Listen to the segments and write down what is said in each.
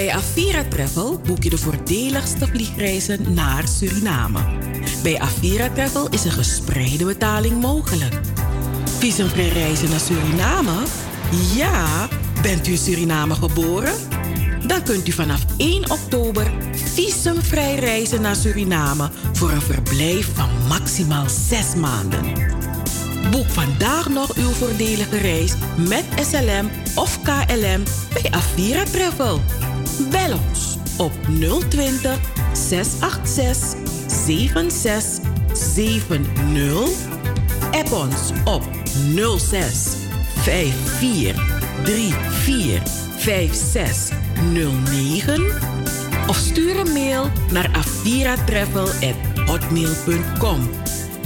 Bij Avira Travel boek je de voordeligste vliegreizen naar Suriname. Bij Avira Travel is een gespreide betaling mogelijk. Visumvrij reizen naar Suriname? Ja, bent u in Suriname geboren? Dan kunt u vanaf 1 oktober visumvrij reizen naar Suriname voor een verblijf van maximaal 6 maanden. Boek vandaag nog uw voordelige reis met SLM of KLM bij Avira Travel. Bel ons op 020 686 7670. App ons op 06 54 34 56 09 of stuur een mail naar aviratravel.hotmail.com.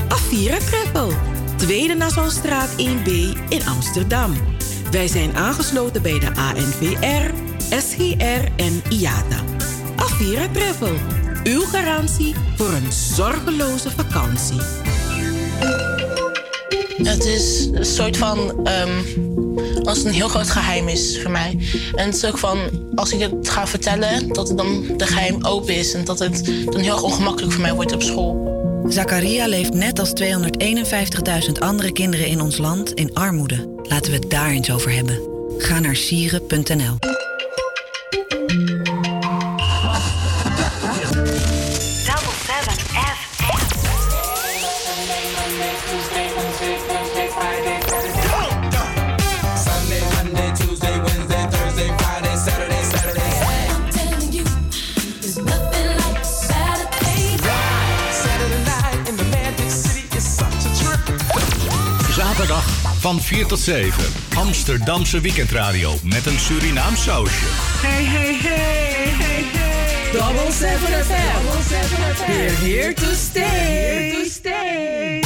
Avira Travel, Tweede Nassaustraat 1B in Amsterdam. Wij zijn aangesloten bij de ANVR, SGR en IATA. Avira Travel, uw garantie voor een zorgeloze vakantie. Het is een soort van... Um, als het een heel groot geheim is voor mij. En het is ook van, als ik het ga vertellen... dat het dan de geheim open is... en dat het dan heel erg ongemakkelijk voor mij wordt op school. Zakaria leeft net als 251.000 andere kinderen in ons land in armoede. Laten we het daar eens over hebben. Ga naar sieren.nl. Van 4 tot 7. Amsterdamse weekendradio met een Surinaam sausje. Hey, hey, hey, hey, hey. Double 7 FM. Double 7 FM. We're here to stay. Here to stay.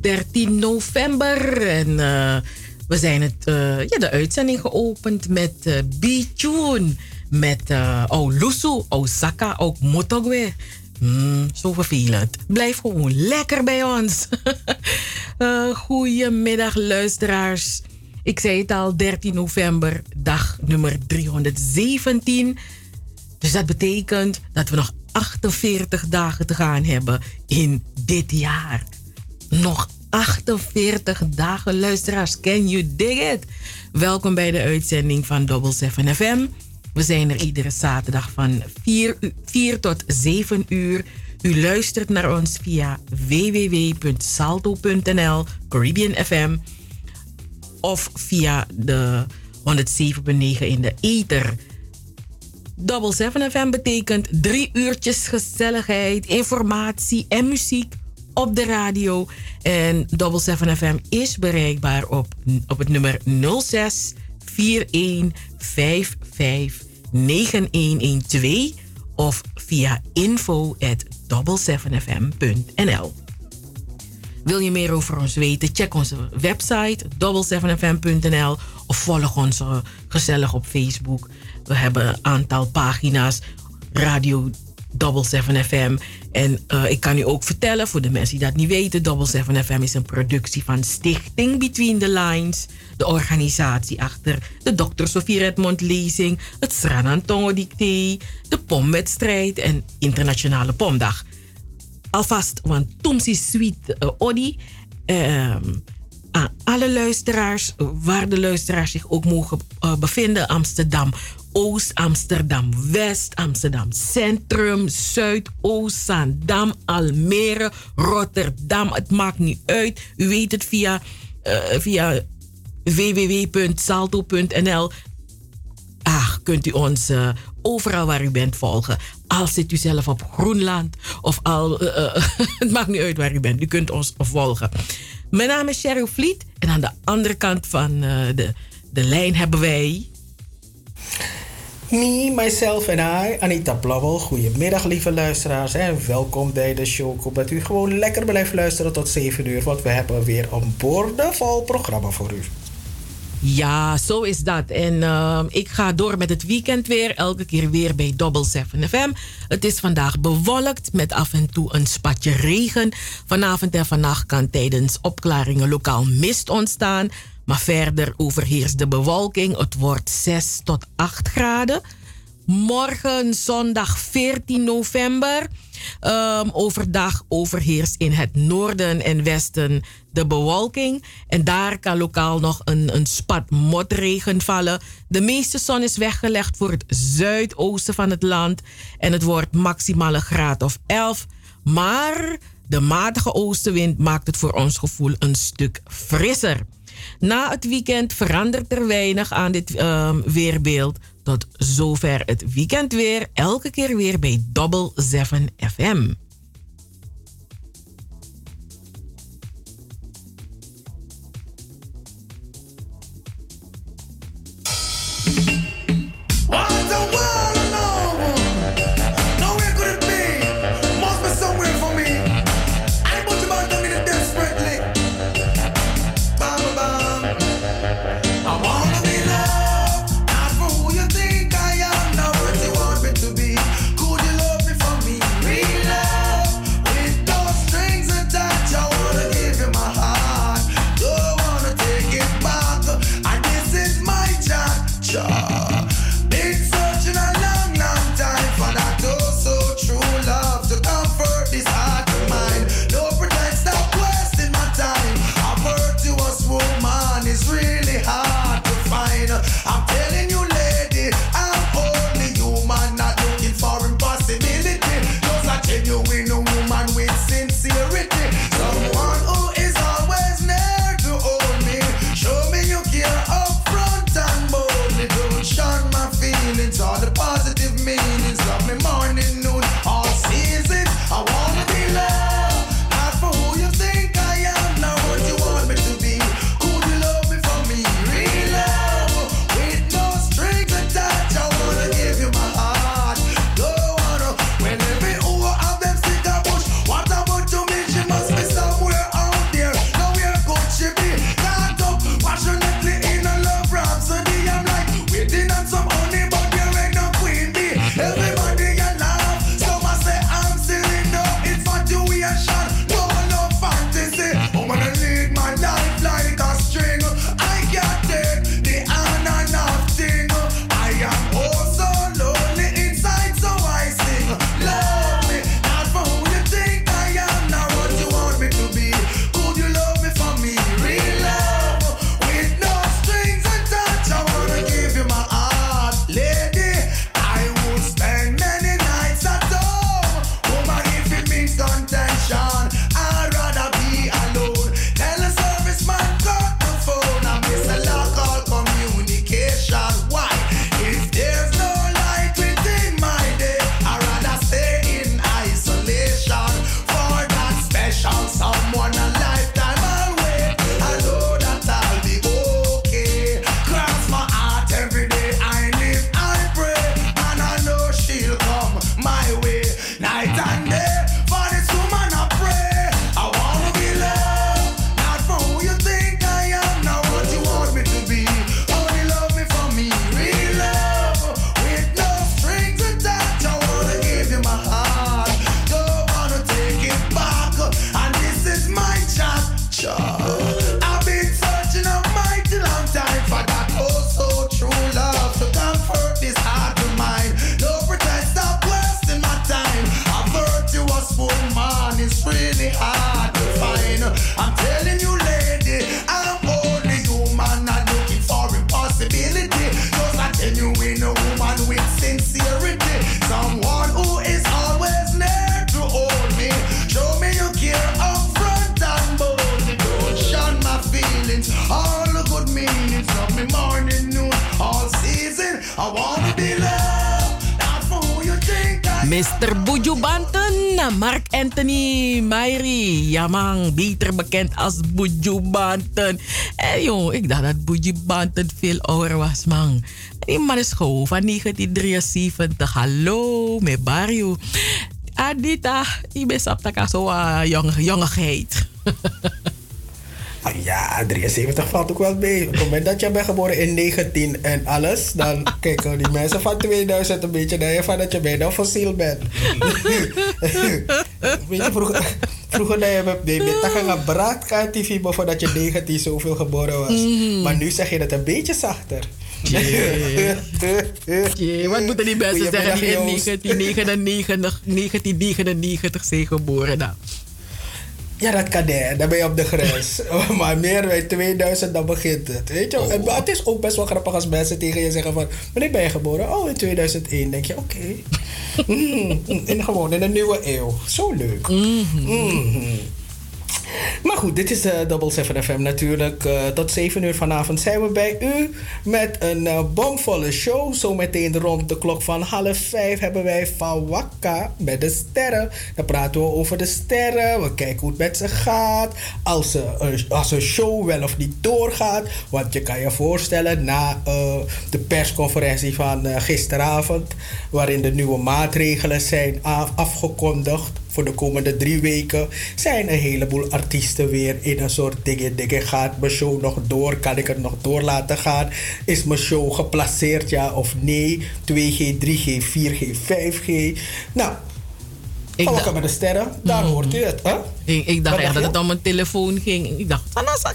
13 november. En uh, we zijn het, uh, ja, de uitzending geopend met B-Tune. Met uh, Olusu, Osaka, ook Motogwe. Hmm, zo vervelend. Blijf gewoon lekker bij ons. uh, goedemiddag, luisteraars. Ik zei het al, 13 november, dag nummer 317. Dus dat betekent dat we nog 48 dagen te gaan hebben in dit jaar. Nog 48 dagen, luisteraars. Can you dig it? Welkom bij de uitzending van Double 7 FM. We zijn er iedere zaterdag van 4, 4 tot 7 uur. U luistert naar ons via www.salto.nl, Caribbean FM. Of via de 107.9 in de ether. Double 7 FM betekent drie uurtjes gezelligheid, informatie en muziek op de radio. En Double 7 FM is bereikbaar op, op het nummer 06 41 55 9112 of via info at 7fm.nl. Wil je meer over ons weten? Check onze website 7fm.nl of volg ons gezellig op Facebook. We hebben een aantal pagina's Radio Double 7 FM. En uh, ik kan u ook vertellen, voor de mensen die dat niet weten, Double 7 FM is een productie van Stichting Between the Lines, de organisatie achter de Dr. Sofie Redmond lezing, het Sranantongo Dicté, de pomwedstrijd en Internationale Pomdag. Alvast, want Tumsi Sweet. Uh, aan alle luisteraars, waar de luisteraars zich ook mogen uh, bevinden, Amsterdam, Oost, Amsterdam West, Amsterdam Centrum, Zuidoost, Zandam, Almere, Rotterdam. Het maakt niet uit. U weet het via, uh, via www.salto.nl. Ah, kunt u ons uh, overal waar u bent volgen. Al zit u zelf op Groenland of al. Het maakt niet uit waar u bent. U kunt ons volgen. Mijn naam is Cheryl Vliet en aan de andere kant van de, de lijn hebben wij. Me, myself en I, Anita Blauwel. Goedemiddag, lieve luisteraars. En welkom bij de show. Ik hoop dat u gewoon lekker blijft luisteren tot 7 uur. Want we hebben weer een boordevol programma voor u. Ja, zo is dat. En uh, ik ga door met het weekend weer. Elke keer weer bij Double 7 FM. Het is vandaag bewolkt met af en toe een spatje regen. Vanavond en vannacht kan tijdens opklaringen lokaal mist ontstaan. Maar verder overheerst de bewolking. Het wordt 6 tot 8 graden. Morgen zondag 14 november. Um, overdag overheerst in het noorden en westen de bewolking. En daar kan lokaal nog een, een spat motregen vallen. De meeste zon is weggelegd voor het zuidoosten van het land. En het wordt maximaal een graad of 11. Maar de matige oostenwind maakt het voor ons gevoel een stuk frisser. Na het weekend verandert er weinig aan dit um, weerbeeld. Tot zover het weekend weer. Elke keer weer bij Double 7 FM. Buju Banten. En joh, ik dacht dat Buju Banten veel ouder was man. Die man is gewoon van 1973. Hallo, met Barrio. Adita, ik ben saptaka zo uh, jong, jongigheid. Ah, ja, 73 valt ook wel mee. Op het moment dat je bent geboren in 19 en alles, dan kijken die mensen van 2000 een beetje naar je van dat je bijna fossiel bent. Weet je, vroeger, vroeger dat je met takken braadkaart tv voordat je 19 zoveel geboren was. Mhm. Maar nu zeg je het een beetje zachter. Jee, wat moeten die mensen zeggen die in Goedemiddag, Joost. 1999, 1999 zijn geboren dan? Ja, dat kan hè. Dan ben je op de grens. maar meer bij 2000, dan begint het. Weet je? En, maar het is ook best wel grappig als mensen tegen je zeggen van... Wanneer ben je geboren? Oh, in 2001. denk je, oké. Mm, in, gewoon in een nieuwe eeuw. Zo leuk. Mhm. Maar goed, dit is de Double 7 FM natuurlijk. Eh, tot 7 uur vanavond zijn we bij u met een eh, bomvolle show. Zometeen rond de klok van half vijf hebben wij Van Wakka met de sterren. Dan praten we over de sterren. We kijken hoe het met ze gaat. Als, ze, als een show wel of niet doorgaat. Want je kan je voorstellen na eh, de persconferentie van gisteravond... waarin de nieuwe maatregelen zijn af- afgekondigd voor de komende drie weken zijn een heleboel artiesten weer in een soort dingen. dingen. Gaat mijn show nog door? Kan ik het nog door laten gaan? Is mijn show geplaceerd, ja of nee? 2G, 3G, 4G, 5G? Nou, Ik dacht- met de sterren, daar hoort u het. Hè? Ik, ik dacht echt dat het om een telefoon ging. Ik dacht, van als dat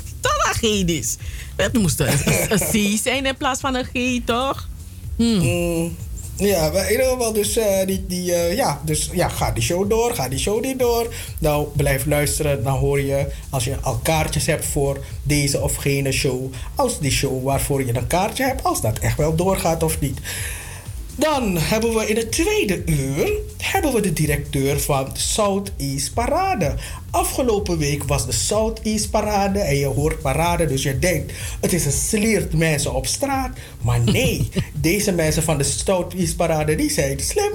geen is. Het moest een, C zijn in plaats van een G, toch? Mm, ja, maar in ieder geval, dus, eh, die, die, eh, ja, dus ja, ga die show door, ga die show niet door. Nou, blijf luisteren, dan hoor je als je al kaartjes hebt voor deze of gene show. Als die show waarvoor je een kaartje hebt, als dat echt wel doorgaat of niet. Dan hebben we in het tweede uur hebben we de directeur van Southeast Parade. Afgelopen week was de Southeast Parade en je hoort parade, dus je denkt het is een sliert mensen op straat. Maar nee, deze mensen van de Southeast Parade die zijn slim.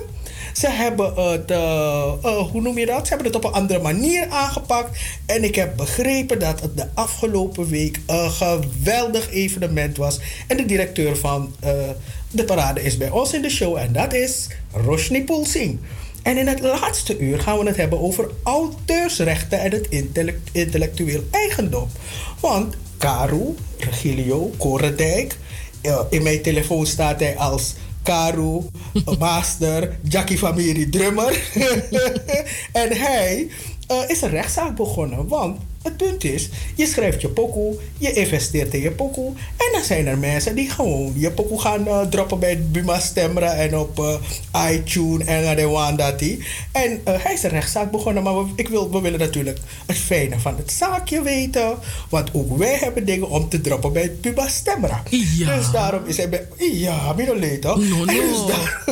Ze hebben het, eh, eh, hoe noem je dat? Ze hebben het op een andere manier aangepakt. En ik heb begrepen dat het de afgelopen week een geweldig evenement was. En de directeur van eh, de parade is bij ons in de show en dat is Roshni Poelsing. En in het laatste uur gaan we het hebben over auteursrechten en het intellect- intellectueel eigendom. Want Karu, Regilio, Korendijk, eh, in mijn telefoon staat hij als Karu, Master, Jackie Famiri, drummer. en hij eh, is een rechtszaak begonnen. Want het punt is, je schrijft je pokoe, je investeert in je pokoe. En dan zijn er mensen die gewoon je pokoe gaan eh, droppen bij Buma Stemra en op eh, iTunes en de Wandati. En eh, hij is een rechtszaak begonnen, maar we, ik wil, we willen natuurlijk het fijne van het zaakje weten. Want ook wij hebben dingen om te droppen bij Buma Stemra. Ja. Dus daarom is hij bij... Ja, middel toch? No, Dus, no. daar-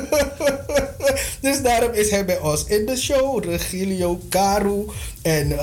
dus daarom is hij bij ons in de show. Regilio, Karu. En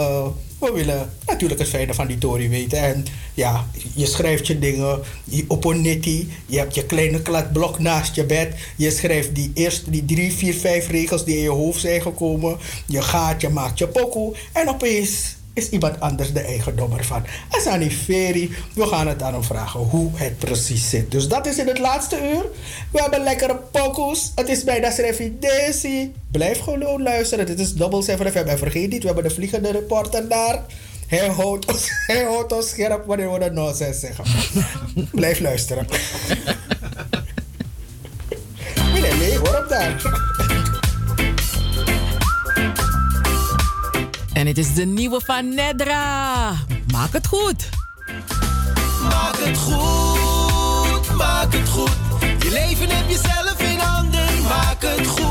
we willen natuurlijk het fijne van die Tory weten. En ja, je schrijft je dingen je op een nitty. Je hebt je kleine kladblok naast je bed. Je schrijft die eerste, die drie, vier, vijf regels die in je hoofd zijn gekomen. Je gaat, je maakt je pokoe. En opeens is iemand anders de eigendommer van. Asani Ferry, we gaan het aan hem vragen hoe het precies zit. Dus dat is in het laatste uur. We hebben lekkere pokoes. Het is bijna Srefi Desi. Blijf gewoon luisteren. Dit is Double 7 FM. En vergeet niet, we hebben de vliegende reporter daar. Hij houdt ons, hij houdt ons scherp wanneer we de nonsens zeggen. Blijf luisteren. Nee, nee, hoor op daar. En het is de nieuwe van Nedra. Maak het goed. Maak het goed, maak het goed. Je leven heb je zelf in handen. Maak het goed,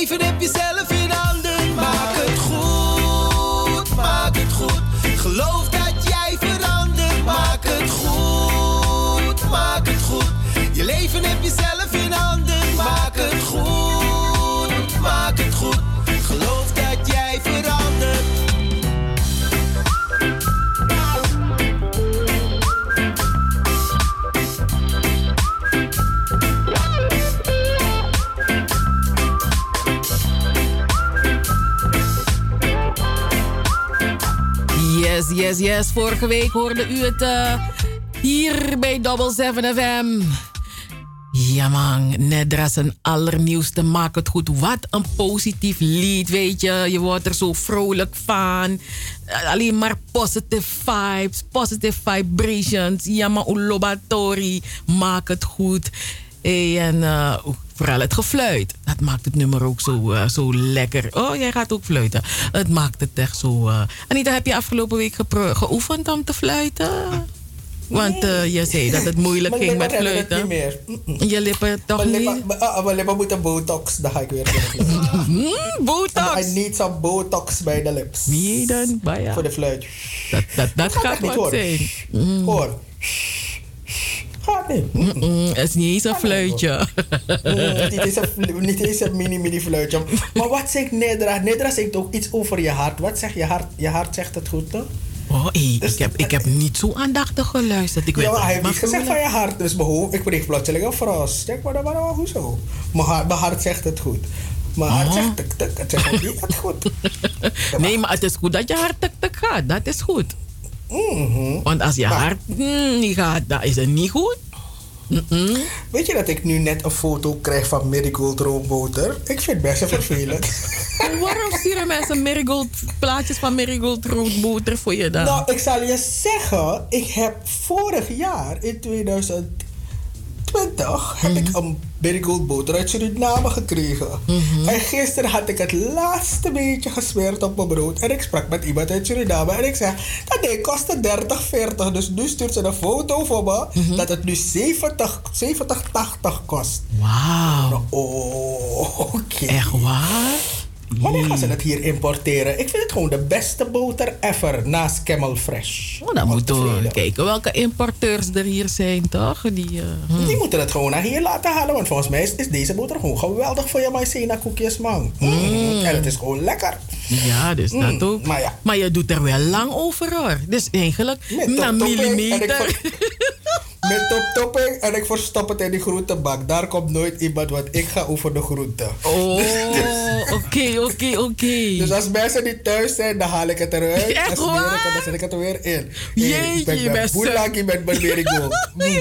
leven heb je zelf Yes, yes. Vorige week hoorde u het eh, hier bij Double 7 FM. Ja man, Nedra zijn allernieuwste Maak het goed. Wat een positief lied, weet je. Je wordt er zo vrolijk van. Eh, Alleen maar positive vibes, positive vibrations. Ja man, Ulobatori, Maak het goed. Hey, en eh, vooral het gefluit. Dat maakt het nummer ook zo, eh, zo lekker. Oh, jij gaat ook fluiten. Het maakt het echt zo... eh. Anita, heb je afgelopen week geoefend om te fluiten? Want eh, je zei dat het moeilijk ging met fluiten. niet meer. Je lippen toch Mijn niet? lippen, mijn- ah, mijn lippen moeten botox. Dan ga ik weer terug. Mm, I botox. need some botox bij de lips. Wie dan? Voor de fluit. Dat, dat, dat Gaat gaat niet horen. zijn. Hoor. Gaat niet. Mm. Mm, Het is niet eens een fluitje. Mm, niet eens een, niet eens een mini mini fluitje. Maar wat zegt Nedra? Nedra zegt ook iets over je hart. Wat zegt je hart? Je hart zegt het goed, toch? Oh, Dus ik, heb, ik heb niet zo aandachtig geluisterd. Ik weet Ja, maar hij heeft niet gezegd van je hart. Dus ik kreeg plotseling een fros. Denk maar, maar hoezo? Mijn hart, mijn hart zegt het goed. Mijn hart Oh. zegt tik tik. Het zegt ook niet het goed. Nee, maar het is goed dat je hart tik tik gaat. Dat is goed. Mhm. Want als je Maar- hart mm, niet gaat, dan is het niet goed. Weet je dat ik nu net een foto krijg van Marigold Roomboter? Ik vind het best vervelend. En waarom sturen mensen marigold, plaatjes van marigold roodboter voor je dan? nou, ik zal je zeggen, ik heb vorig jaar in 2020 heb ik een Marigold boter uit Suriname gekregen. En gisteren had ik het laatste beetje gesmeerd op mijn brood. En ik sprak met iemand uit Suriname en ik zei, dat ding kostte 30, 40. Dus nu stuurt ze een foto voor me dat het nu 70, 70 80 kost. Wauw. Oh, oké. Echt waar? Wanneer gaan ze dat hier importeren? Ik vind het gewoon de beste boter ever naast Camel Fresh. Oh, dan moeten we kijken welke importeurs er hier zijn, toch? Die, eh, hm. Die moeten het gewoon naar hier laten halen. Want volgens mij is, is deze boter gewoon geweldig voor je maïzena koekjes, man. Mm. En het is gewoon lekker. Ja, dus dat Mm, ook. maar ja. Maar je doet er wel lang over hoor. Dus eigenlijk na millimeter. Met top-topping en ik verstop het in die groentebak. Daar komt nooit iemand, want ik ga over de groenten. Oh, oké, oké, oké. Dus als mensen niet thuis zijn, dan haal ik het eruit. Echt en smeer ik het, waar? dan zet ik het er weer in. Jeetje, ben je bent boelaki met mijn je,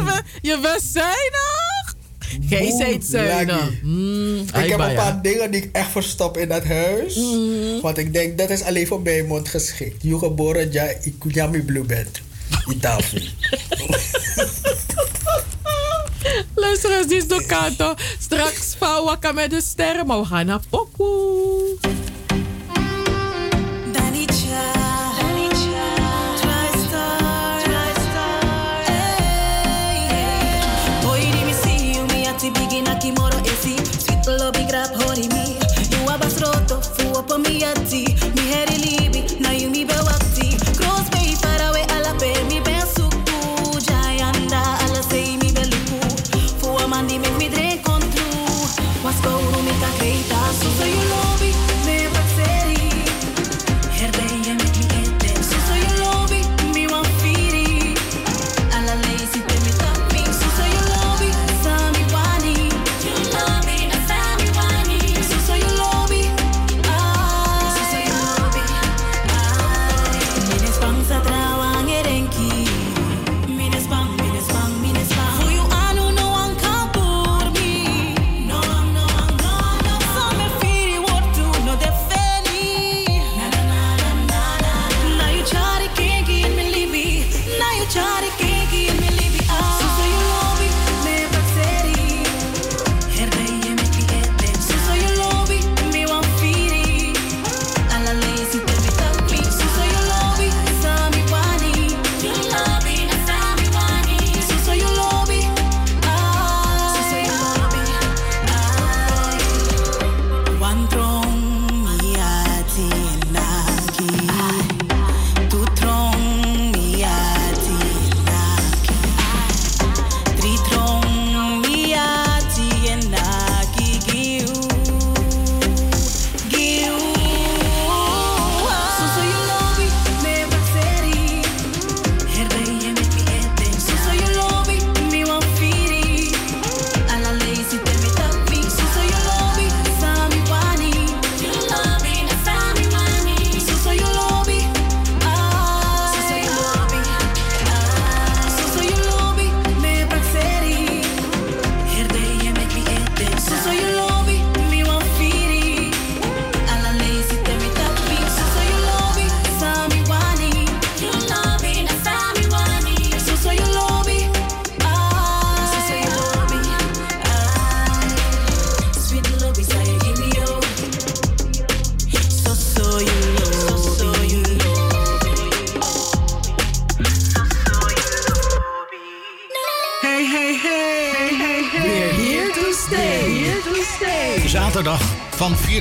bent, je bent zuinig. Jij bent zuinig. Mm, Ik heb een paar dingen die ik echt verstop in dat huis. Mhm. Want ik denk, dat is alleen voor mijn mond geschikt. Je geboren, ja, ik yummy blue bent. Die tafel. Luister eens, dit is. Straks van Wakka met de sterren, maar we.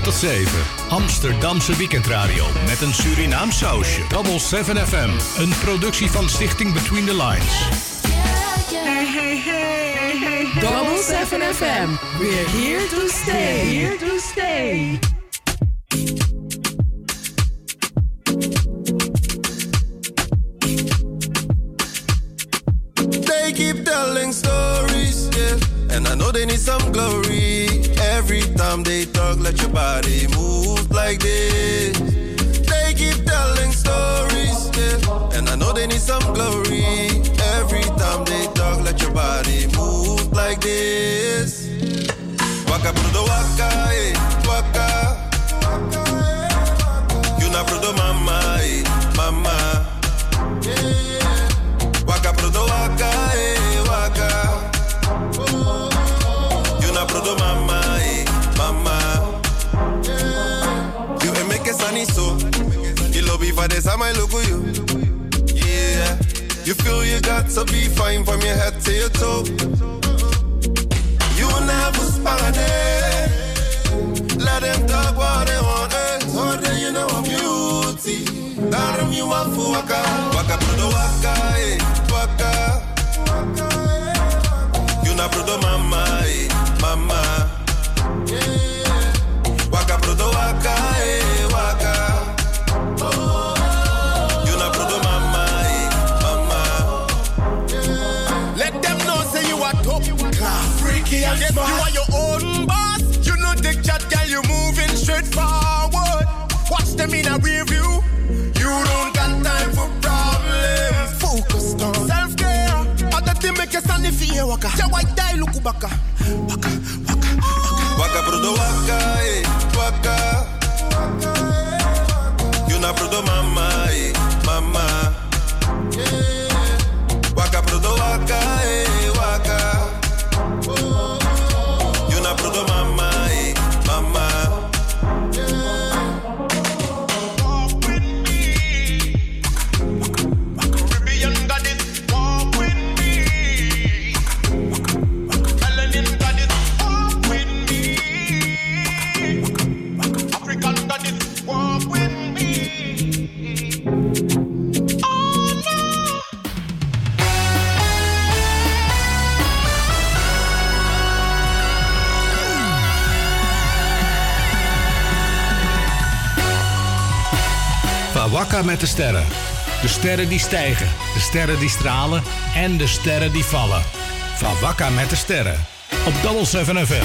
Tot 7. Amsterdamse weekendradio met een Surinaam sausje. Double 7 FM, een productie van Stichting Between the Lines. Hey, hey, hey, hey, hey. Double 7 FM. We're here to stay. Here to stay. Moving straight forward. Watch them in a review. You don't got time for problems. Focus on self care. Other thing make you stand in fear. Waka. Say white die look baka. Waka, waka, waka. Waka brudo waka, eh, waka. You na brudo eh, mama. Met de sterren. De sterren die stijgen, de sterren die stralen en de sterren die vallen. Van Wakka met de sterren. Op Double 7 FM.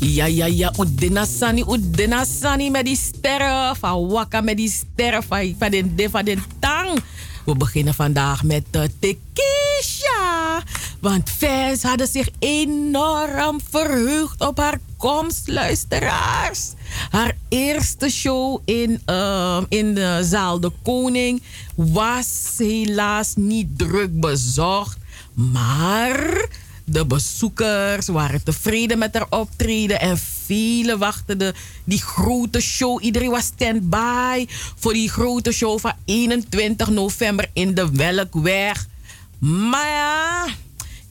Ja, ja, ja. Udina Sani, Udina Sani met die sterren. Van Wakka met die sterren van, den, van den tang. We beginnen vandaag met uh, Tekisha. Want fans hadden zich enorm verheugd op haar komst, luisteraars. Haar eerste show in, uh, in de zaal De Koning was helaas niet druk bezocht. Maar de bezoekers waren tevreden met haar optreden en velen wachten de, die grote show. Iedereen was stand-by voor die grote show van 21 november in de Welkweg. Maar ja,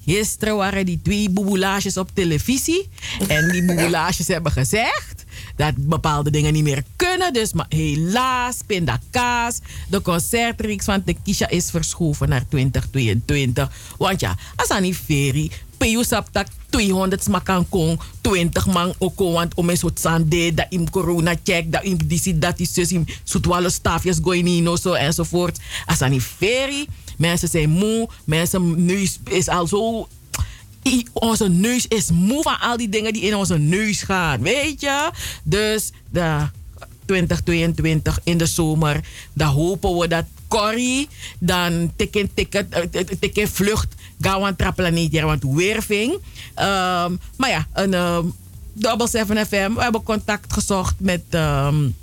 gisteren waren die twee boebelages op televisie. En die boebelages hebben gezegd dat bepaalde dingen niet meer kunnen. Dus maar helaas, pindakaas. De concertreeks van Tekisha is verschoven naar 2022. Want ja, als aan die ferie, Peu saptak 200 smakan kon, 20 man ook want om een soort sande, dat im corona check, dat im disi, dat is zus, im soetwale stafjes goinino, zo enzovoort. Die ferie, mensen zijn moe, mensen neus is al zo onze neus is moe van al die dingen die in onze neus gaan, weet je? Dus de 2022 in de zomer, dan hopen we dat Corrie dan teken ticket, eh, teken vlucht gaan niet want werving. Um, maar ja, een um, Double 7 FM, we hebben contact gezocht met, um,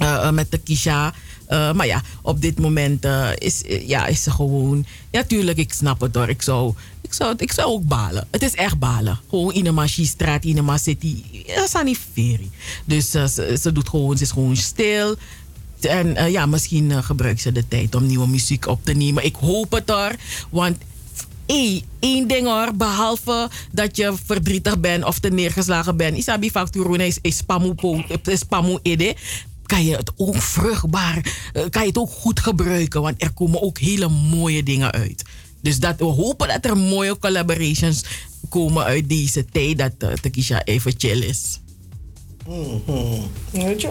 uh, met de Kisha. Maar ja, op dit moment is, ja, is ze gewoon. Ja, tuurlijk, ik snap het hoor. Ik zou, ik zou, ik zou ook balen. Het is echt balen. Gewoon in de Machi-straat, in de City. Dat is die ferie. Dus uh, ze, doet gewoon, ze is gewoon stil. En ja, misschien gebruikt ze de tijd om nieuwe muziek op te nemen. Ik hoop het hoor. Want één ding hoor, behalve dat je verdrietig bent of te neergeslagen bent. Isabi factuur is is spamu ede. Kan je het ook vruchtbaar, eh, kan je het ook goed gebruiken. Want er komen ook hele mooie dingen uit. Dus dat, we hopen dat er mooie collaborations komen uit deze tijd dat uh, Tekisha even chill is. Weet je?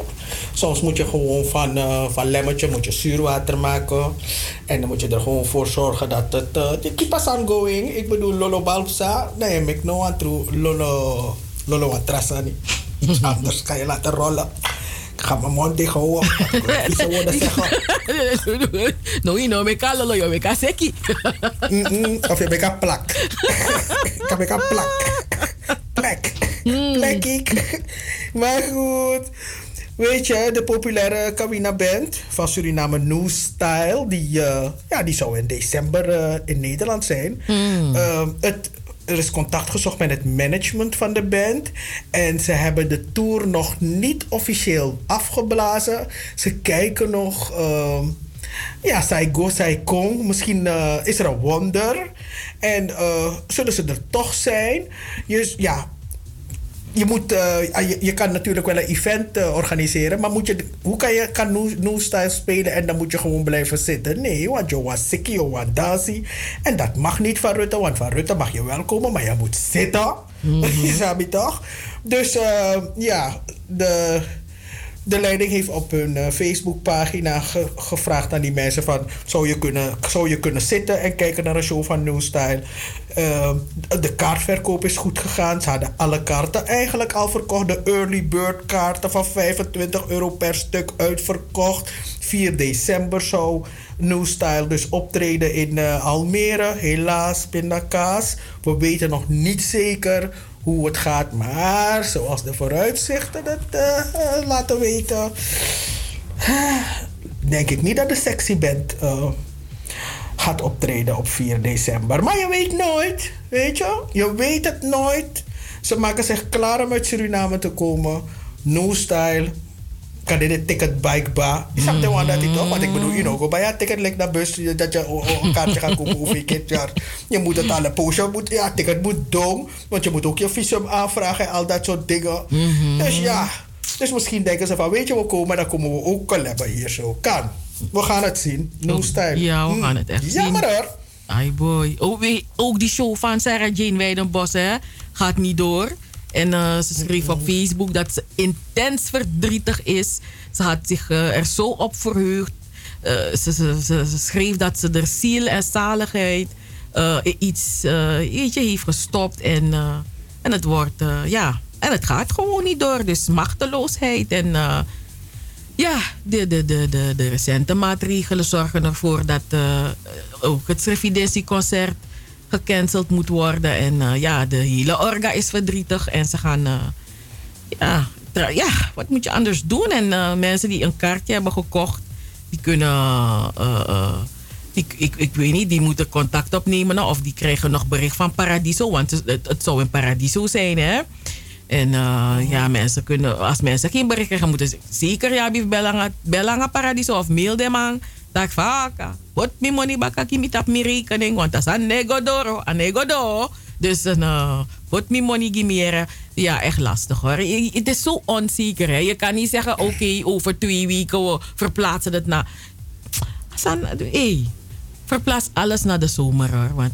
Soms moet je gewoon van, eh van lemmetje moet je zuurwater maken. En dan moet je er gewoon voor zorgen dat het... eh die keep us on going. Ik bedoel, lolo balsa. Nee, ik no aan toe. Lolo... Lolo wat trasani. Iets anders kan je laten rollen. Ik ga mijn mond dicht houden. Ik vieze woorden zeggen. no, know, me kalolo, yo, me kaseki. Mm-mm. Of je bent een plak. Ik een plak. Plek. Plek ik. Maar goed. Weet je, de populaire Kawina Band van Suriname New Style, die, eh, ja, die zou in december eh, in Nederland zijn. Ehm, het, er is contact gezocht met het management van de band. En ze hebben de tour nog niet officieel afgeblazen. Ze kijken nog. ehm, ja, zij go, zij kom. Misschien eh, is er een wonder. En eh, zullen ze er toch zijn? Dus ja, je, moet, eh, je, je kan natuurlijk wel een event eh, organiseren, maar moet je, hoe kan je kan new, Style spelen en dan moet je gewoon blijven zitten? Nee, want je was sick, je was dansie. En dat mag niet van Rutte, want van Rutte mag je wel komen, maar je moet zitten. Je toch? Dus eh, ja, de, de leiding heeft op hun eh, Facebookpagina ge- gevraagd aan die mensen van... Zou je, kunnen, zou je kunnen zitten en kijken naar een show van New Style? Eh, de kaartverkoop is goed gegaan. Ze hadden alle kaarten eigenlijk al verkocht. De early bird kaarten van 25 euro per stuk uitverkocht. 4 december zou New Style dus optreden in eh, Almere. Helaas, pindakaas. We weten nog niet zeker hoe het gaat. Maar zoals de vooruitzichten dat eh, laten weten... denk ik niet dat de sexy band eh, gaat optreden op 4 december. Maar je weet nooit, weet je? Je weet het nooit. Ze maken zich klaar om uit Suriname te komen. No style. Kan dit ticket bike ba? Is dat de one dat ik toch? Want ik bedoel, you know, go bij een ticket like naar bus dat je oh, oh, een kaartje gaat kopen hoeveel keer per jaar. Je moet het alle post, je moet, ja, ticket moet dom. Want je moet ook je visum aanvragen en al dat soort dingen. Dus ja, dus misschien denken ze van, weet je, we komen, dan komen we ook collabben hier zo. Kan. We gaan het zien. No style. Ja, we Hmm. gaan het echt zien. Jammer hoor. Ai boy. Ook, wie- ook die show van Sarah Jane Weidenbos hè, gaat niet door. En eh, ze schreef op Facebook dat ze intens verdrietig is. Ze had zich eh, er zo op verheugd. Eh, ze, ze, schreef dat ze er ziel en zaligheid iets eh, weet je, heeft gestopt. En, en het wordt, ja, en het gaat gewoon niet door. Dus machteloosheid en... ja, de, de, de, de, de recente maatregelen zorgen ervoor dat ook het Srevidentieconcert gecanceld moet worden. En eh, ja, de hele orga is verdrietig en ze gaan. eh, ja, ja, wat moet je anders doen? En eh, mensen die een kaartje hebben gekocht, die kunnen. ik, ik weet niet, die moeten contact opnemen nou, of die krijgen nog bericht van Paradiso, want het, het, zou in Paradiso zijn, hè? En ja, mensen kunnen, als mensen geen bericht krijgen, moeten ze zeker ja, bellen aan Paradiso of mail them aan. Tak vaka. Wat mi money baka kimi tap mi rekening, want dat is een negodoro, een negodo. Dus uh, wat mi money. Ja, echt lastig hoor. Het is zo onzeker. Je kan niet zeggen, oké, over twee weken we verplaatsen het naar. San, hey, verplaats alles naar de zomer hoor. Want.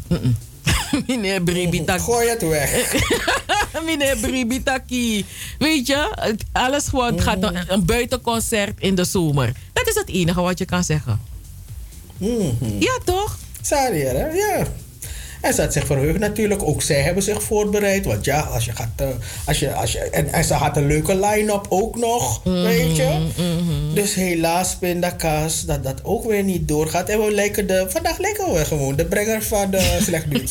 meneer Bribitak. Gooi het weg. meneer Bribitaki. Weet je, alles gewoon het gaat een, een buitenconcert in de zomer. Dat is het enige wat je kan zeggen. Ja, toch? Sorry, hè? Ja. En ze had zich verheugd natuurlijk. Ook zij hebben zich voorbereid. Want ja, als je gaat... eh, als je, als je, en, en ze had een leuke line-up ook nog. Weet je? Dus helaas, pindakaas, dat dat ook weer niet doorgaat. En we lijken de... Vandaag lijken we gewoon de brenger van de slecht nieuws.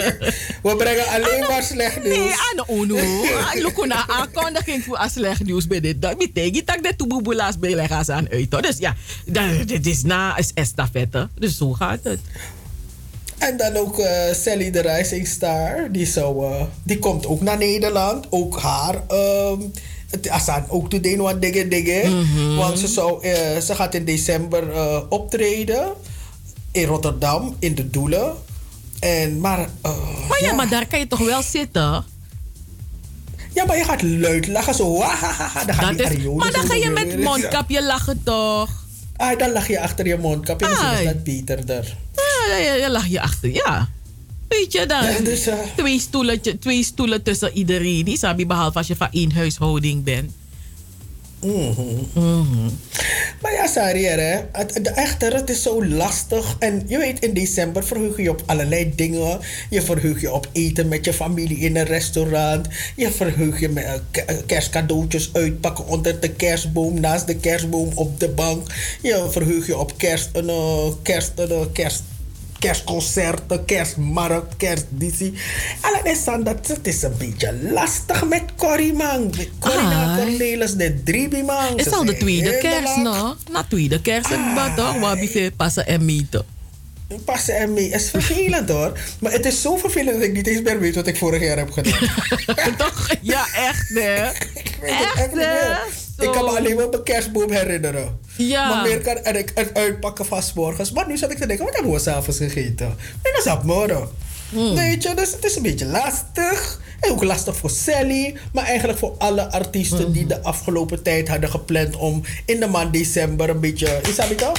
we brengen alleen maar slecht nieuws. Nee, ano uno. Look na aankondiging voor slecht nieuws bij dit. Dat betekent dat de toeboeboela's bij aan uit. Dus ja, dat- dit is na is estafette. Dus zo gaat het. En dan ook eh, Sally de Rising Star. Die, zou, eh, die komt ook naar Nederland. Ook haar. ehm het Asan ook te doen wat dingen dingen. Want ze, zou, eh, ze gaat in december optreden. In Rotterdam. In de Doelen. En, maar, Maar ja, maar daar kan je toch wel zitten? Ja, maar je gaat luid lachen zo. Dan gaat Dat die is, maar dan ga je met mondkapje lachen toch? Ah, dan lach je achter je mondkapje. Misschien is dat beter er. Ja, ja, ja, lach je achter, ja. Weet je dan? Ja, dus, eh, twee, stoelen, twee stoelen tussen iedereen. Die sabi behalve als je van één huishouding bent. Mhm. Maar ja, Sari, hè, het, het- echter, het is zo lastig. En je weet, in december verheug je op allerlei dingen. Je verheug je op eten met je familie in een restaurant. Je verheug je met eh, eh, kerstcadeautjes uitpakken onder de kerstboom, naast de kerstboom op de bank. Je verheug je op kerst, een, kerst, een, kerst kerstconcerten, kerstmarkt, kerstditie. Alleen is dan dat het is een beetje lastig met Corrie man. Corina. Cornelis, de drie man. Het is al de tweede kerst, no? Na tweede kerst, maar toch? Je passen en meten? Passen en mee. is vervelend hoor. Maar het is zo vervelend dat ik niet eens meer weet wat ik vorig jaar heb gedaan. toch? Ja, echt hè? Ik weet het echt niet meer. Ik kan me alleen maar mijn kerstboom herinneren. Ja. Maar meer kan en ik het uitpakken van morgens. Maar nu zat ik te denken, wat hebben we s'avonds gegeten? En dat is op morgen. Hmm. Weet je, dus het is een beetje lastig. En ook lastig voor Sally. Maar eigenlijk voor alle artiesten Hmm. die de afgelopen tijd hadden gepland om in de maand december een beetje... Is dat niet toch?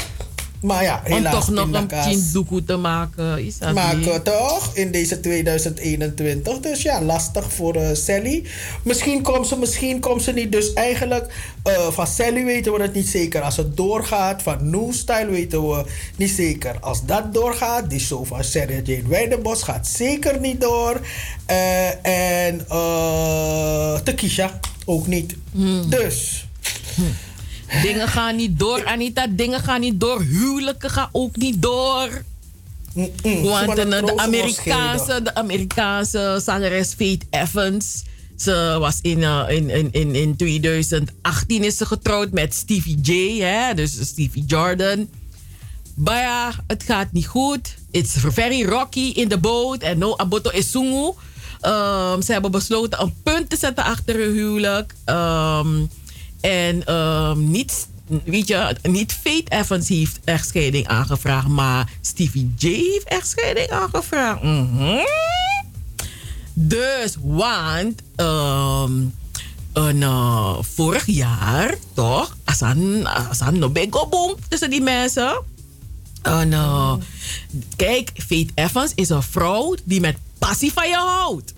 Maar ja, Om helaas toch nog een chindoekoe te maken. Is dat maken niet? toch in deze 2021. Dus ja, lastig voor eh, Sally. Misschien komt ze, misschien komt ze niet. Dus eigenlijk eh, van Sally weten we het niet zeker als het doorgaat. Van New Style weten we niet zeker als dat doorgaat. Die show van Sarah Jane Weidenbos gaat zeker niet door. Eh, en uh, Tekisha ook niet. Dus... Dingen gaan niet door, Anita. Dingen gaan niet door. Huwelijken gaan ook niet door. Want de, Amerikaanse, de Amerikaanse zangeres Faith Evans. Ze was in, eh, in, in, in, in 2018 is ze getrouwd met Stevie J. Hè? Dus Stevie Jordan. Maar ja, het gaat niet goed. It's very rocky in the boat. En no aboto esungu. Um, ze hebben besloten een punt te zetten achter hun huwelijk. Um, en um, niet, weet je, niet Faith Evans heeft echtscheiding aangevraagd, maar Stevie J heeft echtscheiding aangevraagd. Mhm. Dus, want um, een, uh, vorig jaar, toch? Asan, asan no boom tussen die mensen. En, uh, kijk, Faith Evans is een vrouw die met passie van je houdt.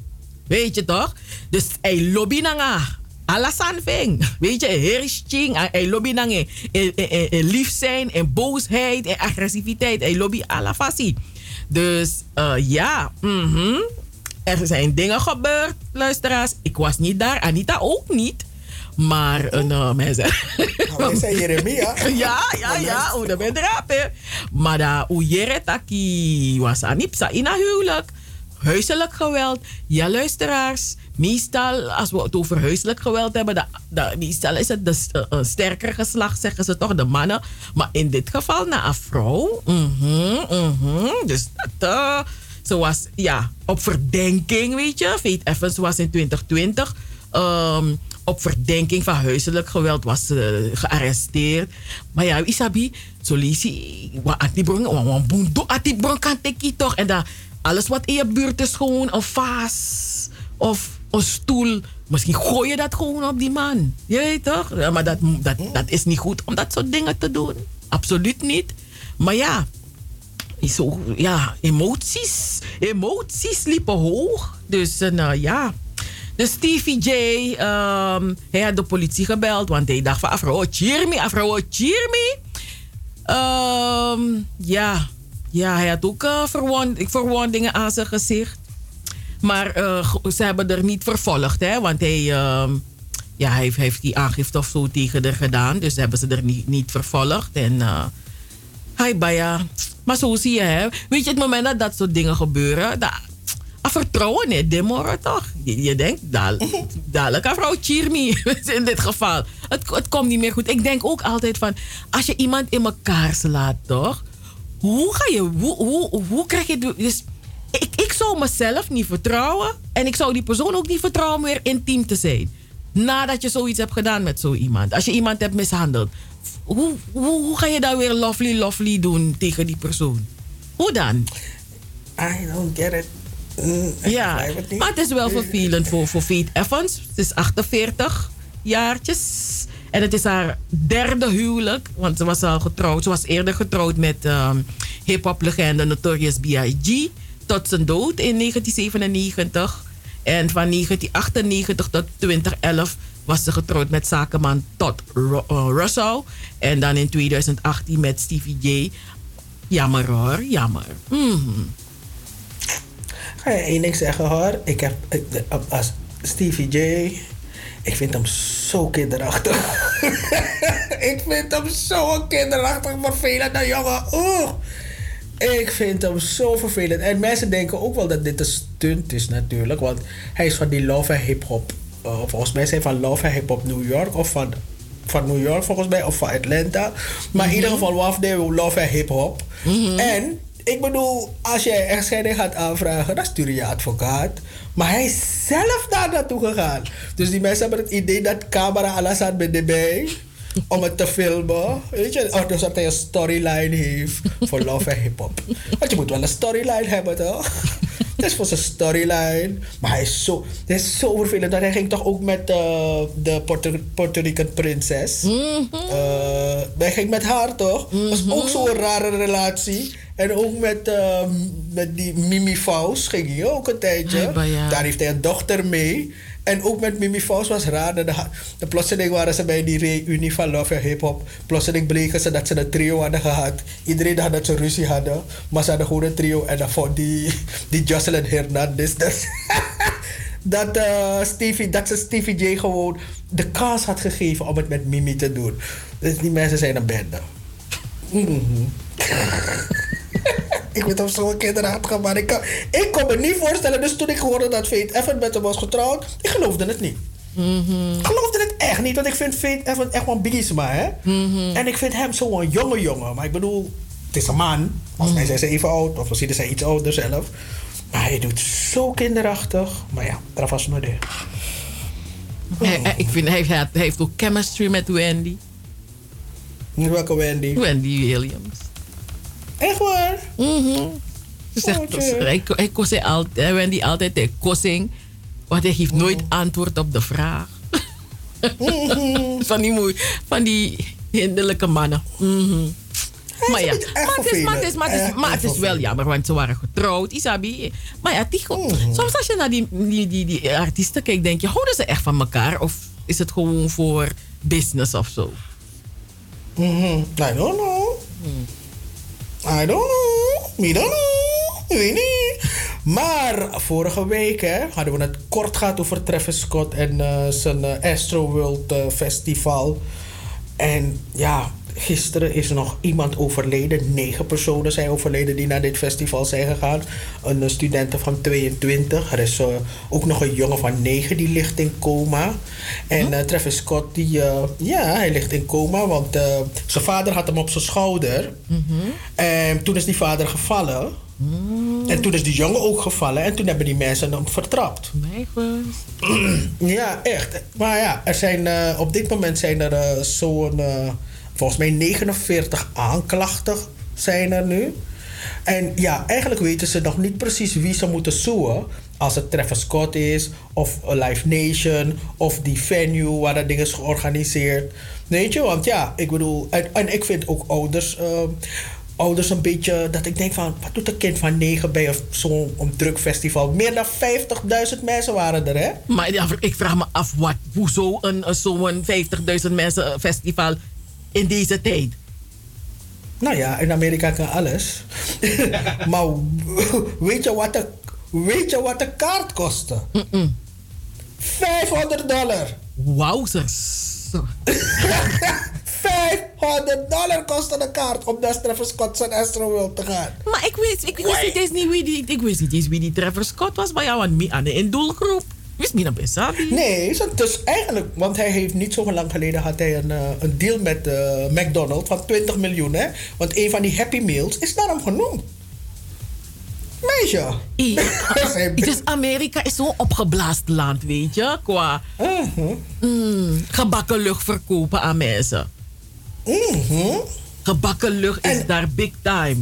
Weet je toch? Dus hij lobby naar Alasan ving. Weet je, hersching. Hij lobby naar en, en, en lief zijn, en boosheid, en agressiviteit. Hij lobby alla fassie. Dus uh, ja, mhm. er zijn dingen gebeurd, luisteraars. Ik was niet daar, Anita ook niet. Maar een uh, mensen. Wij zijn Jeremia. ja, ja, ja. Oh, dat ben hè. Maar dat ujere taki was anipsa in een huwelijk. Huiselijk geweld. Ja, luisteraars. Meestal, als we het over huiselijk geweld hebben, meestal is het de uh, uh, sterker geslacht, zeggen ze toch, de mannen. Maar in dit geval, na een vrouw. Mm -hmm. Dus dat, uh, ze was, ja, op verdenking, weet je. Faith Evans was in 2020. Um, op verdenking van huiselijk geweld was uh, gearresteerd. Maar ja, Isabi, zo wat atibron, wat boendo atibron kan toch. En dan alles wat in je buurt is gewoon een vaas of een stoel. Misschien gooi je dat gewoon op die man. Je weet toch? Maar dat, dat, dat is niet goed om dat soort dingen te doen. Absoluut niet. Maar ja, zo, ja emoties, emoties liepen hoog. Dus uh, ja. Dus Stevie J, um, hij had de politie gebeld, want hij dacht van afro, cheer me, afro, cheer me. Um, ja, ja, hij had ook uh, verwond, verwondingen aan zijn gezicht. Maar uh, ze hebben er niet vervolgd, hè, want hij, uh, ja, hij heeft, heeft die aangifte of zo tegen haar gedaan. Dus hebben ze er niet, niet vervolgd. En uh, hij, ja. Maar zo zie je, hè. Weet je, het moment dat dat soort dingen gebeuren, dat, vertrouwen in de morgen toch? Je, je denkt, dadelijk aan vrouw Chirmi in dit geval. Het, het komt niet meer goed. Ik denk ook altijd van, als je iemand in elkaar slaat, toch? Hoe ga je, hoe, hoe, hoe krijg je... Dus, ik, ik zou mezelf niet vertrouwen. En ik zou die persoon ook niet vertrouwen om weer intiem te zijn. Nadat je zoiets hebt gedaan met zo iemand. Als je iemand hebt mishandeld. Hoe, hoe, hoe ga je dan weer lovely, lovely doen tegen die persoon? Hoe dan? I don't get it. Mm, Ja, het maar het is wel vervelend voor, voor Faith Evans. Het is 48 jaartjes. En het is haar derde huwelijk. Want ze was al getrouwd. Ze was eerder getrouwd met ehm hip-hop legende Notorious B.I.G. Tot zijn dood in 1997. En van 1998 tot 2011 was ze getrouwd met zakenman Todd eh, Russell. En dan in 2018 met Stevie J. Jammer hoor, jammer. Mhm. Ga je één ding zeggen hoor. Ik heb ik, als Stevie J. Ik vind hem zo kinderachtig. ik vind hem zo kinderachtig vervelend, jongen. Oeh. Ik vind hem zo vervelend. En mensen denken ook wel dat dit een stunt is natuurlijk. Want hij is van die love en hip-hop. eh, volgens mij zijn van love en hip-hop New York. Of van, van New York volgens mij. Of van Atlanta. Maar in ieder geval Wafde love en hip-hop. En ik bedoel, als jij echtscheiding gaat aanvragen, dan stuur je je advocaat. Maar hij is zelf daar naartoe gegaan. Dus die mensen hebben het idee dat camera alles aan bij erbij om het te filmen. Weet je, of dus dat hij een storyline heeft voor love en hip-hop. Want je moet wel een storyline hebben, toch? Is voor zijn storyline. Maar hij is zo, hij is zo vervelend. Dat hij ging toch ook met eh, de Puerto, Puerto Rican prinses. Eh, hij ging met haar, toch? Dat was ook zo'n rare relatie. En ook met, eh, met die Mimi Faust ging hij ook een tijdje. Daar heeft hij een dochter mee. En ook met Mimi Faust was raar. De, de plotseling waren ze bij die reunie van Love Hip Hop. Plotseling bleken ze dat ze een trio hadden gehad. Iedereen dacht dat ze ruzie hadden. Maar ze hadden gewoon een trio. En dan vond die, die Jocelyn Hernandez. Dat, dat, eh, Stevie, dat ze Stevie J gewoon de kans had gegeven om het met Mimi te doen. Dus die mensen zijn een bende. Mhm. ik weet hem zo'n kinderachtig, maar ik, kan, ik kon me niet voorstellen. Dus toen ik hoorde dat Fate Evan met hem was getrouwd, ik geloofde het niet. Ik geloofde het echt niet, want ik vind Fate Evan echt wel een bigisma, hè. En ik vind hem zo'n jonge jongen. Maar ik bedoel, het is een man. Volgens mij zijn ze even oud, of misschien is hij iets ouder zelf. Maar hij doet zo kinderachtig. Maar ja, dat was nog de. Hij- hij- ik vind, hij, heeft- hij heeft ook chemistry met Wendy. Welke Wendy? Wendy Williams. Echt waar? Mhm. Ze zegt, Oké. hij, hij altijd, Wendy altijd de kossing. Want hij geeft nooit antwoord op de vraag. van, die moe, van die hinderlijke mannen. Mhm. Maar ja, maar het is, maar het is, maar het is, vervelend. maar het is Echt wel jammer, want ze waren getrouwd, Isabi. Maar ja, die, soms als je naar die, die, die, die artiesten kijkt, denk je, houden ze echt van elkaar? Of is het gewoon voor business of zo? Mhm. I don't know. I don't know. Me don't weet niet. Maar vorige week hè, hadden we het kort gehad over Travis Scott en eh, zijn eh, Astro World eh, Festival. En ja, gisteren is er nog iemand overleden. Negen personen zijn overleden die naar dit festival zijn gegaan. Een eh, student van 22. Er is eh, ook nog een jongen van 9 die ligt in coma. En eh, Travis Scott, die, ja, hij ligt in coma. Want zijn vader had hem op zijn schouder. En toen is die vader gevallen. En toen is die jongen ook gevallen. En toen hebben die mensen hem vertrapt. God. Ja, echt. Maar ja, er zijn, op dit moment zijn er zo'n, volgens mij 49 aanklachten zijn er nu. En ja, eigenlijk weten ze nog niet precies wie ze moeten zoeken. Als het Travis Scott is, of Live Nation, of die venue waar dat ding is georganiseerd. Weet je, want ja, ik bedoel, en, ik vind ook ouders, eh, ouders een beetje, dat ik denk van, wat doet een kind van negen bij zo'n druk festival? Meer dan 50.000 mensen waren er, hè? Maar ik vraag me af, wat, hoezo een, zo'n 50.000 mensen festival in deze tijd? Nou ja, in Amerika kan alles. maar weet je wat de, weet je wat de kaart kostte? 500 dollar. Wowzers. 500 dollar kostte de kaart om naar Travis Scott zijn Astro World te gaan. Maar ik wist, ik wist niet eens niet wie die, ik wist niet eens wie die Trevor Scott was, maar ja, want mij aan de doelgroep. Wist niet naar Besabi. Nee, zo- dus eigenlijk, want hij heeft niet zo lang geleden had hij een, eh, een deal met eh, McDonald's van 20 miljoen. Hè? Want een van die Happy Meals is daarom genoemd. Meisje. Dus Amerika is zo'n opgeblaast land, weet je, qua mm, gebakken lucht verkopen aan mensen. Gebakken lucht is daar big time.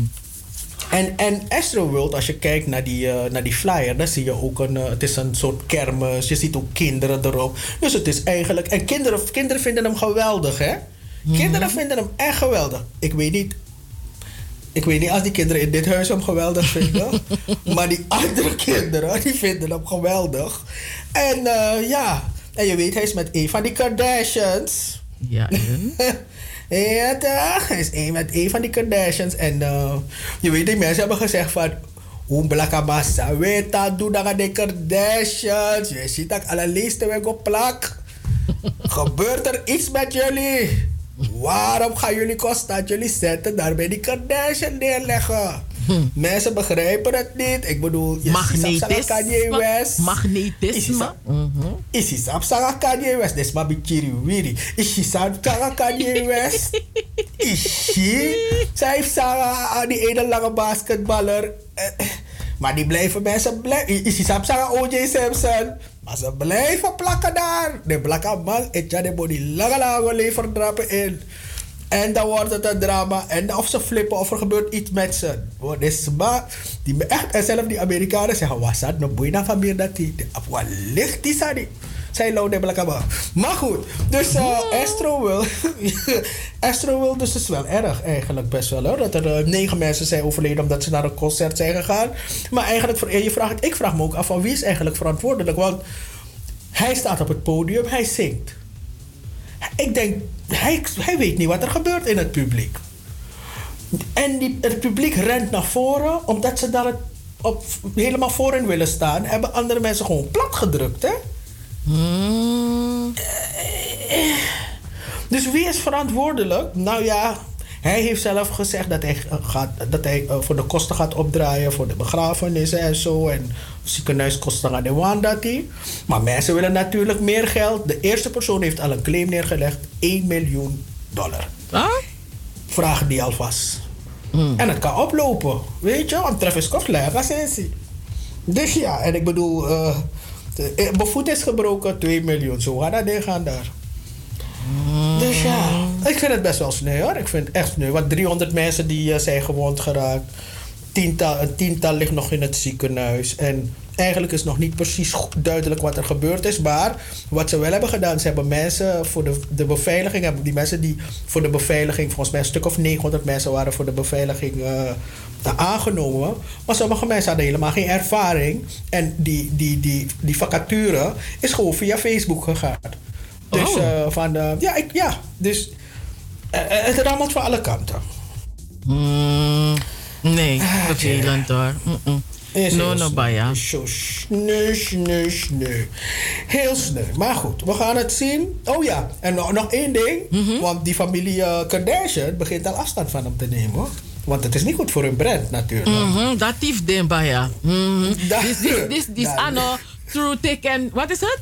En, en Astro World, als je kijkt naar die, eh, naar die flyer, dan zie je ook een, eh, het is een soort kermis. Je ziet ook kinderen erop. Dus het is eigenlijk, en kinderen, kinderen vinden hem geweldig, hè? Kinderen vinden hem echt geweldig. Ik weet niet, ik weet niet als die kinderen in dit huis hem geweldig vinden. maar die andere kinderen, die vinden hem geweldig. En eh, ja, en je weet, hij is met een van die Kardashians. Ja? Ja, toch? Hij is een met een van die Kardashians. En eh, je weet, die mensen hebben gezegd van... Hoe blaka massa, weet dat, doe dat aan de Kardashians. Je ziet dat alle lijsten weg op plak. Gebeurt er iets met jullie? Waarom gaan jullie constant jullie zetten daar bij die Kardashian neerleggen? Mensen begrijpen het niet. Ik bedoel, dat Kanye West. Magnetisme. Is hij sap sanga Kanye West? Des maar bichiri wiri. Is hij sanga Kanye West? Is hij? Zij heeft sanga aan die ene lange basketballer. Eh, Maar die blijven mensen blijven. Is hij sanga O.J. Simpson? Maar ze blijven plakken daar. De blakke man, ik ja, de body lange lange leverdrappen in. En dan wordt het een drama. En of ze flippen of er gebeurt iets met ze. Wat is maar. Die echt, en zelf die Amerikanen zeggen: Was dat no boeina van meer dat die. Wat ligt die sadi? Zij blakke man. Maar goed, dus uh, Astro wil. Astro wil, dus is wel erg eigenlijk best wel hoor. Dat er eh, negen mensen zijn overleden omdat ze naar een concert zijn gegaan. Maar eigenlijk, je vraagt, ik vraag me ook af van wie is eigenlijk verantwoordelijk. Want hij staat op het podium, hij zingt. Ik denk, hij, hij weet niet wat er gebeurt in het publiek. En die, het publiek rent naar voren, omdat ze daar het op, helemaal voorin willen staan. Hebben andere mensen gewoon plat gedrukt, hè? Eh, Dus wie is verantwoordelijk? Nou ja, hij heeft zelf gezegd dat hij, eh, gaat, dat hij eh, voor de kosten gaat opdraaien, voor de begrafenissen en zo. En ziekenhuiskosten aan de dat hij. Maar mensen willen natuurlijk meer geld. De eerste persoon heeft al een claim neergelegd: 1 miljoen dollar. Vragen die alvast. En het kan oplopen, weet je, want Travis Scott lega sensie. Dus ja, en ik bedoel, eh de- eh, mijn voet is gebroken, 2 miljoen. Zo gaat dat ding gaan daar. Dus ja, ik vind het best wel sneu hoor. Ik vind het echt sneu. Want 300 mensen die eh, zijn gewond geraakt. Tiental, een tiental ligt nog in het ziekenhuis. En eigenlijk is nog niet precies duidelijk wat er gebeurd is. Maar wat ze wel hebben gedaan, ze hebben mensen voor de, de beveiliging, hebben die mensen die voor de beveiliging, volgens mij een stuk of 900 mensen waren voor de beveiliging eh, aangenomen. Maar sommige mensen hadden helemaal geen ervaring. En die, die, die, die vacature is gewoon via Facebook gegaan. Dus Oh. eh, van, eh, ja, ik, ja, dus eh, het rammelt van alle kanten. Mm, nee, hoor. Mm-mm. Is No, heel no, sneu. Baya. Is sneu, sneu, sneu. Heel sneu. Maar goed, we gaan het zien. Oh ja, en nog, nog één ding. Mhm. Want die familie eh, Kardashian begint al afstand van hem te nemen. hoor. Want het is niet goed voor hun brand natuurlijk. Mhm, Dat heeft den Baya. Mhm. Dis, da- ano, true thick and, wat is het?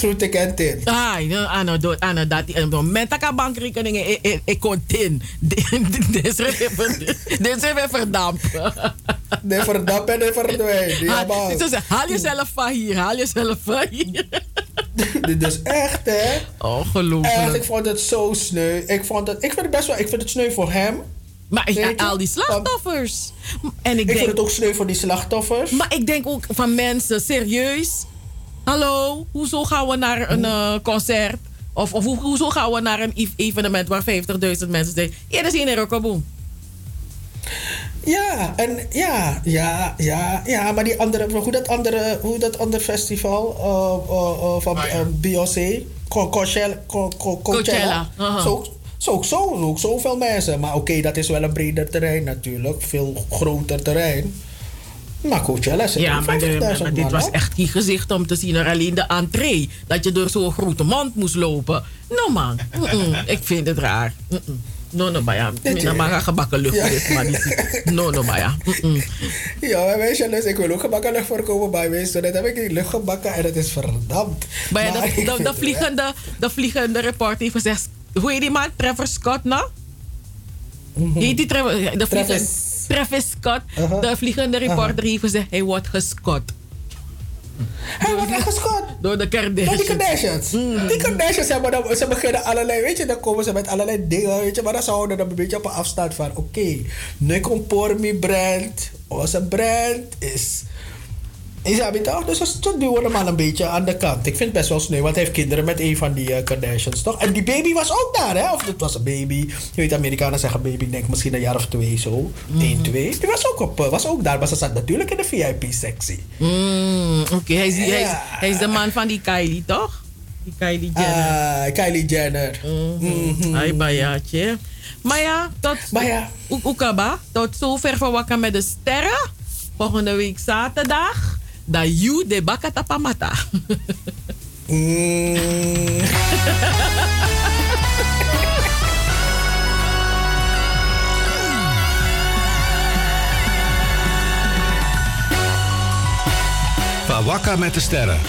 True thick and thin. Ah, no, ano, do, ano, dat, op het moment dat ik een bankrekening, ik, ik, ik kon tin. Dit is weer verdampt. De verdampen en de verdwijnen. Ja, Haal- zeggen, jezelf van hier, haal jezelf van hier. Dit is echt, hè? Echt, ik vond het zo sneu. Ik, vond het, ik vind het best wel, ik vind het sneu voor hem. Maar al die slachtoffers. En ik, Ik denk, vind het ook sneu voor die slachtoffers. Maar ik denk ook van mensen, serieus. Hallo, hoezo gaan we naar een eh, concert? Of, of hoe- hoezo gaan we naar een ev- evenement waar 50.000 mensen zijn? Eerder zien er ook een boom. Ja, en ja, ja, ja, ja, maar die andere, hoe dat andere, hoe dat andere festival eh, eh, eh, van eh, Beyoncé, Co- Coachella, Co- Co- Coachella, zo, zo, ook zo, zoveel mensen. Maar oké, dat is wel een breder terrein natuurlijk, veel groter terrein. Maar Coachella is Ja, maar, de- 50.000 maar dit was echt geen gezicht om te zien. Er alleen de entree. Dat je door zo'n grote mond moest lopen. Nou man, ik vind het raar. No, no, maar ja. Nou, maar gebakken lucht Ja. is, maar niet. No, no, maar ja. Mm-mm. Ja, maar weet je, dus ik wil ook gebakken lucht voorkomen bij mij. Zo net heb ik die lucht gebakken en het is verdampt. Maar ja, de, het vliegende, de vliegende reporter heeft gezegd... Hoe heet die man? Trevor Scott, nou? Heet die Trevor? De Mhm. Travis. Travis Scott. Uh-huh. De vliegende reporter heeft gezegd... Hij wordt gescot. Hij wordt echt gescoord. Door de Kardashians. Door die Kardashians. Die Kardashians hebben dan, ze beginnen allerlei, weet je, dan komen ze met allerlei dingen, weet je, maar dan zouden we dan een beetje op een afstand van, oké, okay, nu komt Pormi brand, onze brand is Isabi toch? Dus dat duwen hem al een beetje aan de kant. Ik vind het best wel sneu, want hij heeft kinderen met een van die uh, Kardashians, toch? En die baby was ook daar, hè? Of het was een baby. Je weet, Amerikanen zeggen baby, ik denk misschien een jaar of twee zo. Mm. Eén, twee. Die was ook, op, uh, was ook daar, maar ze zat natuurlijk in de VIP-sectie. Mm, Oké, okay. hij, ja. hij, is, de man van die Kylie, toch? Die Kylie Jenner. Uh, Kylie Jenner. Mm -hmm. Ay, bayaatje. Maar ja, tot. Oekaba, tot zover van Wakka met de Sterren. Volgende week zaterdag da you de bakata pamata. met de sterren.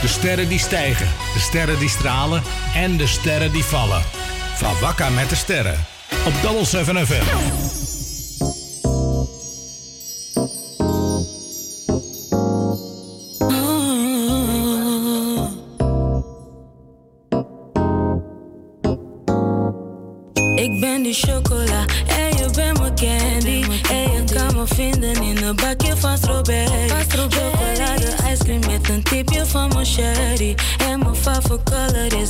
De sterren die stijgen, de sterren die stralen en de sterren die vallen. Van met de sterren. Op Double 7 FM.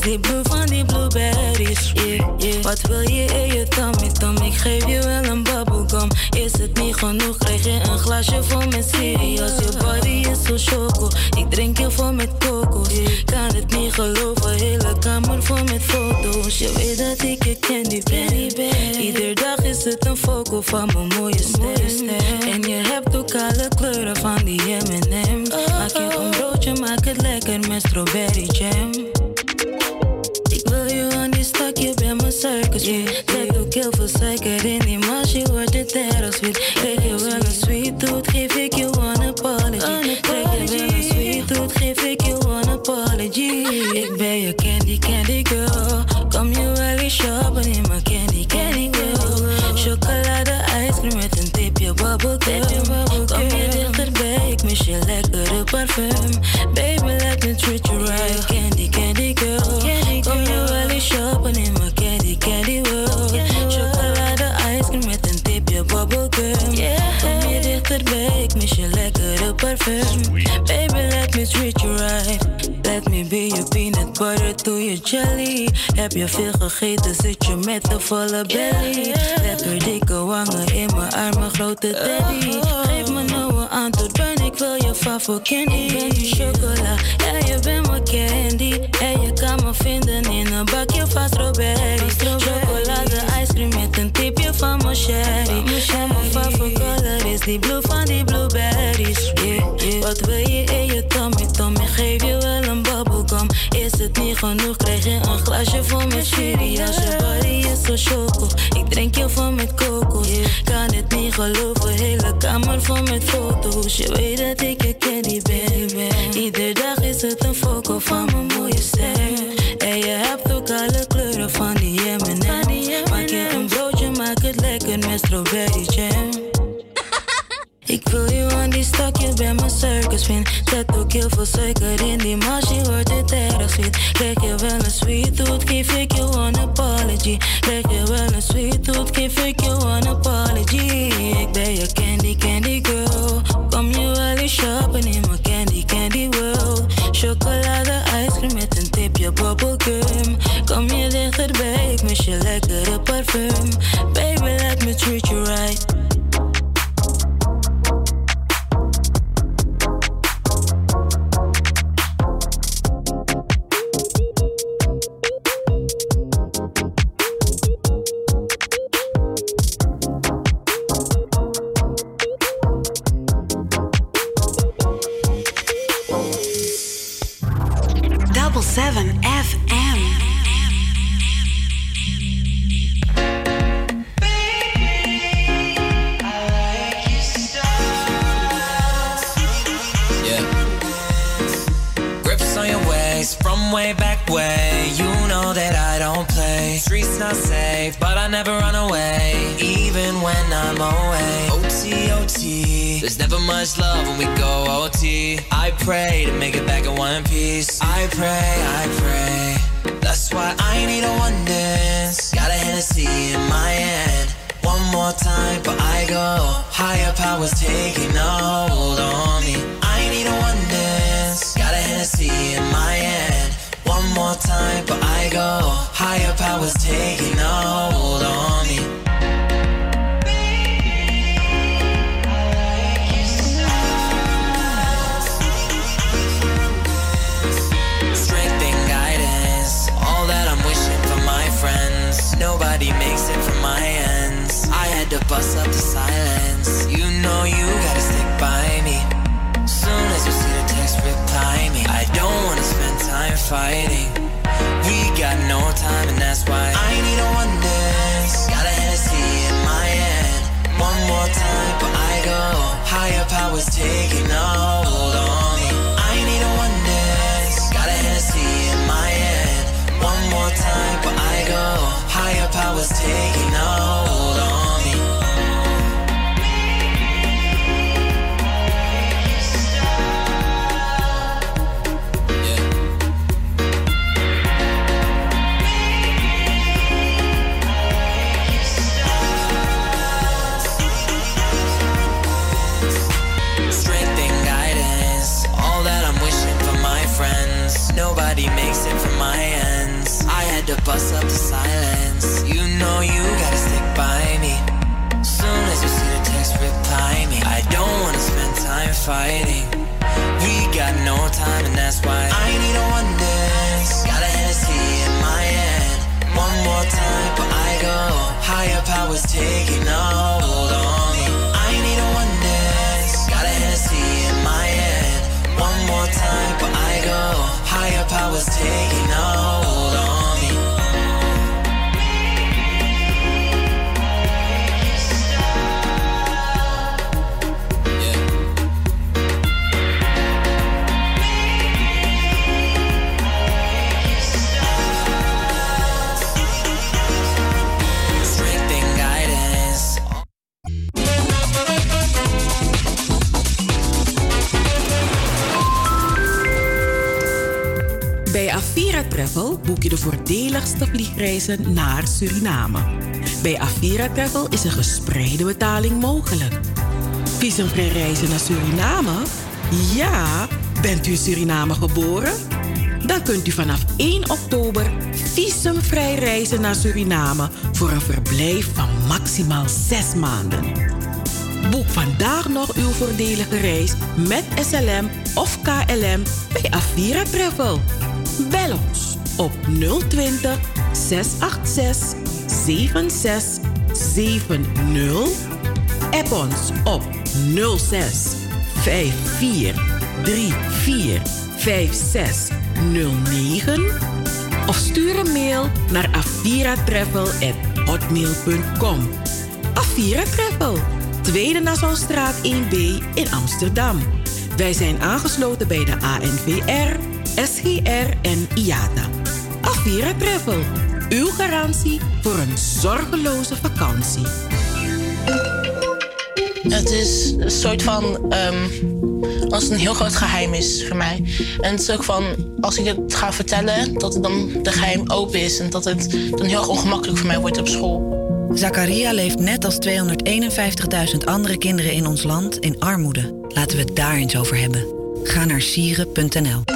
Die blue van die blueberries. Yeah, yeah. Wat wil je in je tummy tom? Ik geef je wel een bubblegum. Is het niet genoeg, krijg je een glaasje vol met Sirius. Je body is zo choco. Ik drink je vol met kokos. Kan het niet geloven, hele kamer vol met foto's. Je weet dat ik je candy ben. Iedere dag is het een foco van mijn mooie stem. En je hebt ook alle kleuren van die M&M's. Maak je een broodje, maak het lekker met strawberry Zet ook heel veel jelly. Heb je veel gegeten, zit je met een volle belly. Lekker dikke wangen in mijn armen, grote daddy. Geef me nou een antwoord, ben ik wil je favoriet candy. Ben die chocola, ja je bent mijn candy. En je kan me vinden in een bakje van strawberry. Chocolade, ijscream met een tipje van mijn sherry. En mijn favoriete color is die blue van die blueberries. Yeah, yeah. Wat wil je in je tummy, tummy? Geef je wel een Is het niet genoeg, krijg je een glaasje vol met sherry. Als je body is zo choco, ik drink je vol met kokos. Kan het niet geloven, hele kamer vol met foto's. Je weet dat ik je candy ben. Iedere dag is het een foco van mijn mooie ster. En je hebt ook alle kleuren van die M&M's. Maak je een broodje, maak het lekker met strawberry jam. Ik wil je aan die stak, je bent mijn circus fin. Zet ook heel veel suiker in die mars, je wordt het erg sweet. Krijg je wel een sweet tooth, geef ik je one apology. Krijg je wel een sweet tooth, geef ik je one apology. Ik ben je candy, vliegreizen naar Suriname. Bij Avira Travel is een gespreide betaling mogelijk. Visumvrij reizen naar Suriname? Ja, bent u in Suriname geboren? Dan kunt u vanaf 1 oktober visumvrij reizen naar Suriname voor een verblijf van maximaal 6 maanden. Boek vandaag nog uw voordelige reis met SLM of KLM bij Avira Travel. Bel ons op 020 686 7670. App ons op 06 54 34 5609 of stuur een mail naar aviratravel@hotmail.com. Avira Travel, Tweede Nassaustraat 1B in Amsterdam. Wij zijn aangesloten bij de ANVR, SGR en IATA. Avira Travel, uw garantie voor een zorgeloze vakantie. Het is een soort van. ehm, als het een heel groot geheim is voor mij. En het is ook van. Als ik het ga vertellen, dat het dan de geheim open is. En dat het dan heel erg ongemakkelijk voor mij wordt op school. Zakaria leeft net als 251.000 andere kinderen in ons land in armoede. Laten we het daar eens over hebben. Ga naar sieren.nl.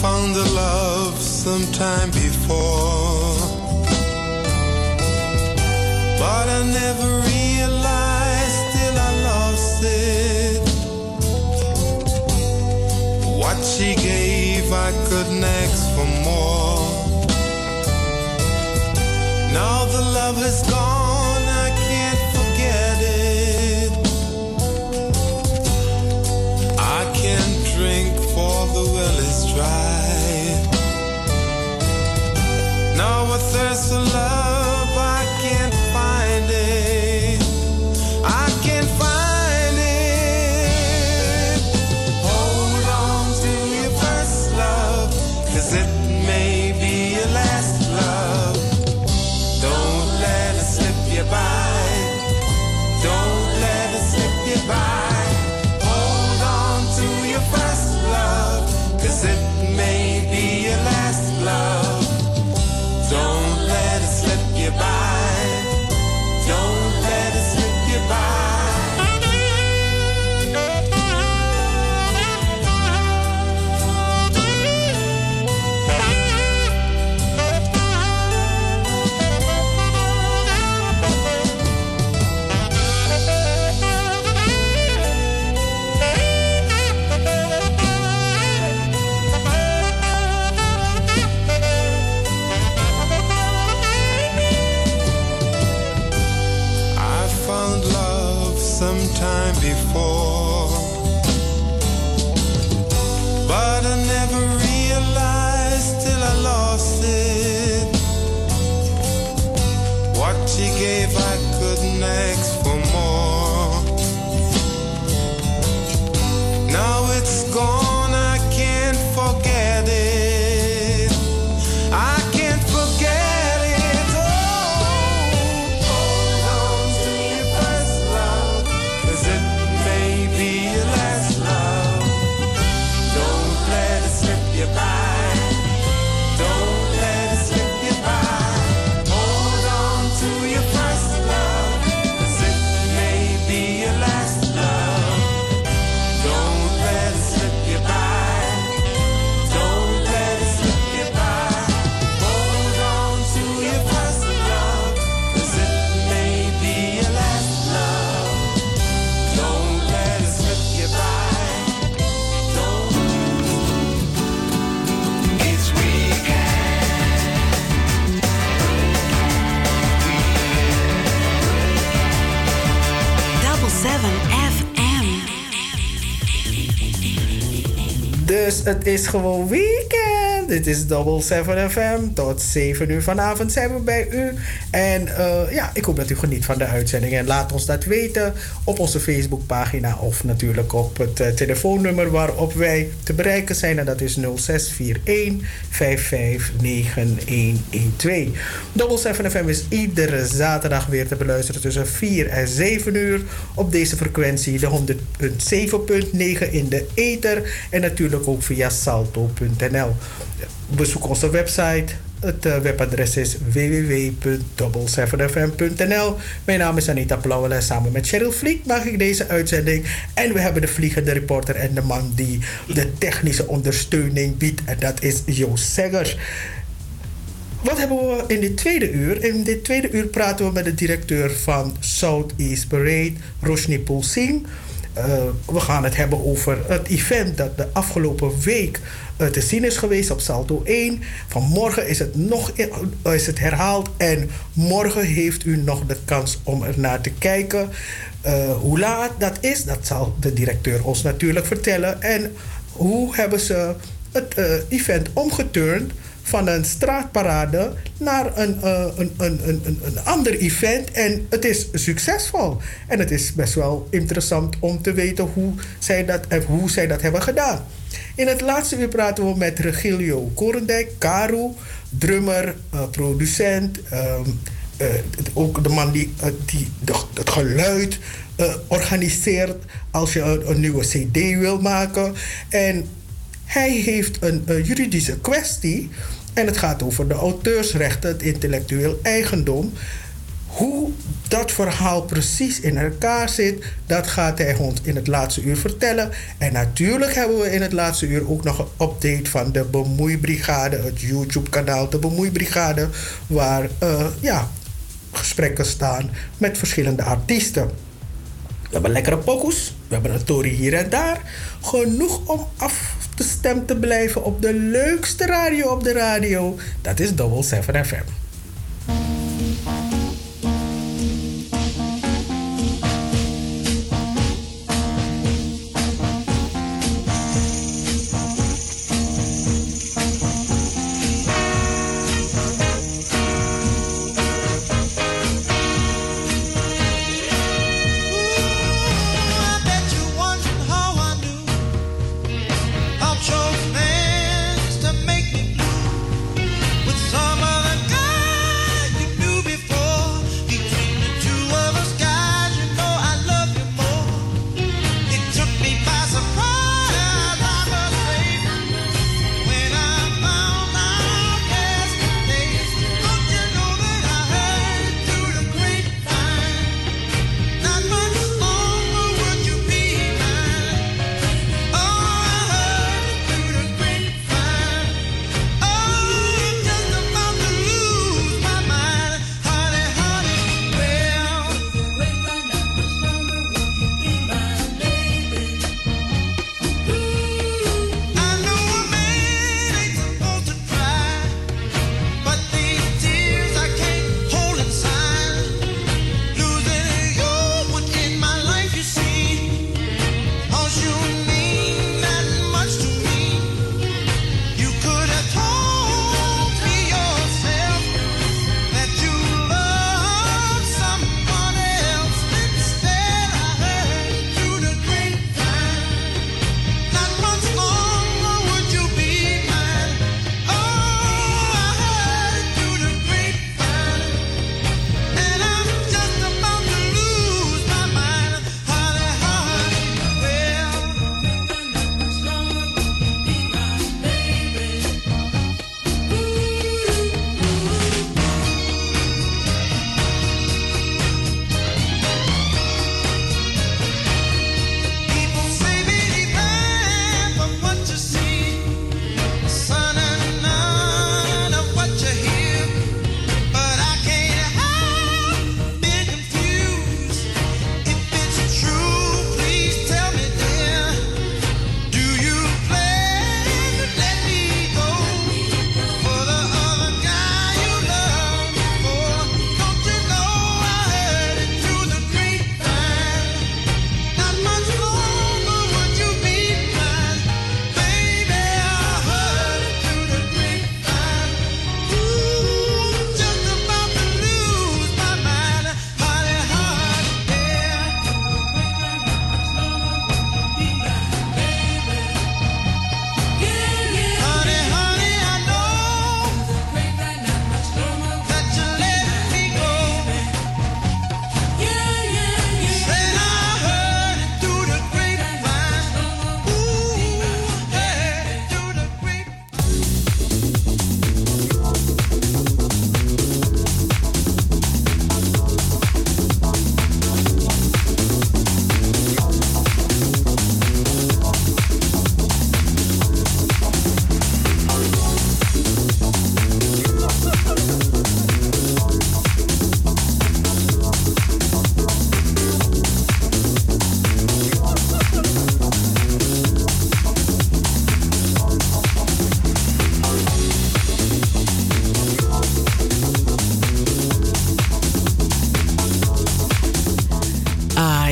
Found a love sometime before, but I never realized till I lost it. What she gave, I couldn't ask for more. Now the love is gone, there's Dus het is gewoon weekend. Dit is Double 7 FM. Tot 7 uur vanavond zijn we bij u. En eh, ja, ik hoop dat u geniet van de uitzending. En laat ons dat weten op onze Facebookpagina. Of natuurlijk op het eh, telefoonnummer waarop wij te bereiken zijn. En dat is 0641 559112. Double 7 FM is iedere zaterdag weer te beluisteren tussen 4 en 7 uur. Op deze frequentie de 100.7.9 in de ether. En natuurlijk ook via salto.nl. Bezoek onze website. Het eh, webadres is www.double7fm.nl. Mijn naam is Anita Plauwel en samen met Cheryl Vliet maak ik deze uitzending. En we hebben de vliegende reporter en de man die de technische ondersteuning biedt. En dat is Joost Seggers. Wat hebben we in dit tweede uur? In dit tweede uur praten we met de directeur van Southeast Parade, Roshni Poulsing. Uh, we gaan het hebben over het event dat de afgelopen week te zien is geweest op Salto 1. Vanmorgen is het, nog, is het herhaald en morgen heeft u nog de kans om er naar te kijken. Uh, hoe laat dat is, dat zal de directeur ons natuurlijk vertellen. En hoe hebben ze het event omgeturnd van een straatparade naar een, uh, een, een, een, een, ander event. En het is succesvol. En het is best wel interessant om te weten hoe zij dat, hoe zij dat hebben gedaan. In het laatste uur praten we met Regilio Korendijk, Karu, drummer, uh, producent. Um, uh, ook de man die, de, het geluid organiseert als je een, een nieuwe CD wil maken. En hij heeft een, een juridische kwestie. En het gaat over de auteursrechten, het intellectueel eigendom. Hoe dat verhaal precies in elkaar zit, dat gaat hij ons in het laatste uur vertellen. En natuurlijk hebben we in het laatste uur ook nog een update van de Bemoeibrigade, het YouTube-kanaal De Bemoeibrigade, waar eh, ja, gesprekken staan met verschillende artiesten. We hebben lekkere pokoes, we hebben een tory hier en daar. Genoeg om af te blijven op de leukste radio op de radio. Dat is Double 7 FM.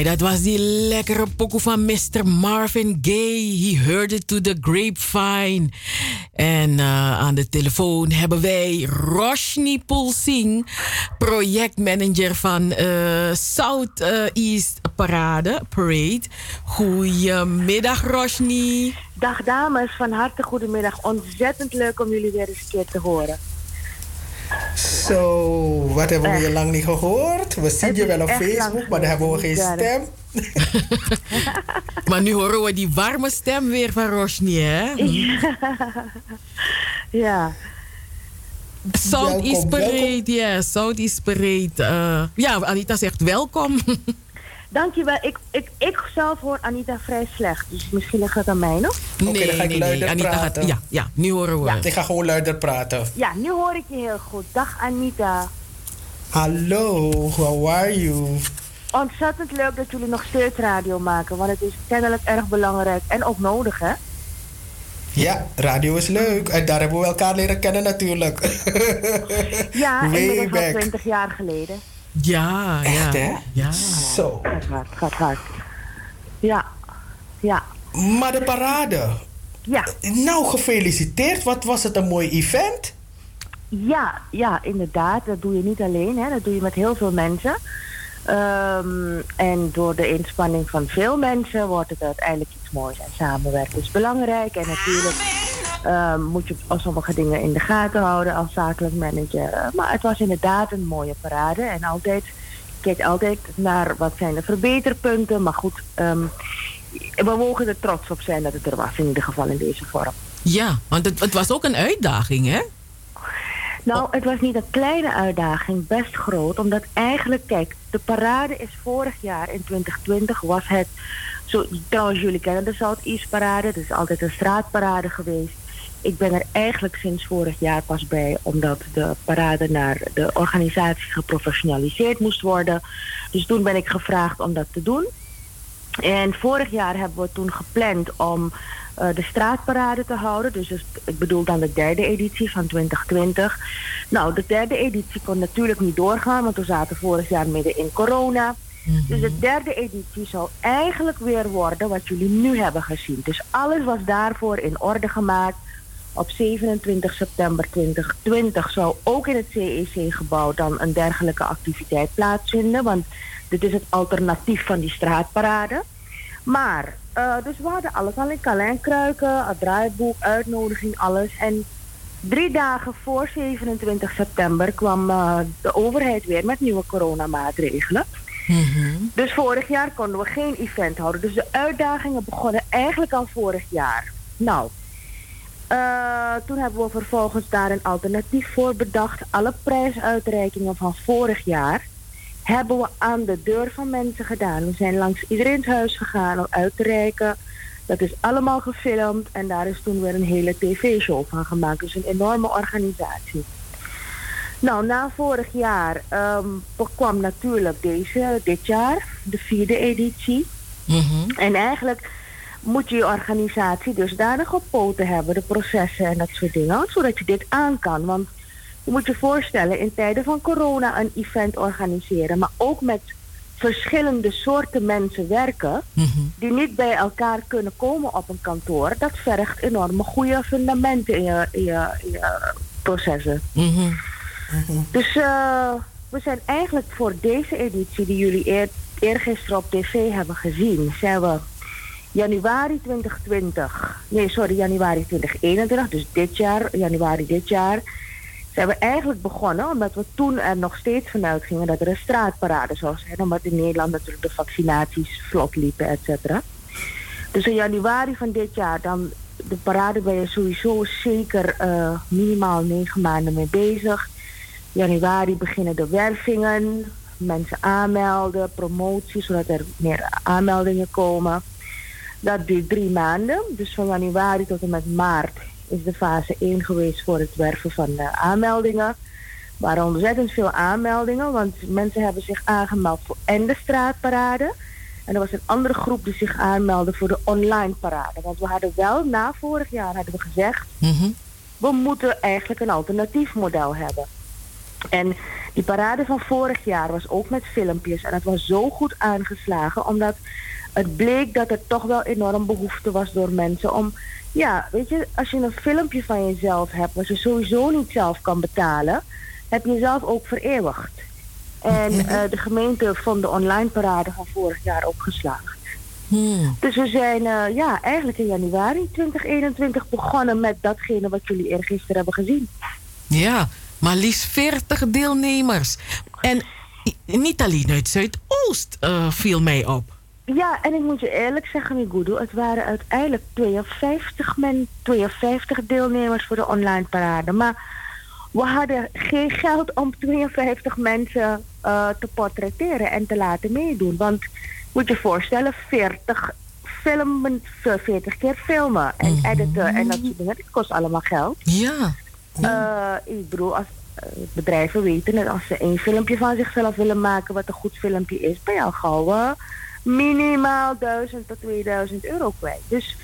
Dat was die lekkere pokoe van Mr. Marvin Gaye. He heard it to the grapevine. En eh, aan de telefoon hebben wij Roshni Pulsing, projectmanager van eh, South eh, East Parade, Parade. Goedemiddag, Roshni. Dag dames, van harte goedemiddag. Ontzettend leuk om jullie weer eens een keer te horen. Zo, wat hebben we je lang niet gehoord? We zien je is wel op Facebook, maar dan hebben we geen stem. Maar nu horen we die warme stem weer van Roshni, hè? ja. Southeast Welkom, Parade, ja. Southeast Parade. eh, ja, Anita zegt welkom. Dankjewel. Ik, ik, ik zelf hoor Anita vrij slecht. Dus misschien ligt het aan mij nog. Oké, dan ga ik luider Anita gaat, praten. ja, ja, nu horen we. Ik ga gewoon luider praten. Ja, nu hoor ik je heel goed. Dag Anita. Hallo, how are you? Ontzettend leuk dat jullie nog steeds radio maken. Want het is kennelijk erg belangrijk en ook nodig, hè? Ja, radio is leuk. En daar hebben we elkaar leren kennen natuurlijk. Ja, Way inmiddels al back. 20 jaar geleden. Ja, Echt, ja. hè? Ja. Zo. Gaat hard, gaat hard. Ja, ja. Maar de parade. Ja. Nou, gefeliciteerd. Wat was het een mooi event? Ja, ja, inderdaad. Dat doe je niet alleen, hè. Dat doe je met heel veel mensen. Ehm, en door de inspanning van veel mensen wordt het uiteindelijk iets moois. En samenwerken is belangrijk. En natuurlijk ehm, moet je al sommige dingen in de gaten houden als zakelijk manager. Maar het was inderdaad een mooie parade. En altijd, ik kijk altijd naar wat zijn de verbeterpunten. Maar goed, ehm, we mogen er trots op zijn dat het er was. In ieder geval in deze vorm. Ja, want het, het was ook een uitdaging, hè? Nou, het was niet een kleine uitdaging, best groot. Omdat eigenlijk, kijk, de parade is vorig jaar in 2020 was het... Zo, trouwens, jullie kennen de Southeast Parade. Het is altijd een straatparade geweest. Ik ben er eigenlijk sinds vorig jaar pas bij, omdat de parade naar de organisatie geprofessionaliseerd moest worden. Dus toen ben ik gevraagd om dat te doen. En vorig jaar hebben we toen gepland om eh, de straatparade te houden. Dus het- ik bedoel dan de derde editie van 2020. Nou, de derde editie kon natuurlijk niet doorgaan, want we zaten vorig jaar midden in corona. Dus de derde editie zou eigenlijk weer worden wat jullie nu hebben gezien. Dus alles was daarvoor in orde gemaakt. Op 27 september 2020 zou ook in het CEC-gebouw dan een dergelijke activiteit plaatsvinden. Want dit is het alternatief van die straatparade. Maar, eh, dus we hadden alles al in kalenderkruiken, het draaiboek, uitnodiging, alles. En drie dagen voor 27 september kwam eh, de overheid weer met nieuwe coronamaatregelen. Dus vorig jaar konden we geen event houden. Dus de uitdagingen begonnen eigenlijk al vorig jaar. Nou, eh, toen hebben we vervolgens daar een alternatief voor bedacht. Alle prijsuitreikingen van vorig jaar hebben we aan de deur van mensen gedaan. We zijn langs iedereen's huis gegaan om uit te reiken. Dat is allemaal gefilmd en daar is toen weer een hele tv-show van gemaakt. Dus een enorme organisatie. Nou, na vorig jaar ehm, kwam natuurlijk deze, dit jaar, de vierde editie. En eigenlijk moet je je organisatie dusdanig op poten hebben, de processen en dat soort dingen, zodat je dit aan kan. Want je moet je voorstellen, in tijden van corona een event organiseren, maar ook met verschillende soorten mensen werken, die niet bij elkaar kunnen komen op een kantoor, dat vergt enorme goede fundamenten in je, in je, in je processen. Dus eh, we zijn eigenlijk voor deze editie die jullie eer, eergisteren op tv hebben gezien, zijn we januari 2020, nee sorry, januari 2021, dus dit jaar, januari dit jaar, zijn we eigenlijk begonnen omdat we toen er nog steeds vanuit gingen dat er een straatparade zou zijn, omdat in Nederland natuurlijk de vaccinaties vlot liepen, et cetera. Dus in januari van dit jaar, dan de parade ben je sowieso zeker eh, minimaal negen maanden mee bezig. Januari beginnen de wervingen, mensen aanmelden, promotie, zodat er meer aanmeldingen komen. Dat duurt drie maanden. Dus van januari tot en met maart is de fase 1 geweest voor het werven van eh, aanmeldingen. Er waren ontzettend veel aanmeldingen, want mensen hebben zich aangemeld voor en de straatparade. En er was een andere groep die zich aanmeldde voor de online parade. Want we hadden wel, na vorig jaar hadden we gezegd, we moeten eigenlijk een alternatief model hebben. En die parade van vorig jaar was ook met filmpjes. En het was zo goed aangeslagen, omdat het bleek dat er toch wel enorm behoefte was door mensen om... Ja, weet je, als je een filmpje van jezelf hebt, wat je sowieso niet zelf kan betalen, heb je jezelf ook vereeuwigd. En eh, de gemeente vond de online parade van vorig jaar ook geslaagd. Dus we zijn eh, ja, eigenlijk in januari 2021 begonnen met datgene wat jullie eergisteren hebben gezien. Ja, maar liefst 40 deelnemers. En niet alleen uit Zuidoost eh, viel mij op. Ja, en ik moet je eerlijk zeggen, Migudu, het waren uiteindelijk 52, men, 52 deelnemers voor de online parade. Maar we hadden geen geld om 52 mensen eh, te portretteren en te laten meedoen. Want moet je voorstellen, 40 filmen, 40 keer filmen en editen en dat soort dingen. Dat kost allemaal geld. Ja. Eh, ik bedoel, als eh, bedrijven weten dat als ze één filmpje van zichzelf willen maken wat een goed filmpje is, ben je al gauw eh, minimaal 1000 tot 2000 euro kwijt. Dus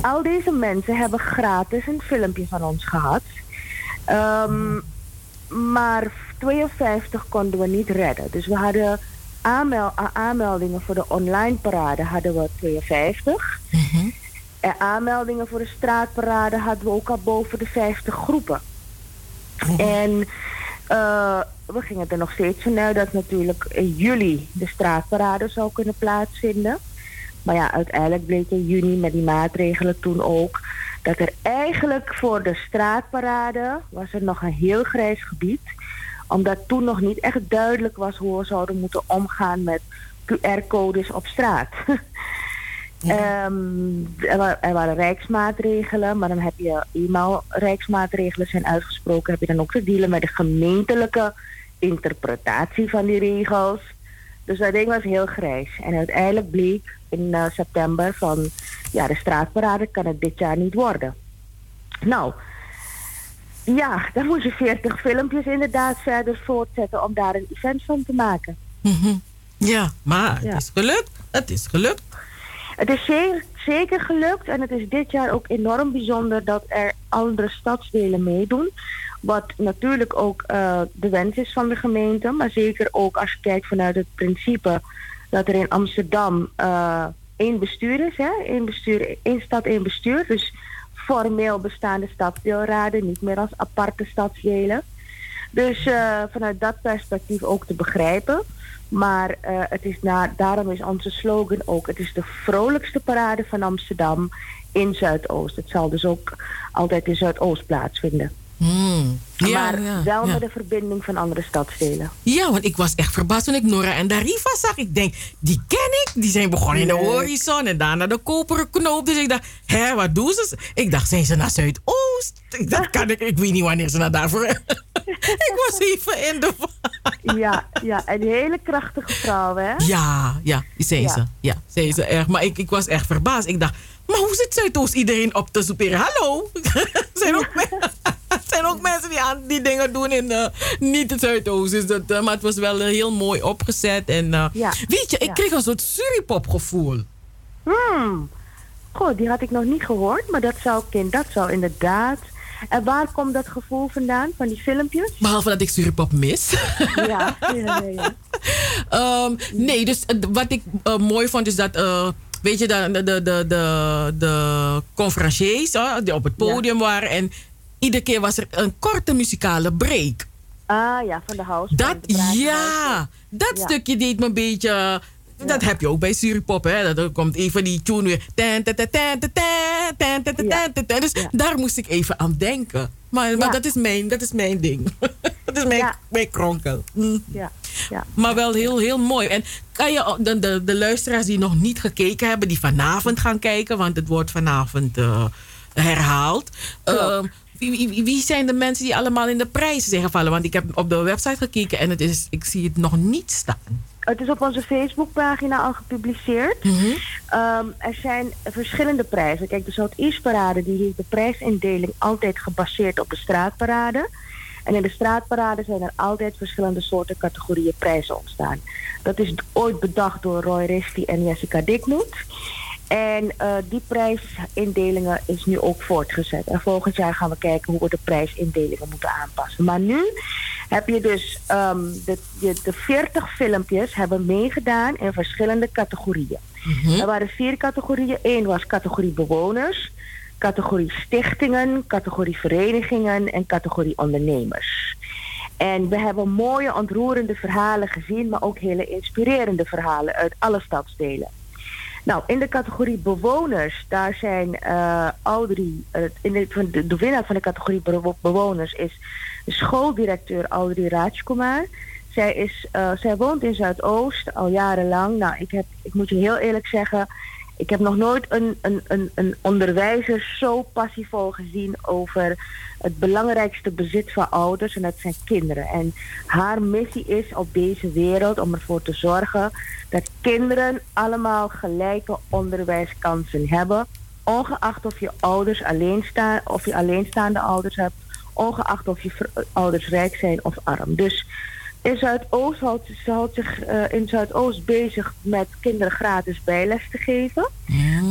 al deze mensen hebben gratis een filmpje van ons gehad. Ehm, maar 52 konden we niet redden. Dus we hadden aanmel aanmeldingen voor de online parade hadden we 52. En aanmeldingen voor de straatparade hadden we ook al boven de 50 groepen. En eh, we gingen er nog steeds vanuit dat natuurlijk in juli de straatparade zou kunnen plaatsvinden. Maar ja, uiteindelijk bleek in juni met die maatregelen toen ook dat er eigenlijk voor de straatparade was er nog een heel grijs gebied. Omdat toen nog niet echt duidelijk was hoe we zouden moeten omgaan met QR-codes op straat. Ehm, er, wa- er waren rijksmaatregelen, maar dan heb je eenmaal rijksmaatregelen zijn uitgesproken, heb je dan ook te dealen met de gemeentelijke interpretatie van die regels. Dus dat ding was heel grijs. En uiteindelijk bleek in eh, september van, ja, de straatparade kan het dit jaar niet worden. Nou, ja, dan moet je 40 filmpjes inderdaad verder voortzetten om daar een event van te maken. Mhm. Ja, maar Ja. het is gelukt. Het is gelukt. Het is zeker, zeker gelukt en het is dit jaar ook enorm bijzonder dat er andere stadsdelen meedoen. Wat natuurlijk ook eh, de wens is van de gemeente, maar zeker ook als je kijkt vanuit het principe dat er in Amsterdam eh, één bestuur is, hè? Één, bestuur, één stad, één bestuur. Dus formeel bestaan de stadsdeelraden niet meer als aparte stadsdelen. Dus eh, vanuit dat perspectief ook te begrijpen. Maar het is na, daarom is onze slogan ook: het is de vrolijkste parade van Amsterdam in Zuidoost. Het zal dus ook altijd in Zuidoost plaatsvinden. Hmm. Ja, maar ja, wel ja. met de verbinding van andere stadsdelen. Ja, want ik was echt verbaasd toen ik Nora en Dariva zag. Ik denk, die ken ik. Die zijn begonnen in de horizon en daarna de koperen knoop. Dus ik dacht, hè, wat doen ze? Ik dacht, zijn ze naar Zuidoost? Ik dacht, kan ik, ik weet niet wanneer ze naar daarvoor... ik was even in de... ja, ja, en hele krachtige vrouw, hè? Ja, ja, zijn Ja. ze. Ja, zijn ze echt. Maar ik, ik was echt verbaasd. Ik dacht, maar hoe zit Zuidoost iedereen op te soeperen? Hallo? zijn, ook men- zijn ook mensen die, aan, die dingen doen in eh, niet het Zuidoost. Dus dat, eh, maar het was wel heel mooi opgezet. En eh, Ja. weet je, ik Ja. kreeg een soort suripop gevoel. Hmm. Goh, die had ik nog niet gehoord, maar dat zou, kind, dat zou inderdaad. En waar komt dat gevoel vandaan, van die filmpjes? Behalve dat ik suripop mis. Ja, ja, ja. Ehm, nee, dus wat ik mooi vond is dat, weet je, de, de, de, de, conferenciers die op het podium waren. En iedere keer was er een korte muzikale break. Ah ja, van de house. Dat, ja, dat stukje deed me een beetje... Dat heb je ook bij Suripop, hè? Dat komt even die tune weer. Dus daar moest ik even aan denken. Maar, maar dat, is mijn, dat is mijn ding. dat is mijn, mijn kronkel. Mm. Ja. Ja. Maar wel heel, heel mooi. En kan je de, de, de, luisteraars die nog niet gekeken hebben, die vanavond gaan kijken, want het wordt vanavond eh, herhaald. Uh, wie, wie, zijn de mensen die allemaal in de prijzen zijn gevallen? Want ik heb op de website gekeken en het is, ik zie het nog niet staan. Het is op onze Facebookpagina al gepubliceerd. Ehm, er zijn verschillende prijzen. Kijk, de Zuid-East-parade die heeft de prijsindeling altijd gebaseerd op de straatparade. En in de straatparade zijn er altijd verschillende soorten categorieën prijzen ontstaan. Dat is ooit bedacht door Roy Risti en Jessica Diknoet. En eh, die prijsindelingen is nu ook voortgezet. En volgend jaar gaan we kijken hoe we de prijsindelingen moeten aanpassen. Maar nu heb je dus ehm, de, de, de 40 filmpjes hebben meegedaan in verschillende categorieën. Er waren vier categorieën. Eén was categorie bewoners, categorie stichtingen, categorie verenigingen en categorie ondernemers. En we hebben mooie, ontroerende verhalen gezien, maar ook hele inspirerende verhalen uit alle stadsdelen. Nou, in de categorie bewoners, daar zijn eh, in de, de, de winnaar van de categorie bewo- bewoners is schooldirecteur Audrey Rajkumar. Zij, is, eh, zij woont in Zuidoost al jarenlang. Nou, ik, heb, ik moet je heel eerlijk zeggen, Ik heb nog nooit een, een, een, een onderwijzer zo passievol gezien over het belangrijkste bezit van ouders en dat zijn kinderen. En haar missie is op deze wereld om ervoor te zorgen dat kinderen allemaal gelijke onderwijskansen hebben. Ongeacht of je ouders alleen staan, of je alleenstaande ouders hebt, ongeacht of je ouders rijk zijn of arm. Dus in Zuidoost houdt ze houdt zich eh, in Zuidoost bezig met kinderen gratis bijles te geven.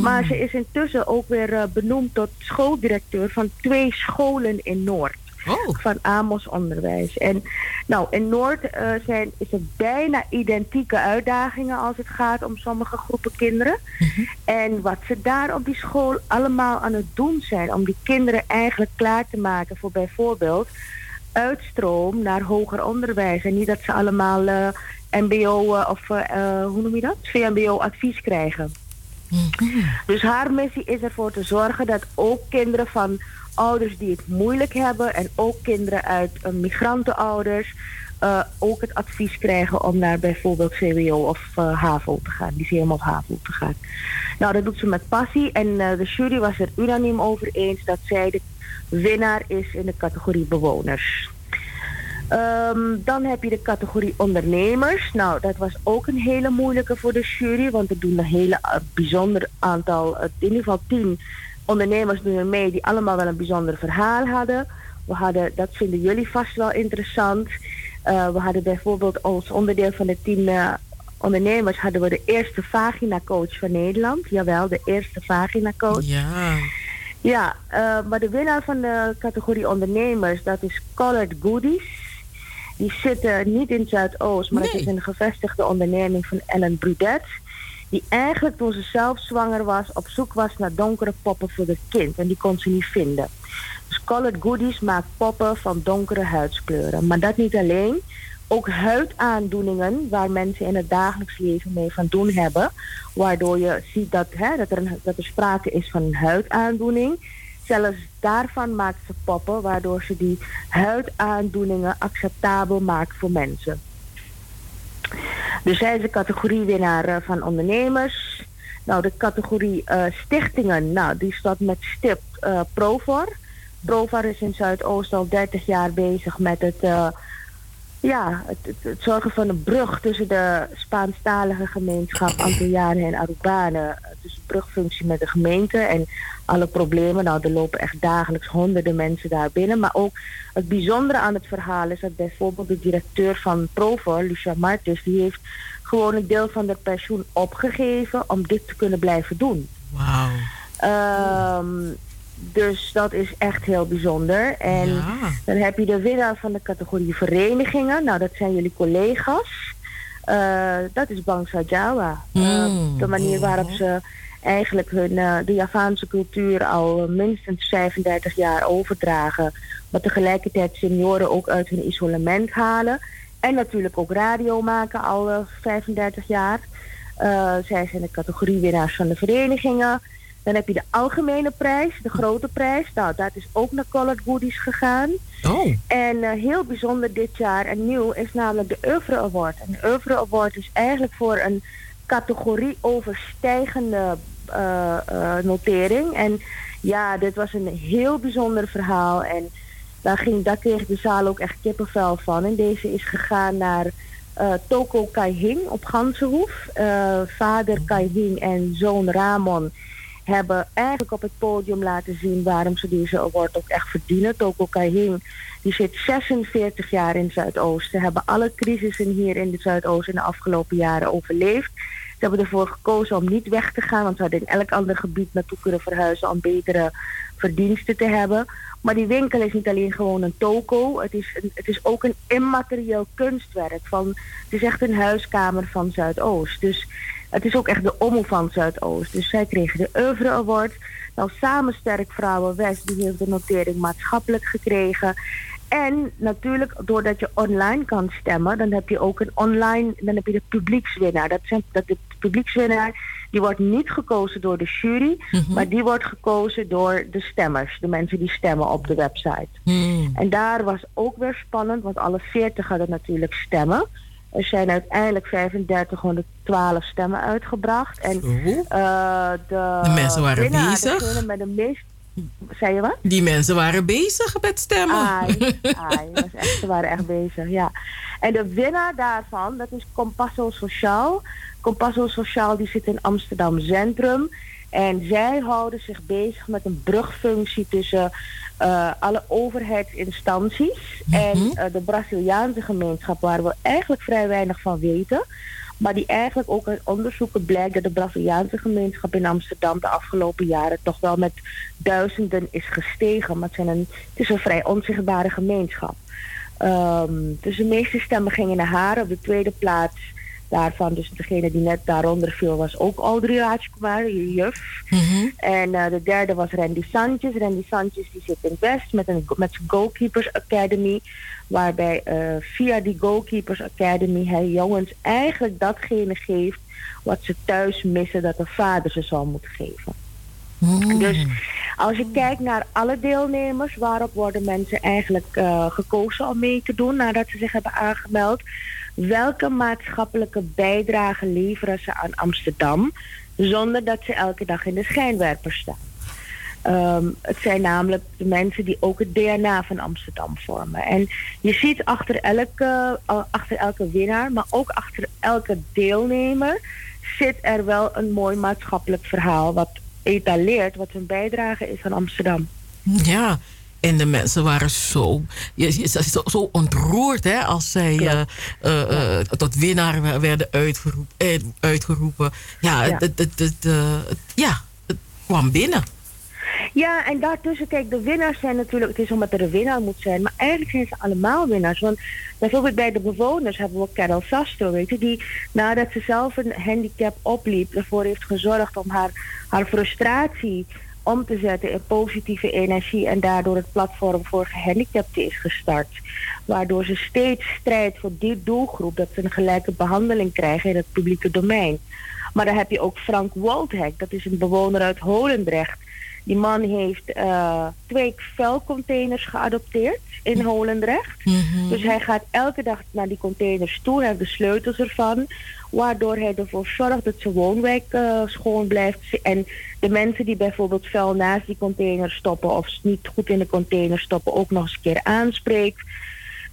Maar ze is intussen ook weer eh, benoemd tot schooldirecteur van twee scholen in Noord. Van Amos Onderwijs. En nou, in Noord eh, zijn, is er bijna identieke uitdagingen als het gaat om sommige groepen kinderen. En wat ze daar op die school allemaal aan het doen zijn om die kinderen eigenlijk klaar te maken voor bijvoorbeeld uitstroom naar hoger onderwijs. En niet dat ze allemaal eh, MBO eh, of eh, hoe noem je dat? VMBO advies krijgen. Dus haar missie is ervoor te zorgen dat ook kinderen van ouders die het moeilijk hebben en ook kinderen uit migrantenouders ook het advies krijgen om naar bijvoorbeeld CWO of HAVO te gaan, lyceum of HAVO te gaan. Nou, dat doet ze met passie en de jury was er unaniem over eens dat zij de winnaar is in de categorie bewoners. Ehm, dan heb je de categorie ondernemers. Nou, dat was ook een hele moeilijke voor de jury, want er doen een hele eh, bijzonder aantal, eh, in ieder geval tien ondernemers doen er mee die allemaal wel een bijzonder verhaal hadden. We hadden, dat vinden jullie vast wel interessant. Eh, we hadden bijvoorbeeld als onderdeel van de tien ondernemers hadden we de eerste vagina coach van Nederland. Jawel, de eerste vagina coach. Ja. Ja, eh, maar de winnaar van de categorie ondernemers, dat is Colored Goodies. Die zitten niet in Zuidoost, maar het is een gevestigde onderneming van Ellen Brudet. Die eigenlijk toen ze zelf zwanger was, op zoek was naar donkere poppen voor het kind. En die kon ze niet vinden. Dus Colored Goodies maakt poppen van donkere huidskleuren. Maar dat niet alleen. Ook huidaandoeningen waar mensen in het dagelijks leven mee van doen hebben. Waardoor je ziet dat, dat, er, een, dat er sprake is van een huidaandoening. Zelfs daarvan maakt ze poppen, waardoor ze die huidaandoeningen acceptabel maakt voor mensen. Dus zij is de categoriewinnaar eh, van ondernemers. Nou, de categorie eh, stichtingen, nou, die staat met stip eh Provar. Provar is in Zuidoost al 30 jaar bezig met het, ja, het, het, het zorgen van een brug tussen de Spaanstalige gemeenschap Antillianen en Arubanen. Dus een brugfunctie met de gemeente en alle problemen. Nou, er lopen echt dagelijks honderden mensen daar binnen. Maar ook het bijzondere aan het verhaal is dat bijvoorbeeld de directeur van Provar, Lucia Martens, die heeft gewoon een deel van haar pensioen opgegeven om dit te kunnen blijven doen. Wauw. Ehm, dus dat is echt heel bijzonder. En dan heb je de winnaar van de categorie verenigingen. Nou, dat zijn jullie collega's. Eh, dat is Bangsa Jawa. Eh, de manier waarop ze eigenlijk hun, eh, de Javaanse cultuur al minstens 35 jaar overdragen. Maar tegelijkertijd senioren ook uit hun isolement halen. En natuurlijk ook radio maken al eh, 35 jaar. Zij zijn de categoriewinnaars van de verenigingen. Dan heb je de algemene prijs, de grote prijs. Nou, dat is ook naar Colored Goodies gegaan. Oh. En eh, heel bijzonder dit jaar en nieuw is namelijk de Oeuvre Award. En de Oeuvre Award is eigenlijk voor een categorie overstijgende eh, eh, notering. En ja, dit was een heel bijzonder verhaal. En daar, ging, daar kreeg de zaal ook echt kippenvel van. En deze is gegaan naar Toko Kaihing op Gansenhoef. Vader Kaihing en zoon Ramon hebben eigenlijk op het podium laten zien waarom ze deze award ook echt verdienen. Toko Kaihing die zit 46 jaar in Zuidoost. Ze hebben alle crisissen hier in het Zuidoost in de afgelopen jaren overleefd. Ze hebben ervoor gekozen om niet weg te gaan, want ze hadden in elk ander gebied naartoe kunnen verhuizen om betere verdiensten te hebben. Maar die winkel is niet alleen gewoon een toko, het is, een, het is ook een immaterieel kunstwerk. Van, het is echt een huiskamer van Zuidoost. Dus het is ook echt de ommel van Zuidoost. Dus zij kregen de Oeuvre Award. Nou, Samen Sterk Vrouwen West, die heeft de notering maatschappelijk gekregen. En natuurlijk, doordat je online kan stemmen, dan heb je ook een online, dan heb je de publiekswinnaar. Dat, zijn, dat de publiekswinnaar, die wordt niet gekozen door de jury, maar die wordt gekozen door de stemmers, de mensen die stemmen op de website. En daar was ook weer spannend, want alle veertig hadden natuurlijk stemmen. Er zijn uiteindelijk 3512 stemmen uitgebracht. En eh, de, De mensen waren bezig. Met de meest, zei je wat? Die mensen waren bezig met stemmen. Ai, ai, echt, ze waren echt bezig, ja. En de winnaar daarvan, dat is Compasso Sociaal. Compasso Sociaal die zit in Amsterdam Centrum. En zij houden zich bezig met een brugfunctie tussen eh, alle overheidsinstanties en eh, de Braziliaanse gemeenschap, waar we eigenlijk vrij weinig van weten. Maar die eigenlijk ook uit onderzoeken blijkt dat de Braziliaanse gemeenschap in Amsterdam de afgelopen jaren toch wel met duizenden is gestegen. Maar het, zijn een, het is een vrij onzichtbare gemeenschap. Ehm, dus de meeste stemmen gingen naar haar. Op de tweede plaats daarvan, dus degene die net daaronder viel, was ook Audrey Rajkumar, je juf. En eh, de derde was Randy Sanchez. Randy Sanchez die zit in West met, een, met zijn Goalkeepers Academy. Waarbij eh, via die Goalkeepers Academy hij jongens eigenlijk datgene geeft wat ze thuis missen dat de vader ze zou moeten geven. Dus als je kijkt naar alle deelnemers, waarop worden mensen eigenlijk eh, gekozen om mee te doen nadat ze zich hebben aangemeld? Welke maatschappelijke bijdrage leveren ze aan Amsterdam zonder dat ze elke dag in de schijnwerper staan? Ehm, het zijn namelijk de mensen die ook het DNA van Amsterdam vormen. En je ziet achter elke, uh, achter elke winnaar, maar ook achter elke deelnemer, zit er wel een mooi maatschappelijk verhaal wat etaleert wat hun bijdrage is aan Amsterdam. Ja, en de mensen waren zo, je, je- zo, zo ontroerd hè, als zij eh, tot winnaar werden uitgeroepen. eh, uitgeroepen. Ja, Ja. Het, het, het, het- ja, het kwam binnen. Ja, en daartussen, kijk, de winnaars zijn natuurlijk, het is omdat er een winnaar moet zijn, maar eigenlijk zijn ze allemaal winnaars. Want bijvoorbeeld bij de bewoners hebben we Carol Sastro, weet je, die nadat ze zelf een handicap opliep, ervoor heeft gezorgd om haar, haar frustratie om te zetten in positieve energie en daardoor het platform voor gehandicapten is gestart. Waardoor ze steeds strijdt voor die doelgroep, dat ze een gelijke behandeling krijgen in het publieke domein. Maar dan heb je ook Frank Woldhek, dat is een bewoner uit Holendrecht. Die man heeft eh, twee vuilcontainers geadopteerd in Holendrecht. Dus hij gaat elke dag naar die containers toe, hij heeft de sleutels ervan. Waardoor hij ervoor zorgt dat zijn woonwijk eh, schoon blijft. En de mensen die bijvoorbeeld vuil naast die container stoppen of niet goed in de container stoppen, ook nog eens een keer aanspreekt.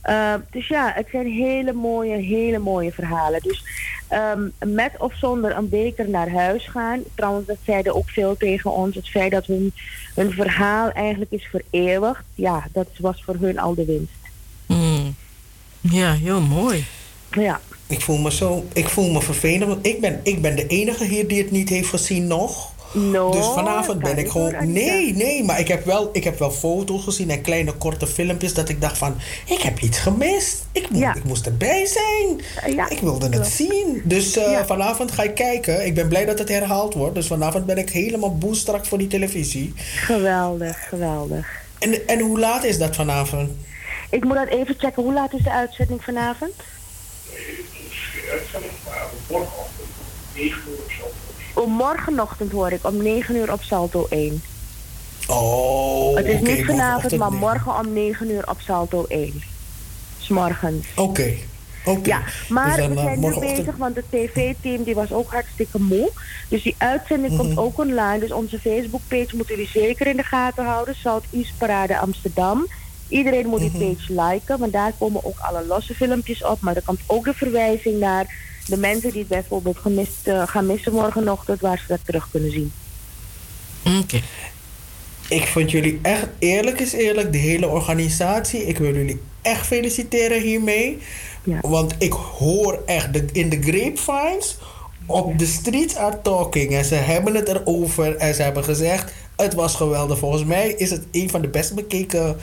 Uh, dus ja, het zijn hele mooie, hele mooie verhalen. Dus um, met of zonder een beker naar huis gaan. Trouwens, dat zeiden ook veel tegen ons. Het feit dat hun, hun verhaal eigenlijk is vereeuwigd. Ja, dat was voor hun al de winst. Mm. Ja, heel mooi. Ja. Ik voel me zo, ik voel me vervelend, want ik ben, ik ben de enige hier die het niet heeft gezien nog. No, dus vanavond ben ik gewoon. Nee, nee, maar ik heb, wel, ik heb wel foto's gezien en kleine korte filmpjes dat ik dacht van, ik heb iets gemist. Ik, moet, ik moest erbij zijn. ik wilde het zien. Dus uh, vanavond ga ik kijken. Ik ben blij dat het herhaald wordt. Dus vanavond ben ik helemaal boestrak voor die televisie. Geweldig, geweldig. En, en hoe laat is dat vanavond? Ik moet dat even checken. Hoe laat is de uitzending vanavond? Om morgenochtend hoor ik, om 9 uur op Salto 1. Oh, Het is okay, niet vanavond, maar morgen om 9 uur op Salto 1. S'morgens. Oké. Okay. Ja, maar dus dan, we uh, zijn nu bezig, want het tv-team die was ook hartstikke moe. Dus die uitzending Mhm. komt ook online. Dus onze Facebook-page moeten jullie zeker in de gaten houden. Southeast Parade Amsterdam. Iedereen moet Mhm. die page liken, want daar komen ook alle losse filmpjes op. Maar er komt ook de verwijzing naar de mensen die het bijvoorbeeld gemist, uh, gaan missen morgenochtend, waar ze dat terug kunnen zien. Oké. Ik vond jullie echt, eerlijk is eerlijk, de hele organisatie. Ik wil jullie echt feliciteren hiermee. Want ik hoor echt de, in de grapevines, op de streets are talking. En ze hebben het erover en ze hebben gezegd, het was geweldig. Volgens mij is het een van de best bekeken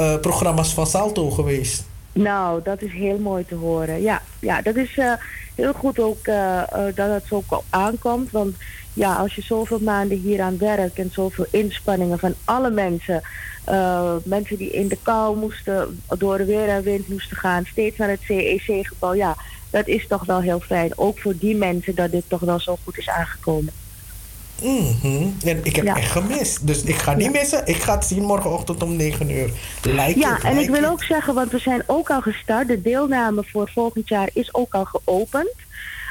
uh, programma's van Salto geweest. Nou, dat is heel mooi te horen. Ja, ja dat is uh, heel goed ook uh, uh, dat het zo aankomt. Want ja, als je zoveel maanden hier aan werkt en zoveel inspanningen van alle mensen. mensen die in de kou moesten, door weer en wind moesten gaan, steeds naar het CEC-gebouw. Ja, dat is toch wel heel fijn. Ook voor die mensen dat dit toch wel zo goed is aangekomen. Mhm. En ik heb Ja. echt gemist. Dus ik ga niet missen. Ik ga het zien morgenochtend om 9 uur. Lijkt ja, en ik wil ook zeggen, want we zijn ook al gestart. De deelname voor volgend jaar is ook al geopend.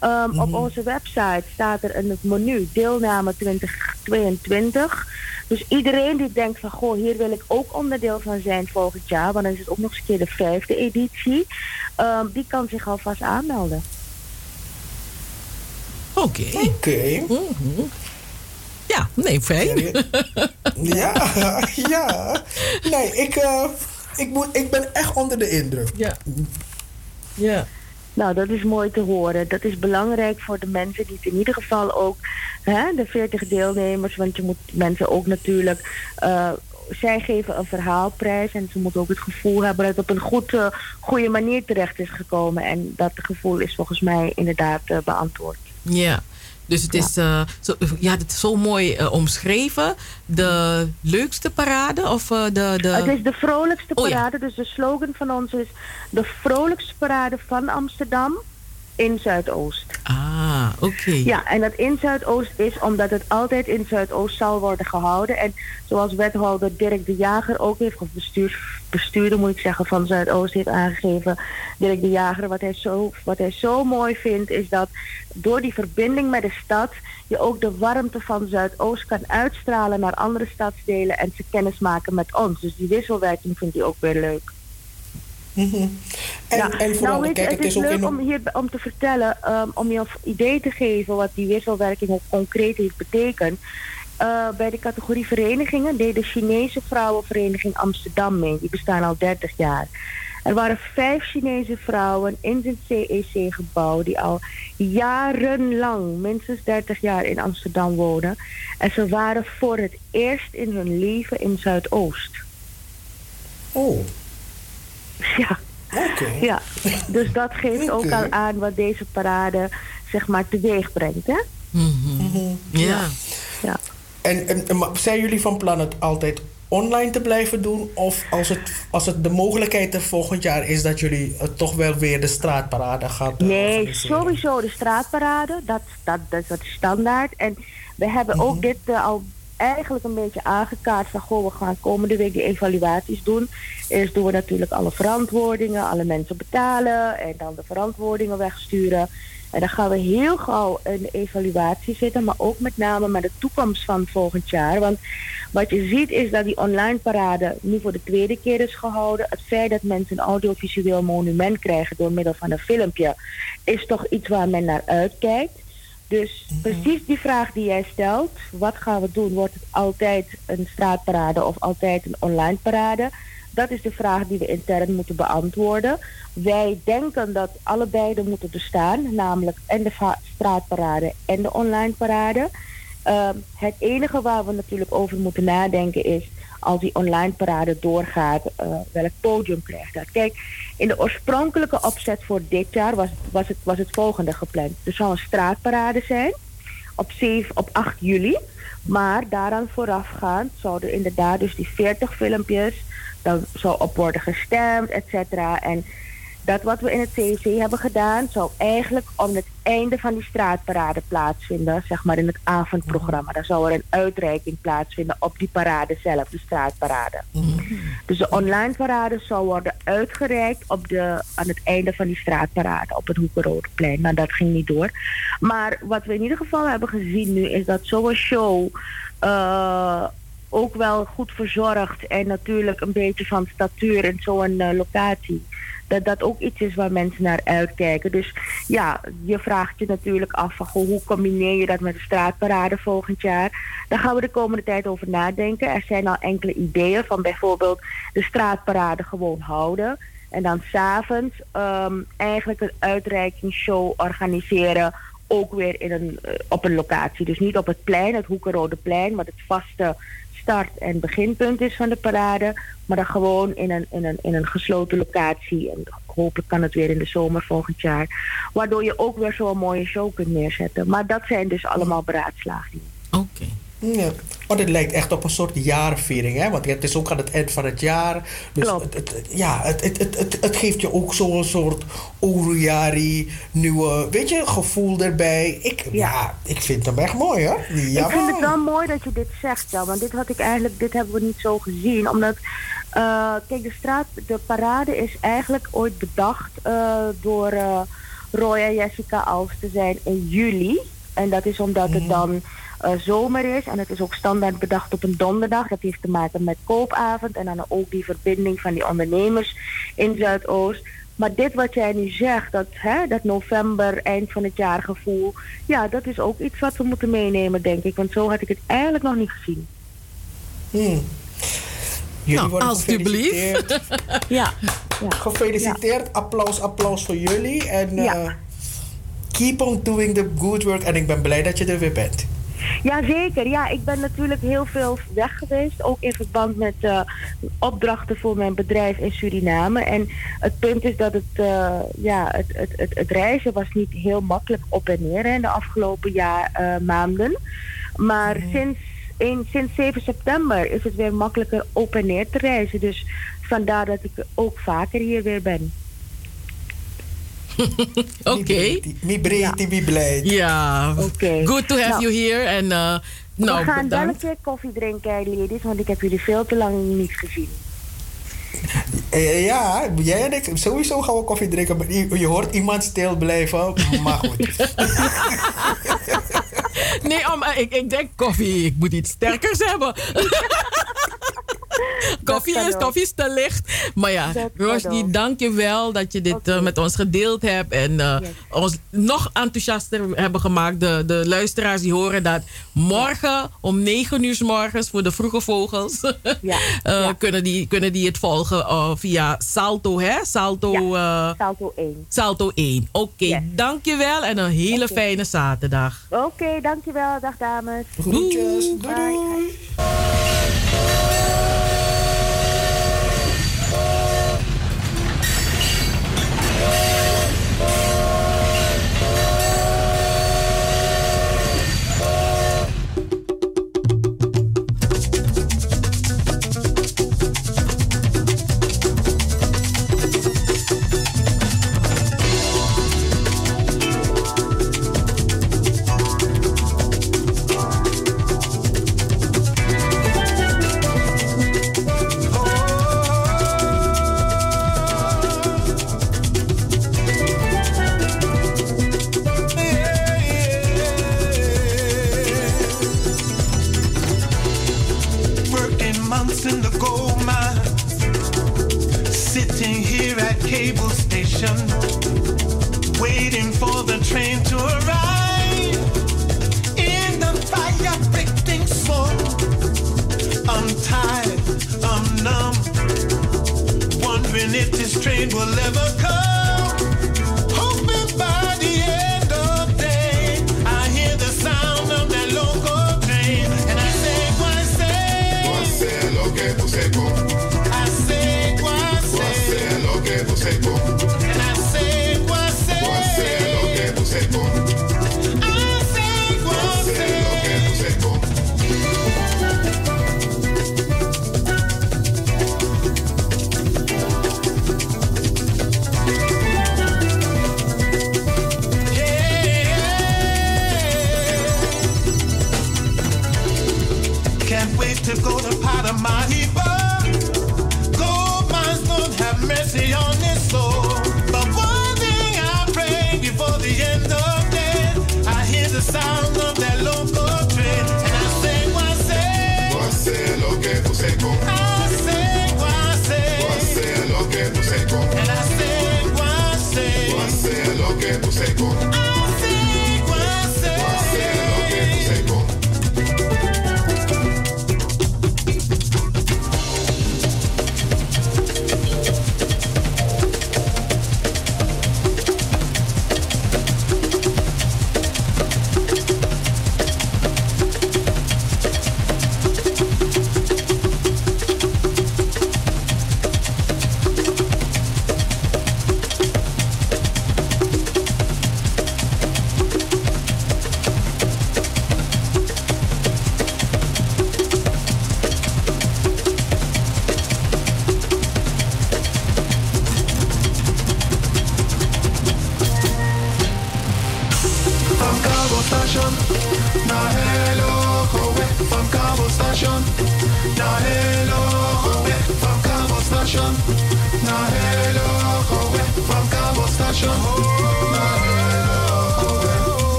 Ehm, Op onze website staat er in het menu deelname 2022. Dus iedereen die denkt van, goh, hier wil ik ook onderdeel van zijn volgend jaar. Want dan is het ook nog eens een keer de vijfde editie. ehm, die kan zich alvast aanmelden. Oké. Oké. Mhm. Ja, nee, fijn. Ja, ja. Nee, ik, eh, ik, moet, ik ben echt onder de indruk. Ja. Ja. Nou, dat is mooi te horen. Dat is belangrijk voor de mensen die het in ieder geval ook, hè, de 40 deelnemers, want je moet mensen ook natuurlijk, eh, zij geven een verhaalprijs en ze moeten ook het gevoel hebben dat het op een goed, eh, goede manier terecht is gekomen. En dat gevoel is volgens mij inderdaad beantwoord. Ja. Dus het is, eh, zo, ja, het is zo mooi eh, omschreven. De leukste parade? Of eh, de, de... Het is de vrolijkste Oh, ja. parade, dus de slogan van ons is de vrolijkste parade van Amsterdam in Zuidoost. Ah, oké. Ja, en dat in Zuidoost is omdat het altijd in Zuidoost zal worden gehouden. En zoals wethouder Dirk de Jager ook heeft, of bestuurs, bestuurder moet ik zeggen, van Zuidoost heeft aangegeven. Dirk de Jager, wat hij, zo, wat hij zo mooi vindt, is dat door die verbinding met de stad je ook de warmte van Zuidoost kan uitstralen naar andere stadsdelen en ze kennis maken met ons. Dus die wisselwerking vindt hij ook weer leuk. Mhm. En, en vooral, nou, weet je, kijk, het, het is leuk om hier om te vertellen, ehm, om je een idee te geven wat die wisselwerking ook concreet heeft betekend. Eh, bij de categorie verenigingen deed de Chinese Vrouwenvereniging Amsterdam mee. Die bestaan al 30 jaar. Er waren vijf Chinese vrouwen in het CEC-gebouw die al jarenlang, minstens 30 jaar in Amsterdam wonen. En ze waren voor het eerst in hun leven in Zuidoost. Oh. Ja. Ja, dus dat geeft ook al aan wat deze parade zeg maar teweeg brengt, hè? Ja. ja. En, en, en zijn jullie van plan het altijd online te blijven doen? Of als het, als het de mogelijkheid er volgend jaar is dat jullie het toch wel weer de straatparade gaan eh, Nee, sowieso de straatparade, dat, dat, dat, is standaard. En we hebben ook dit eh, al eigenlijk een beetje aangekaart van... goh, we gaan komende week die evaluaties doen. Eerst doen we natuurlijk alle verantwoordingen, alle mensen betalen... en dan de verantwoordingen wegsturen. En dan gaan we heel gauw de evaluatie zitten... maar ook met name met de toekomst van volgend jaar. Want wat je ziet is dat die online parade nu voor de tweede keer is gehouden. Het feit dat mensen een audiovisueel monument krijgen door middel van een filmpje... is toch iets waar men naar uitkijkt. Dus precies die vraag die jij stelt, wat gaan we doen? Wordt het altijd een straatparade of altijd een online parade? Dat is de vraag die we intern moeten beantwoorden. Wij denken dat allebei er moeten bestaan, namelijk en de straatparade en de online parade. Ehm, het enige waar we natuurlijk over moeten nadenken is, als die online parade doorgaat, eh, welk podium krijgt dat? Kijk, in de oorspronkelijke opzet voor dit jaar was, was, het, was het volgende gepland. Er zou een straatparade zijn op, 7, op 8 juli. Maar daaraan voorafgaand zouden inderdaad dus die 40 filmpjes, daar zou op worden gestemd, et cetera. En dat wat we in het CEC hebben gedaan, zou eigenlijk om het einde van die straatparade plaatsvinden, zeg maar in het avondprogramma. Dan zou er een uitreiking plaatsvinden op die parade zelf, de straatparade. Dus de online parade zou worden uitgereikt op de, aan het einde van die straatparade op het Hoekenrodeplein. Maar dat ging niet door. Maar wat we in ieder geval hebben gezien nu is dat zo'n show eh, ook wel goed verzorgd en natuurlijk een beetje van statuur in zo'n eh, locatie. Dat dat ook iets is waar mensen naar uitkijken. Dus ja, je vraagt je natuurlijk af van goh, hoe combineer je dat met de straatparade volgend jaar. Daar gaan we de komende tijd over nadenken. Er zijn al enkele ideeën van bijvoorbeeld de straatparade gewoon houden. En dan s'avonds um, eigenlijk een uitreikingsshow organiseren. Ook weer in een, eh, op een locatie. Dus niet op het plein, het Hoekenrode plein, wat het vaste start- en beginpunt is van de parade. Maar dan gewoon in een, in, een, in een gesloten locatie. En hopelijk kan het weer in de zomer volgend jaar. Waardoor je ook weer zo'n mooie show kunt neerzetten. Maar dat zijn dus allemaal beraadslagingen. Oké. Ja, want het lijkt echt op een soort jaarviering, hè? Want het is ook aan het eind van het jaar. Dus Het, het, ja, het, het, het, het, het geeft je ook zo'n soort Orujari, nieuwe, weet je, gevoel erbij. Ik, ja. ik vind hem echt mooi, hoor. Ja, Ik vind het wel mooi dat je dit zegt, ja, want dit had ik eigenlijk, dit hebben we niet zo gezien, omdat eh, kijk de straat, de parade is eigenlijk ooit bedacht eh, door eh, Roy en Jessica Alves te zijn in juli en dat is omdat het dan eh, zomer is en het is ook standaard bedacht op een donderdag. Dat heeft te maken met koopavond en dan ook die verbinding van die ondernemers in Zuidoost. Maar dit wat jij nu zegt, dat, hè, dat november, eind van het jaar gevoel, ja, dat is ook iets wat we moeten meenemen, denk ik. Want zo had ik het eigenlijk nog niet gezien. Hmm. Jullie Nou, worden gefeliciteerd. ja. Gefeliciteerd. Applaus, applaus voor jullie. En Ja. eh, keep on doing the good work. En ik ben blij dat je er weer bent. Jazeker, ja, ik ben natuurlijk heel veel weg geweest, ook in verband met eh, opdrachten voor mijn bedrijf in Suriname. En het punt is dat het, eh, ja, het, het, het, het reizen was niet heel makkelijk op en neer hè, in de afgelopen jaar, eh, maanden. Maar sinds, in, sinds 7 september is het weer makkelijker op en neer te reizen. Dus vandaar dat ik ook vaker hier weer ben. Oké. Mi breed, mi blij. Ja. Good to have Nou. you here. En uh, nou, We gaan wel een keer koffie drinken, ladies, want ik heb jullie veel te lang niet gezien. Eh, ja, jij en ik, sowieso gaan we koffie drinken. maar Je, je hoort iemand stil blijven. Maar goed. Nee, om, ik, ik denk koffie. Ik moet iets sterkers hebben. koffie, is, koffie is te licht. Maar ja, Roshni, dank je wel dat je dit eh, met ons gedeeld hebt. En eh, ons nog enthousiaster hebben gemaakt. De, de luisteraars die horen dat morgen om 9 uur 's morgens voor de vroege vogels. eh, Kunnen, die, kunnen die het volgen via Salto, hè? Salto, Salto 1. Salto 1. Oké, dank je wel en een hele fijne zaterdag. Oké, dankjewel. Dag dames. Groetjes. Doei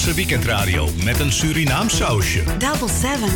Weekendradio met een Surinaam sausje. Double 7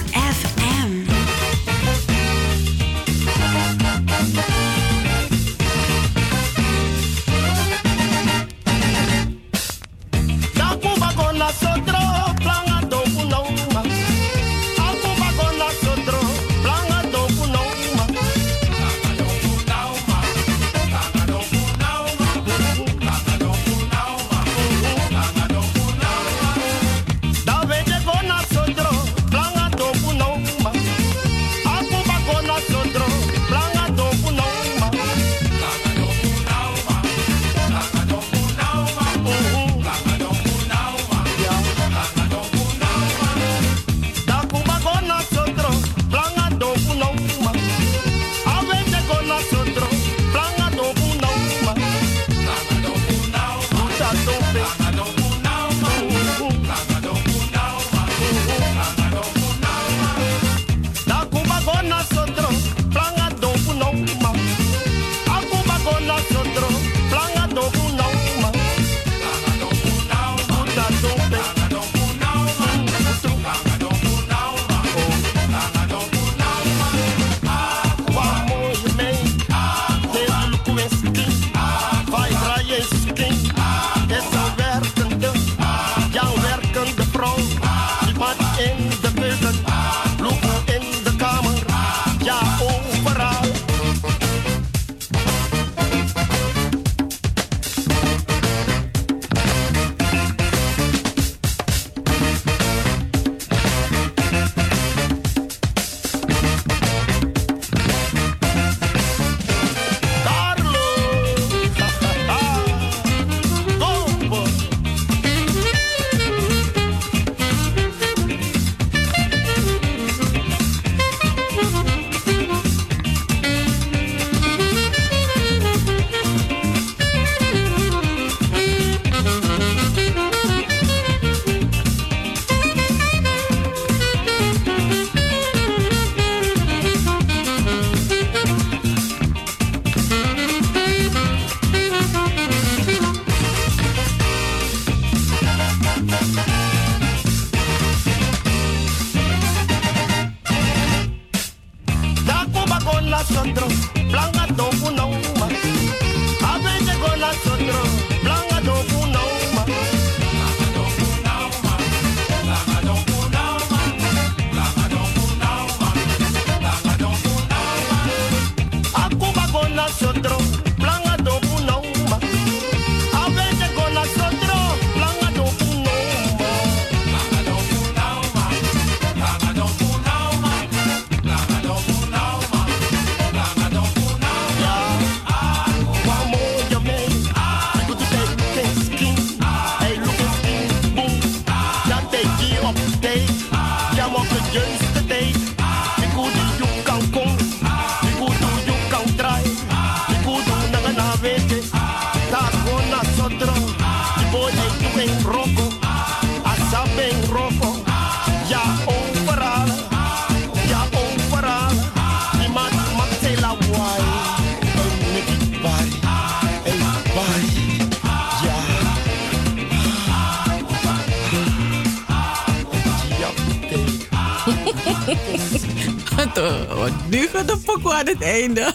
aan het einde.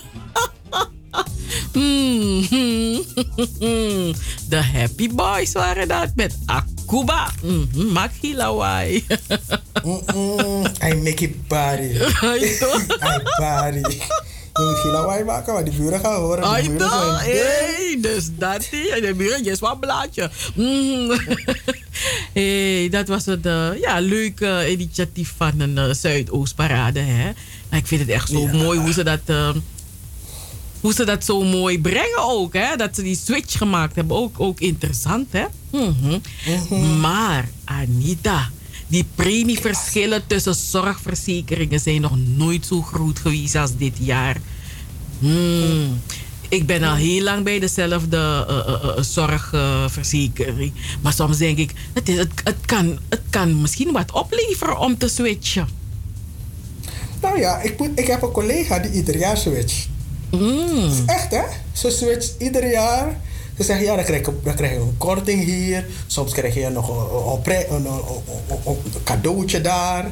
De Happy Boys waren dat met Akuba. Mm, Makilawai. I make it toch? I body. Je moet geen lawaai maken, want die buren gaan horen. Toch? zijn Hey, dus dat. En de buren, is wat blaadje. Mm. hey, dat was het eh, ja, leuke initiatief van een uh, Zuidoostparade. Hè? Vind het echt zo mooi hoe ze dat... eh, hoe ze dat zo mooi brengen ook. Hè? Dat ze die switch gemaakt hebben. Ook, ook interessant, hè? Mhm. Maar, Anita... Die premieverschillen tussen zorgverzekeringen zijn nog nooit zo groot geweest als dit jaar. Hmm. Ik ben al heel lang bij dezelfde eh, eh, eh, zorgverzekering. maar soms denk ik, het, is, het, het, kan, het kan misschien wat opleveren om te switchen. Nou ja, ik, moet, ik heb een collega die ieder jaar switcht. Mm. Dat is echt hè? Ze switcht ieder jaar. Ze zeggen ja, dan krijg, je, dan krijg je een korting hier. Soms krijg je nog een, een, cadeautje daar.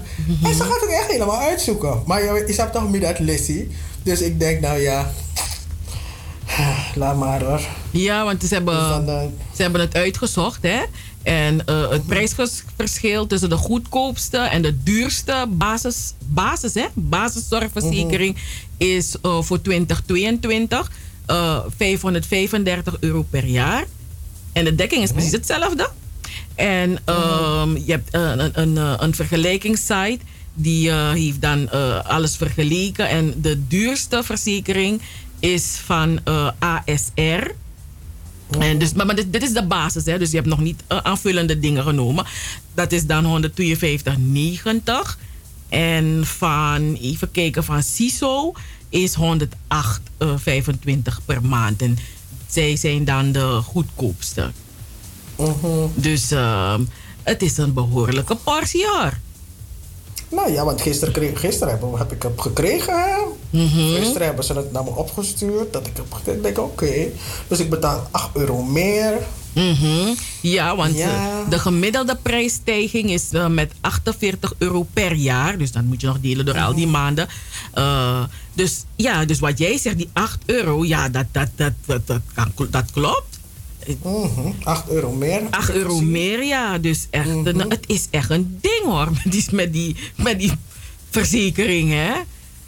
En ze gaat het echt helemaal uitzoeken. Maar je, je hebt toch meer dat Lissy. Dus ik denk nou ja, laat maar hoor. Ja, want ze hebben, ze hebben het uitgezocht, hè? En eh, het prijsverschil tussen de goedkoopste en de duurste basis, basis, hè? basiszorgverzekering is eh, voor 2022 eh, 535 euro per jaar. En de dekking is precies hetzelfde. En ehm, je hebt eh, een, een, een, een vergelijkingssite die eh, heeft dan eh, alles vergeleken. En de duurste verzekering is van eh, ASR. En dus, maar maar dit, dit is de basis, hè? dus je hebt nog niet eh, aanvullende dingen genomen. Dat is dan 152,90. En van, even kijken, van CISO is 108,25 per maand. En zij zijn dan de goedkoopste. Dus ehm, het is een behoorlijke portie hoor. Nou ja, want gisteren, kreeg, gisteren heb, heb ik het gekregen. Hè? Gisteren hebben ze het naar me opgestuurd. Dat ik heb gekeken. Ik denk, oké. Dus ik betaal 8 euro meer. Mhm. Ja, want Ja. eh, de gemiddelde prijsstijging is eh, met 48 euro per jaar. Dus dan moet je nog delen door al die maanden. Eh, dus ja, dus wat jij zegt, die 8 euro, ja, dat, dat, dat, dat, dat, dat klopt. 8 euro meer. 8 euro meer, ja. Dus echt, een- het is echt een ding hoor, met die, met die, met die verzekering, hè.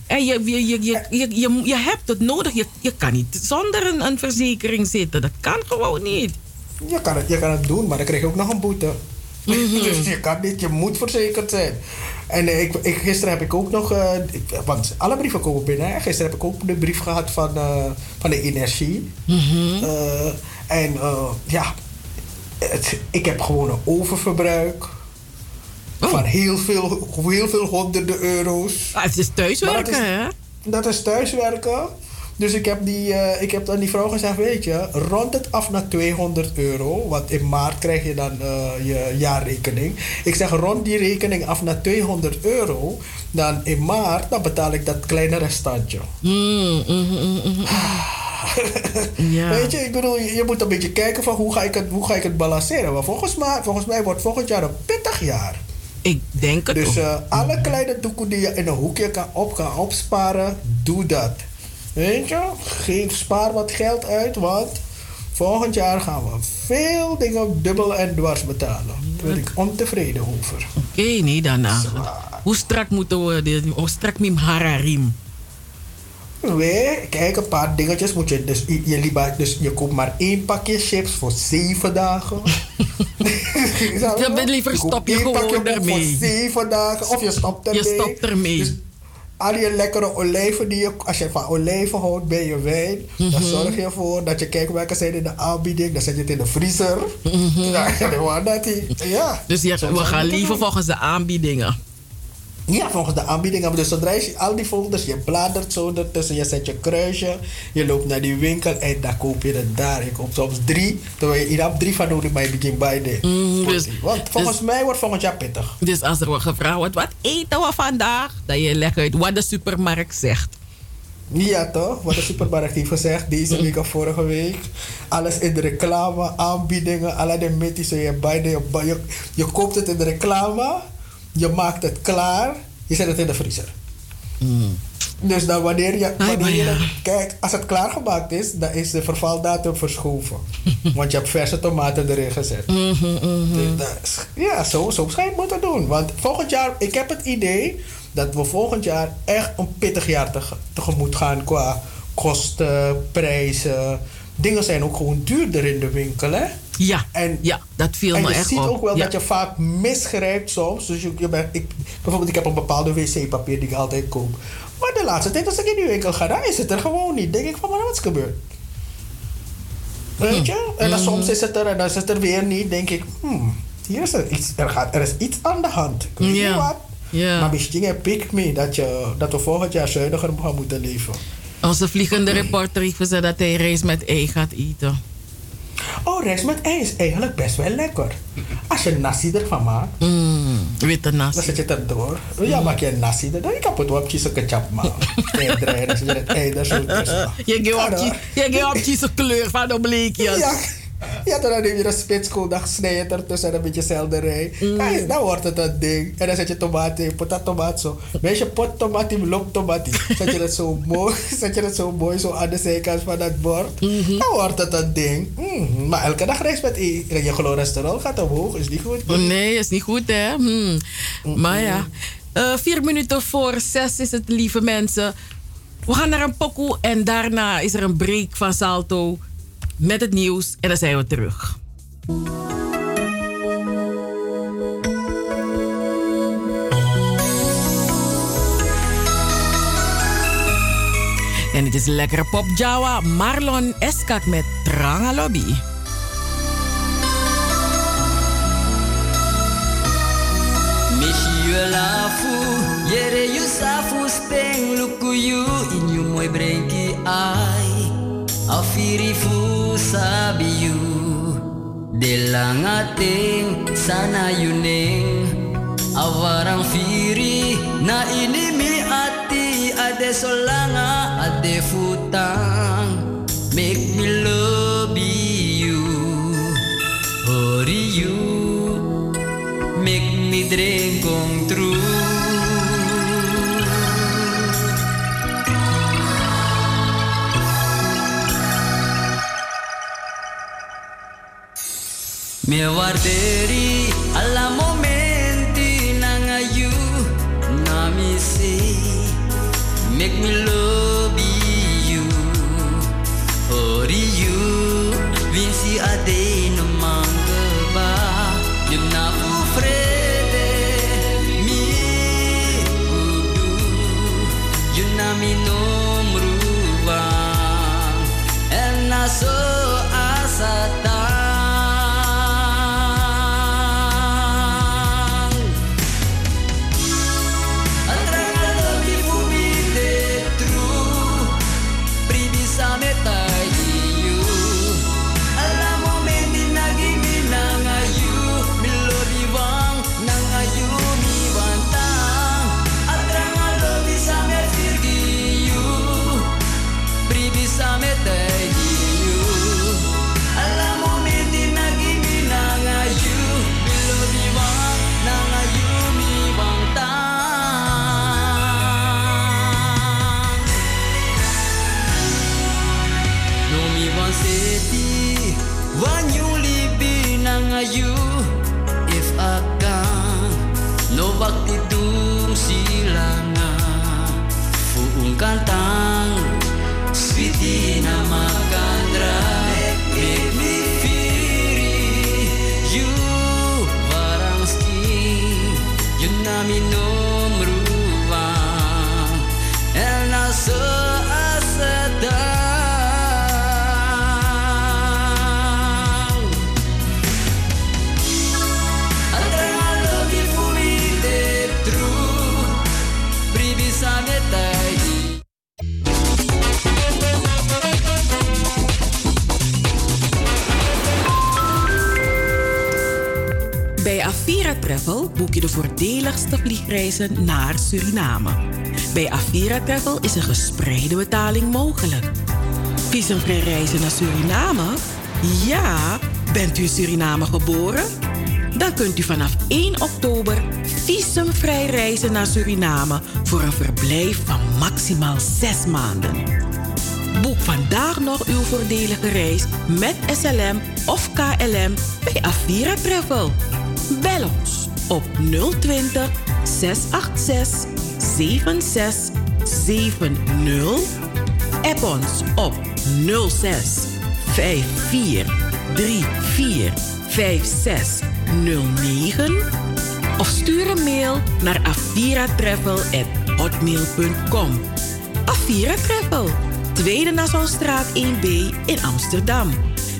En je, je, je, je, je, je, je hebt het nodig. Je, je kan niet zonder een, een verzekering zitten. Dat kan gewoon niet. Je kan, het, je kan het doen, maar dan krijg je ook nog een boete. dus je kan niet, je moet verzekerd zijn. En eh, ik, ik, gisteren heb ik ook nog, eh, ik- want alle brieven komen binnen. Hè. Gisteren heb ik ook de brief gehad van, eh, van de energie. En eh, ja, het, ik heb gewoon een oververbruik. Van heel veel, heel veel honderden euro's. Ah, het is thuiswerken, hè? dat is- Dat is thuiswerken. Dus ik heb, die, eh, ik heb aan die vrouw gezegd, weet je, rond het af naar 200 euro. Want in maart krijg je dan eh, je jaarrekening. Ik zeg rond die rekening af naar 200 euro. Dan in maart, dan betaal ik dat kleine restantje. Mm, mm, mm, mm. Ja. Weet je, ik bedoel, je, je moet een beetje kijken van hoe ga ik het, hoe ga ik het balanceren. Maar volgens mij, volgens mij wordt volgend jaar een pittig jaar. Ik denk het Dus ook. eh, alle kleine doeken die je in een hoekje kan, op kan opsparen, doe dat. Weet je, geef, spaar wat geld uit, want volgend jaar gaan we veel dingen dubbel en dwars betalen. Daar ben ik ontevreden over. Oké, nee, dan. hoe strak moeten we dit? Hoe strak mim hararim? Weer, kijk, een paar dingetjes moet je. Dus je, je, dus je koopt maar één pakje chips voor zeven dagen. Je bent liever stop je gewoon ermee. Voor zeven dagen. Of je stopt ermee. Je stopt ermee. Dus al je lekkere olijven die je, als je van olijven houdt bij je wijn, dan Mhm. zorg je ervoor dat je kijkt welke zijn in de aanbieding, dan zet je het in de vriezer. Ja, dan dat die. Ja. Dus je, we gaan liever volgens de aanbiedingen. Ja, volgens de aanbiedingen. Dus zodra je al die folders, je bladert zo ertussen, je zet je kruisje, je loopt naar die winkel en dan koop je het daar. Je koopt soms drie, terwijl je hier hebt drie van nodig, maar je begint bij de. Mm, dus, Want volgens mij wordt volgend jaar pittig. dus als er wordt gevraagd wordt, wat eten we vandaag? Dat je legt uit wat de supermarkt zegt. Ja, toch? Wat de supermarkt heeft gezegd deze week of vorige week. Alles in de reclame, aanbiedingen, alle de. Je, bij de, je, je, je koopt het in de reclame, je maakt het klaar, je zet het in de vriezer. Dus dan wanneer je, wanneer kijk, als het klaargemaakt is, dan is de vervaldatum verschoven. Want je hebt verse tomaten erin gezet. Dus dat is- ja, zo, zo zou je het moeten doen. Want volgend jaar, ik heb het idee dat we volgend jaar echt een pittig jaar tege- tegemoet gaan qua kosten, prijzen. Dingen zijn ook gewoon duurder in de winkel, hè? Ja, en, ja dat viel en me je echt ziet op. ook wel Ja. dat je vaak misgrijpt soms. Dus je, je bent, ik, bijvoorbeeld, ik heb een bepaalde wc-papier die ik altijd koop. Maar de laatste tijd als ik in die winkel ga, dan is het er gewoon niet. denk ik van, maar wat is gebeurd? Weet je? En dan Mhm. soms is het er en dan is het er weer niet. denk ik, hmm, hier is er iets, er, gaat, er is iets aan de hand. Ik weet niet wat. Maar misschien pikt me dat, je, dat we volgend jaar zuiniger gaan moeten leven. Onze vliegende reporter heeft gezegd dat hij rijst met ei gaat eten. Oh, rijst met ei is eigenlijk best wel lekker. Als je nasi ervan maakt. Mm, witte nasi. Dan zet je het erdoor. Ja, maak je nasi erdoor. Ik heb het wel op je ketchup maken. Je het ei er zo tussen. Je gaat op je- op kleur van de bleekjes. Ja, ja, dan neem je een spitskool, dan snij je ertussen en een beetje selderij. Ja, dan wordt het een ding. En dan zet je tomaat in, potat tomaat zo. Meisje pot tomaat in, tomaat in. Zet je het zo mooi, zet je het zo mooi zo aan de zijkant van dat bord. Dan wordt het een ding. Mm, maar elke dag reis met i- je cholesterol gaat omhoog, is niet goed. Nee, is niet goed, hè? Hmm. Maar ja, eh, vier minuten voor zes is het, lieve mensen. We gaan naar een pokoe en daarna is er een break van Salto met het nieuws en dan zijn we terug. En het is lekkere pop Jawa Marlon Eskak met Tranga Lobby. Ai. Afiri fu sabi you, delangating sana yuning. Awarang firi na inimi ati ade solanga ade futang. Make me love you, hurry you. make me dream come true. meu arder e vliegreizen naar Suriname. Bij Avira Travel is een gespreide betaling mogelijk. Visumvrij reizen naar Suriname? Ja, bent u in Suriname geboren? dan kunt u vanaf 1 oktober visumvrij reizen naar Suriname voor een verblijf van maximaal 6 maanden. Boek vandaag nog uw voordelige reis met SLM of KLM bij Avira Travel. Bel ons op 020 686 7670. App ons op 06 54 34 5609 of stuur een mail naar aviratravel@hotmail.com. Avira Travel, Tweede Nassaustraat 1B in Amsterdam.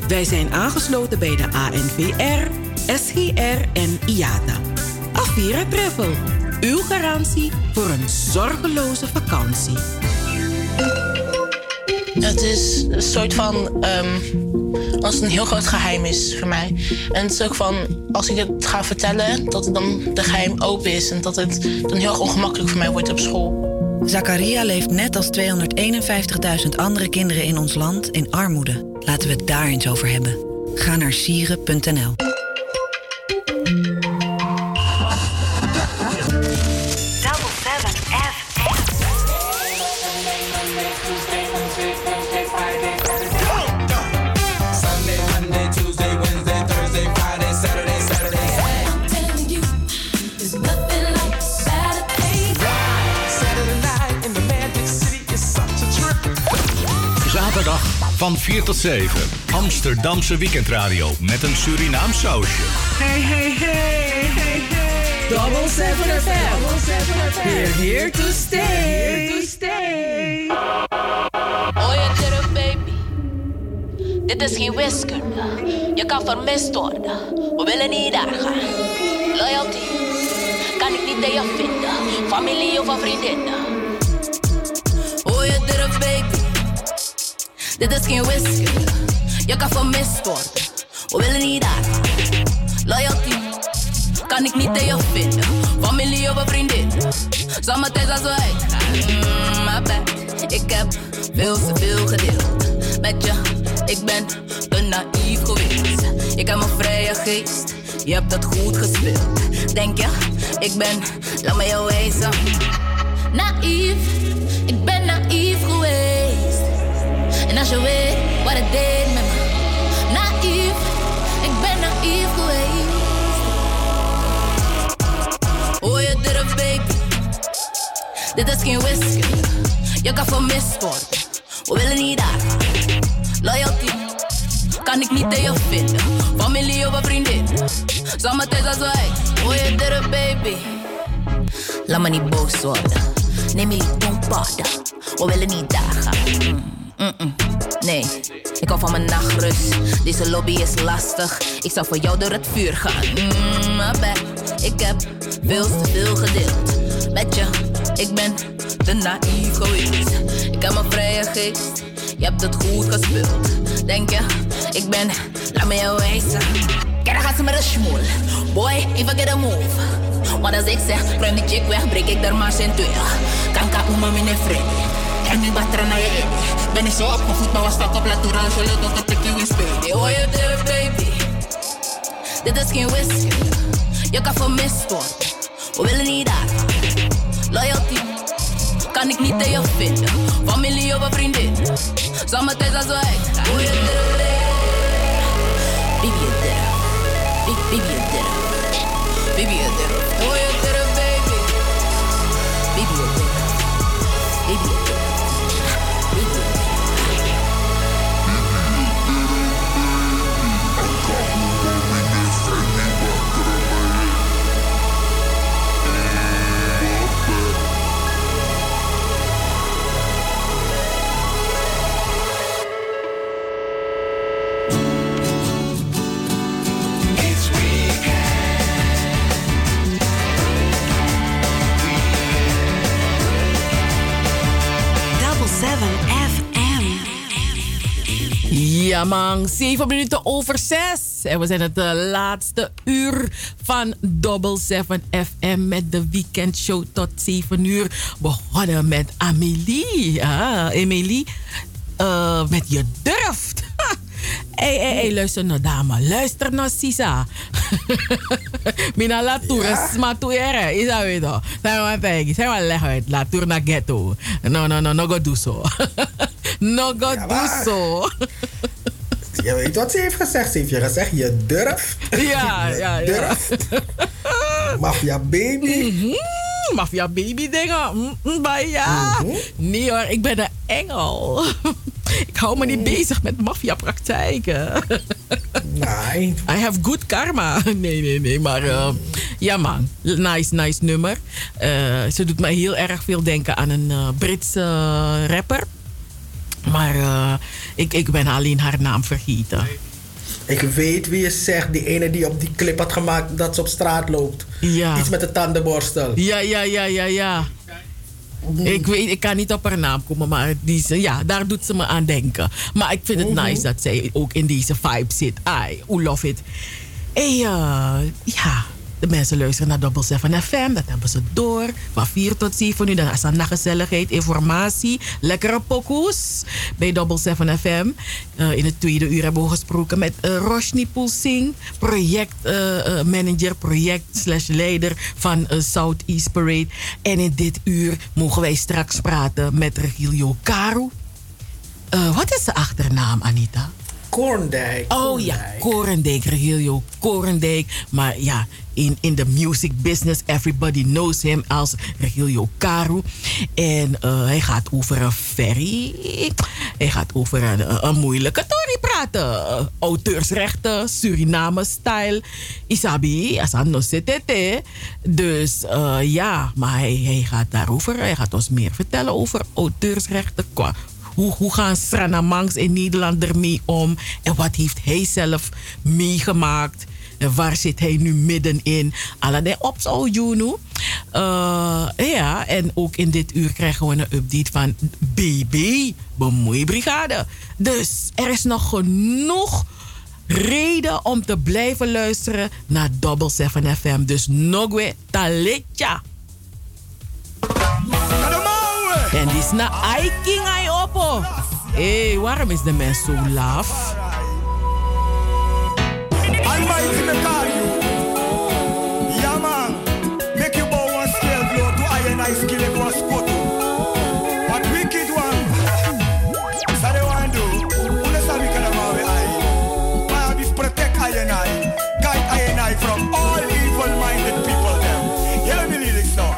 Wij zijn aangesloten bij de ANVR, SGR en IATA. Travel, uw garantie voor een zorgeloze vakantie. Het is een soort van. ehm, als het een heel groot geheim is voor mij. En het is ook van. Als ik het ga vertellen, dat het dan de geheim open is. En dat het dan heel erg ongemakkelijk voor mij wordt op school. Zakaria leeft net als 251.000 andere kinderen in ons land in armoede. Laten we het daar eens over hebben. Ga naar sieren.nl. van 4 tot 7. Amsterdamse weekendradio met een Surinaam sausje. Hey, hey, hey, hey, hey. Double 7 FM. We're here to stay. Here to stay. Oh, je terug, baby. Dit is geen wiskunde. Je kan vermist worden. We willen niet daar gaan. Loyalty kan ik niet in je vinden. Familie of vriendinnen. Oh, je terug. Dit is geen wiskunde. Je kan vermist worden. We willen niet daar. Loyalty kan ik niet je vinden. Familie of een vriendin. Zomertijd als we uitgaan. Mm, bad. Ik heb veel te veel gedeeld met je. Ik ben te naïef geweest. Ik heb een vrije geest. Je hebt het goed gespeeld. Denk je, ik ben, laat me jou wijzen. Naïef, Je weet wat het deed met me. Naïef, ik ben naïef geweest. Oh, je durft, baby. Dit is geen wiskunde. Je kan vermist worden. We willen niet daar. Loyalty kan ik niet in je vinden. Familie of vriendin. Zomertijd als wij. Oh, je durft, baby. Laat me niet boos worden. Neem je pompada. We willen niet daar gaan. Mm. Nee, ik hou van mijn nachtrust. Deze lobby is lastig. Ik zou voor jou door het vuur gaan. Mm. Ik heb veel te veel gedeeld. Met je, ik ben te naïef geweest. Ik heb een vrije geest. Je hebt het goed gespeeld. Denk je, ik ben, laat me jou wijzen. Kijk, dan gaat ze met een smoel. Boy, even get a move. Want als ik zeg, ruim die chick weg, breek ik er maar zijn twee. Kanka, uma, mine vrede. En nu batra naar je. Ben ik zo opgevoed, maar was dat op. Je lukt tot ik je speel. Oh, je durf, baby. Dit is geen wiskunde. Je kan vermist worden. We willen niet daar. Loyalty kan ik niet je vinden. Familie of een vriendin. Als wij. Oh, je durf, baby, je. Baby, je. Baby, je je Ja man, 7 minuten over 6. En we zijn het de laatste uur van Double 7 FM met de weekendshow tot 7 uur. Begonnen met Amélie. Ja, Amélie, eh, met je durft. Hé, hé, hé, luister nou, dame. Luister nou, Sisa. Mina la tour, sma tuere. Is dat weet je? Zeg maar, Peggy. Zeg maar, leg uit. La tour naar ghetto. No, no, no, no go do so. no go do so. Je weet wat ze heeft gezegd. Ze heeft je gezegd, je durft. Ja, ja, ja. durft. Mafia baby. Mhm, Mafia baby dingen. Mm, mm, ja. Mhm. Nee hoor, ik ben een engel. ik hou me niet bezig met maffia praktijken. nee. I have good karma. Nee, nee, nee. Maar eh, ja man, nice, nice nummer. Eh, ze doet mij heel erg veel denken aan een eh, Britse rapper. Maar eh, ik, ik ben alleen haar naam vergeten. Ik weet wie je zegt. Die ene die op die clip had gemaakt dat ze op straat loopt. Ja. Iets met de tandenborstel. Ja, ja, ja, ja, ja. Ik weet, ik kan niet op haar naam komen, maar die, ja, daar doet ze me aan denken. Maar ik vind het Mhm. nice dat zij ook in deze vibe zit. I love it. En eh, ja, de mensen luisteren naar Double 7 FM. Dat hebben ze door. Van 4 tot 7 uur. Dan is er gezelligheid, informatie. Lekkere pokoes bij Double 7 FM. Eh, in het tweede uur hebben we gesproken met eh, Roshni Poelsing. Projectmanager, project slash leider van eh, Southeast Parade. En in dit uur mogen wij straks praten met Regilio Karu. Eh, wat is de achternaam, Anita? Korendijk. Oh ja, Korendijk, Regilio Korendijk. Maar ja, in, in the music business, everybody knows him als Regilio Karu. En eh, hij gaat over een ferry. Hij gaat over een, een moeilijke tory praten. Eh, auteursrechten, Suriname-style. Isabi, asan no setete. Dus eh, ja, maar hij, hij gaat daarover. Hij gaat ons meer vertellen over auteursrechten. Hoe, hoe gaan Sranamangs in Nederland ermee om? En wat heeft hij zelf meegemaakt? Waar zit hij nu middenin? Allerlei ops al Juno. Eh, ja, en ook in dit uur krijgen we een update van BB, Bemoeibrigade. Dus er is nog genoeg reden om te blijven luisteren naar Double 7 FM. Dus nog weer taletja. En die is na Aiking ai oppo. Hé, hey, waarom is de mens zo laf? Almighty me call you. Yeah, man. Make you bow one scale blow to iron ice skill it was put. What wicked one. So they want knows how we can have our eye? My this protect iron eye. Guide iron eye from all evil-minded people them. Hear me lyrics now.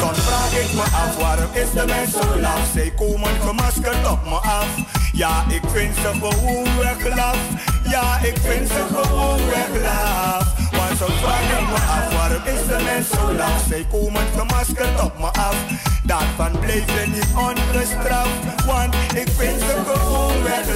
Dan vraag ik me af waarom is de mens zo laf? Zij komen gemaskerd op me af. Ja, ik vind ze gewoon weg laf. Ja, ik vind ze gewoon weg laf. Want zo vraag ik me af waarom is de mens zo laf? Zij komen gemaskerd op me af. Daarvan blijf je niet ongestraft. Want ik vind ze gewoon weg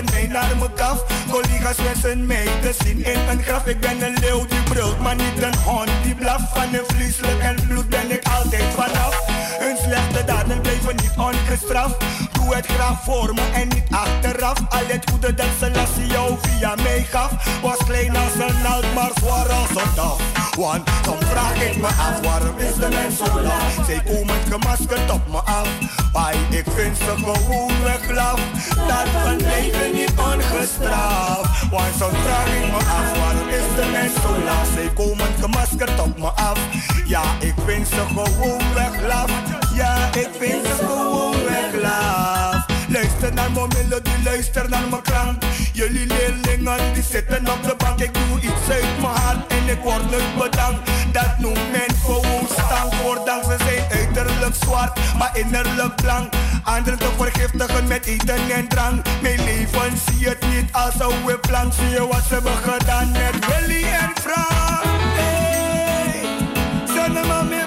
beoordelen mij naar mijn kaf. Collega's wensen mij te zien in een graf. Ik ben een leeuw die brult, maar niet een hond die blaft. Van een vlieselijk en bloed ben ik altijd vanaf. Hun slechte daden blijven niet ongestraft. Doe het graag voor me en niet achteraf. Al het goede dat Selassie jou via mij gaf. Was klein als een naald, maar zwaar als een. Want dan vraag ik me af, waarom is de mens zo laf? Zij komen gemaskerd op me af. Ai, ik vind ze gewoon weg laf. Dat van leven niet ongestraft. Want zo vraag ik me af, waarom is de mens zo laf? Zij komen gemaskerd op me af. Ja, ik vind ze gewoon weg laf. Ja, ik vind ze gewoon weg laf. Luister naar mijn melodie, luister naar mijn klank. Jullie leerlingen die zitten op de bank. Ik doe iets uit mijn hart en ik word leuk bedankt. Dat noemt men gewoon stank. Voordat ze zijn uiterlijk zwart, maar innerlijk blank. Anderen te vergiftigen met eten en drank. Mijn leven zie het niet als een whipplank. Zie je wat ze hebben gedaan met Willy en Frank? Hey, zonder me meer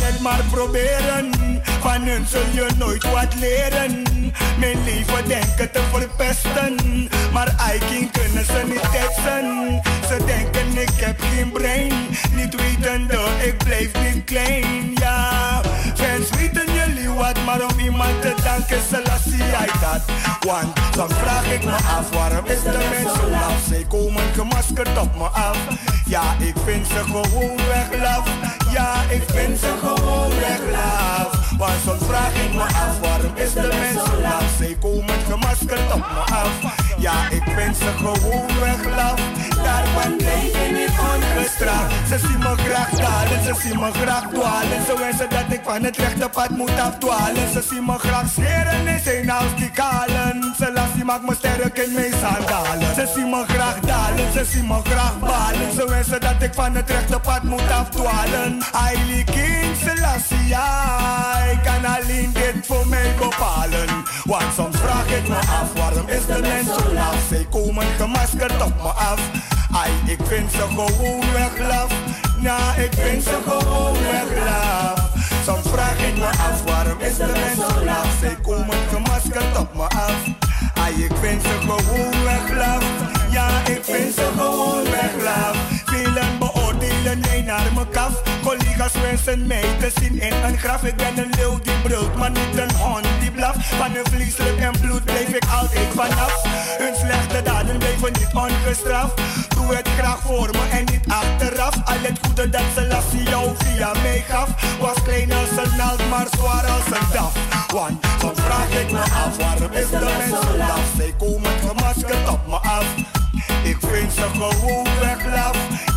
het maar proberen. Van hun zul je nooit wat leren. Mijn leven denken te verpesten. Maar eigen kunnen ze niet teksten. Ze denken ik heb geen brein. Niet wetende, ik blijf niet klein. Ja, fans weten wat, maar om iemand te danken, Selassie hij dat. Want soms vraag ik me af, waarom is de mens zo laf? Zij komen gemaskerd op me af. Ja, ik vind ze gewoon weg laf. Ja, ik vind ze gewoon weg laf. Want soms vraag ik me af, waarom is de mens zo laf? Zij komen gemaskerd op me af. Ja, ik vind ze gewoon weg laf. Daarvan blijf je niet ongestraft. Ze zien me graag dalen, ze zien me graag dwalen. Ze wensen dat ik van het rechte pad moet afdwalen. Ze zien me graag scheren en zijn als die kalen. Ze laat die maakt me sterk in mijn sandalen. Ze zien me graag dalen, ze zien me graag balen. Ze wensen dat ik van het rechte pad moet afdwalen. Heilig King Selassie, ik kan alleen dit voor mij bepalen. Want soms vraag ik me af, waarom is de mens zo laf? Zij komen gemaskerd op me af. Ai, ik vind ze gewoon weg laf. Ja, ik vind ze gewoon weg laf. Soms vraag ik me af, waarom is de mens zo laf? Zij komen gemaskerd op me af. Ai, ik vind ze gewoon weg laf. Ja, ik vind ze gewoon weg laf. Velen beoordelen mij naar mijn kaf. Collega's wensen mij te zien in een graf. Ik ben een leeuw die brult, maar niet een hond die blaft. Van hun vlieselijk en bloed blijf ik altijd vanaf. Hun slechte daden blijven niet ongestraft. Doe het graag voor me en niet achteraf. Al het goede dat ze lassie jou via mij gaf. Was klein als een naald, maar zwaar als een daf. Want soms vraag ik me af, waarom is de mens zo laf? Zij komen gemaskerd op me af. Ik vind ze gewoon weg.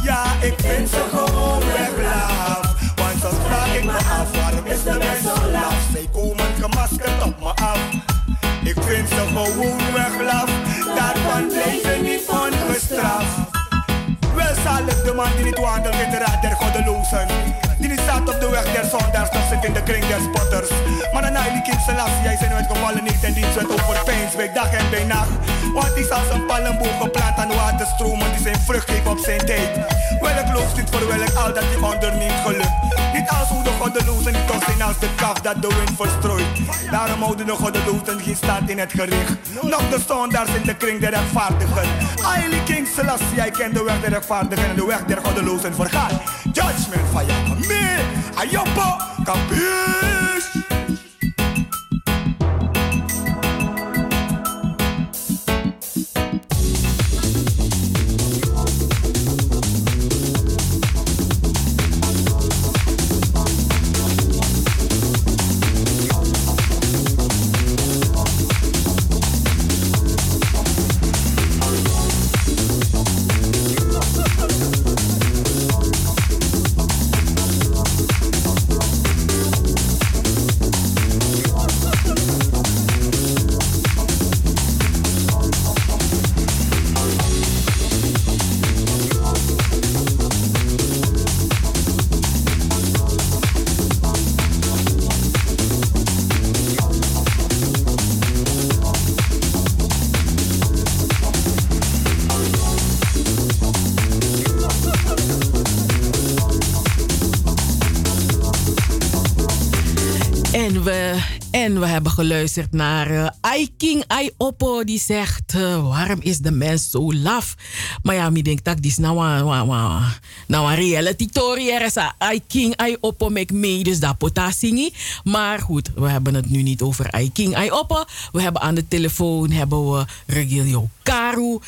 Ja, ik vind ze gewoon weg. Ik af, waarom is de mens zo laf? Zij komen gemaskerd op me af. Ik vind ze gewoon weg laf. Daarvan blijf je niet ongestraft. Wel zalig de man die niet wandelt in de raad der goddelozen. Die niet staat op de weg der zondaars, nog zit in de kring der spotters. Maar dan heilig kind Selassie, jij zijn nooit gevallen niet en dienst werd overpeins bij dag en bij nacht. Want die als een palmboom geplant aan waterstromen die zijn vrucht geeft op zijn tijd. Welk loof dit voor welk al dat hij onderneemt geluk. Niet als hoe de goddelozen niet toch zijn als de kaf dat de wind verstrooit. Daarom houden de goddelozen geen stand in het gericht. Nog de zondaars in de kring der rechtvaardigen. Heilig King Selassie, jij kent de weg der rechtvaardigen en de weg der goddelozen vergaan. Judgment van jou, me, ayopo, capiche. En we hebben geluisterd naar uh, I King I Oppo. Die zegt, uh, waarom is de mens zo laf? Maar ja, ik denk dat dit is nou een, nou een reality story. Is I King I Oppo met mee, dus dat potasingi. Maar goed, we hebben het nu niet over I King I Oppo. We hebben aan de telefoon hebben we Regilio Karu.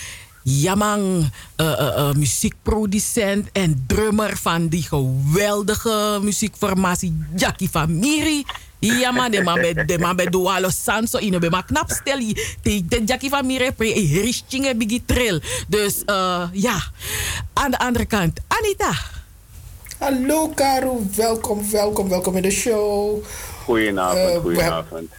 Jamang, uh, uh, uh, muziekproducent en drummer van die geweldige muziekformatie Jackie Famiri. Ja man, de man bij de man Sanso in knap de Jackie Famiri pre richtinge bigi trail. Dus uh, ja, aan de andere kant Anita. Hallo Karu, welkom, welkom, welkom in de show. Goedenavond, we goedenavond.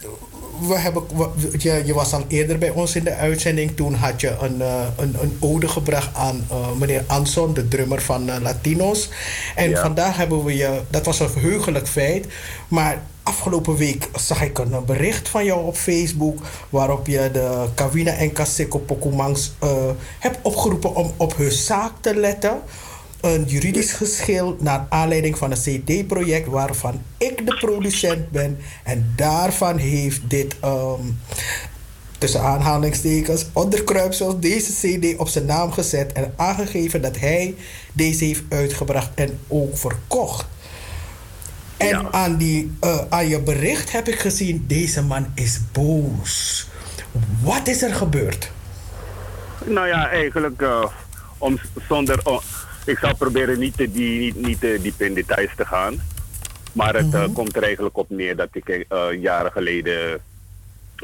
We hebben, we- je, je was al eerder bij ons in de uitzending. Toen had je een, eh, een, een ode gebracht aan eh, meneer Anson, de drummer van eh, Latino's. En Ja. vandaag hebben we je, dat was een verheugelijk feit. Maar afgelopen week zag ik een bericht van jou op Facebook. waarop je de Kawina en Kaseko Pokumangs eh, hebt opgeroepen om op hun zaak te letten een juridisch geschil naar aanleiding van een CD-project waarvan ik de producent ben. En daarvan heeft dit, ehm, tussen aanhalingstekens, onderkruipsel deze CD op zijn naam gezet en aangegeven dat hij deze heeft uitgebracht en ook verkocht. En aan, die, eh, aan je bericht heb ik gezien, deze man is boos. Wat is er gebeurd? Nou ja, eigenlijk eh, om, zonder... oh, ik zal proberen niet te, die, niet, te diep in details te gaan. Maar het eh, komt er eigenlijk op neer dat ik eh, jaren geleden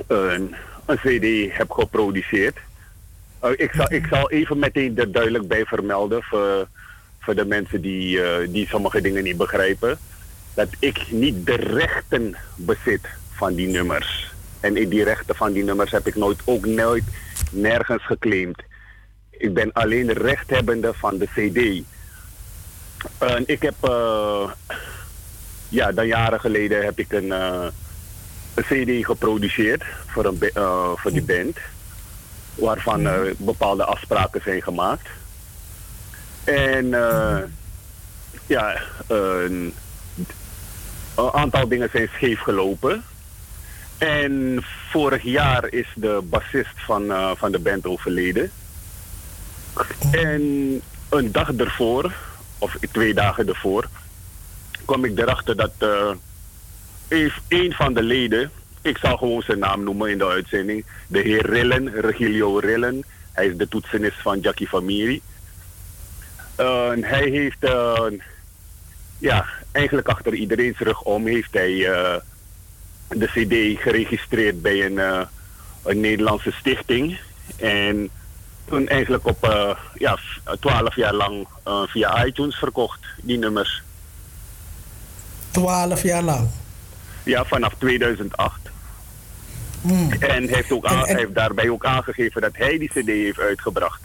een, een CD heb geproduceerd. Eh, ik, zal, ik zal even meteen er duidelijk bij vermelden voor, voor de mensen die, eh, die sommige dingen niet begrijpen. Dat ik niet de rechten bezit van die nummers. En die rechten van die nummers heb ik nooit, ook nooit nergens geclaimd. Ik ben alleen de rechthebbende van de CD. En ik heb, eh, ja, dan jaren geleden heb ik een, eh, een CD geproduceerd voor, een, eh, voor die band. Waarvan er bepaalde afspraken zijn gemaakt. En ja, een, een aantal dingen zijn scheef gelopen. En vorig jaar is de bassist van, van de band overleden. En een dag ervoor, of twee dagen ervoor, kwam ik erachter dat eh, een, van de leden, ik zal gewoon zijn naam noemen in de uitzending, de heer Rillen, Regilio Rillen, hij is de toetsenist van Jackie Famiri. En hij heeft, eh, ja, eigenlijk achter iedereen's rug om, heeft hij eh, de CD geregistreerd bij een, een Nederlandse stichting. En toen eigenlijk op eh, ja, twaalf jaar lang eh, via iTunes verkocht, die nummers. Twaalf jaar lang. Ja, vanaf 2008. En heeft, ook aan- heeft daarbij ook aangegeven dat hij die CD heeft uitgebracht.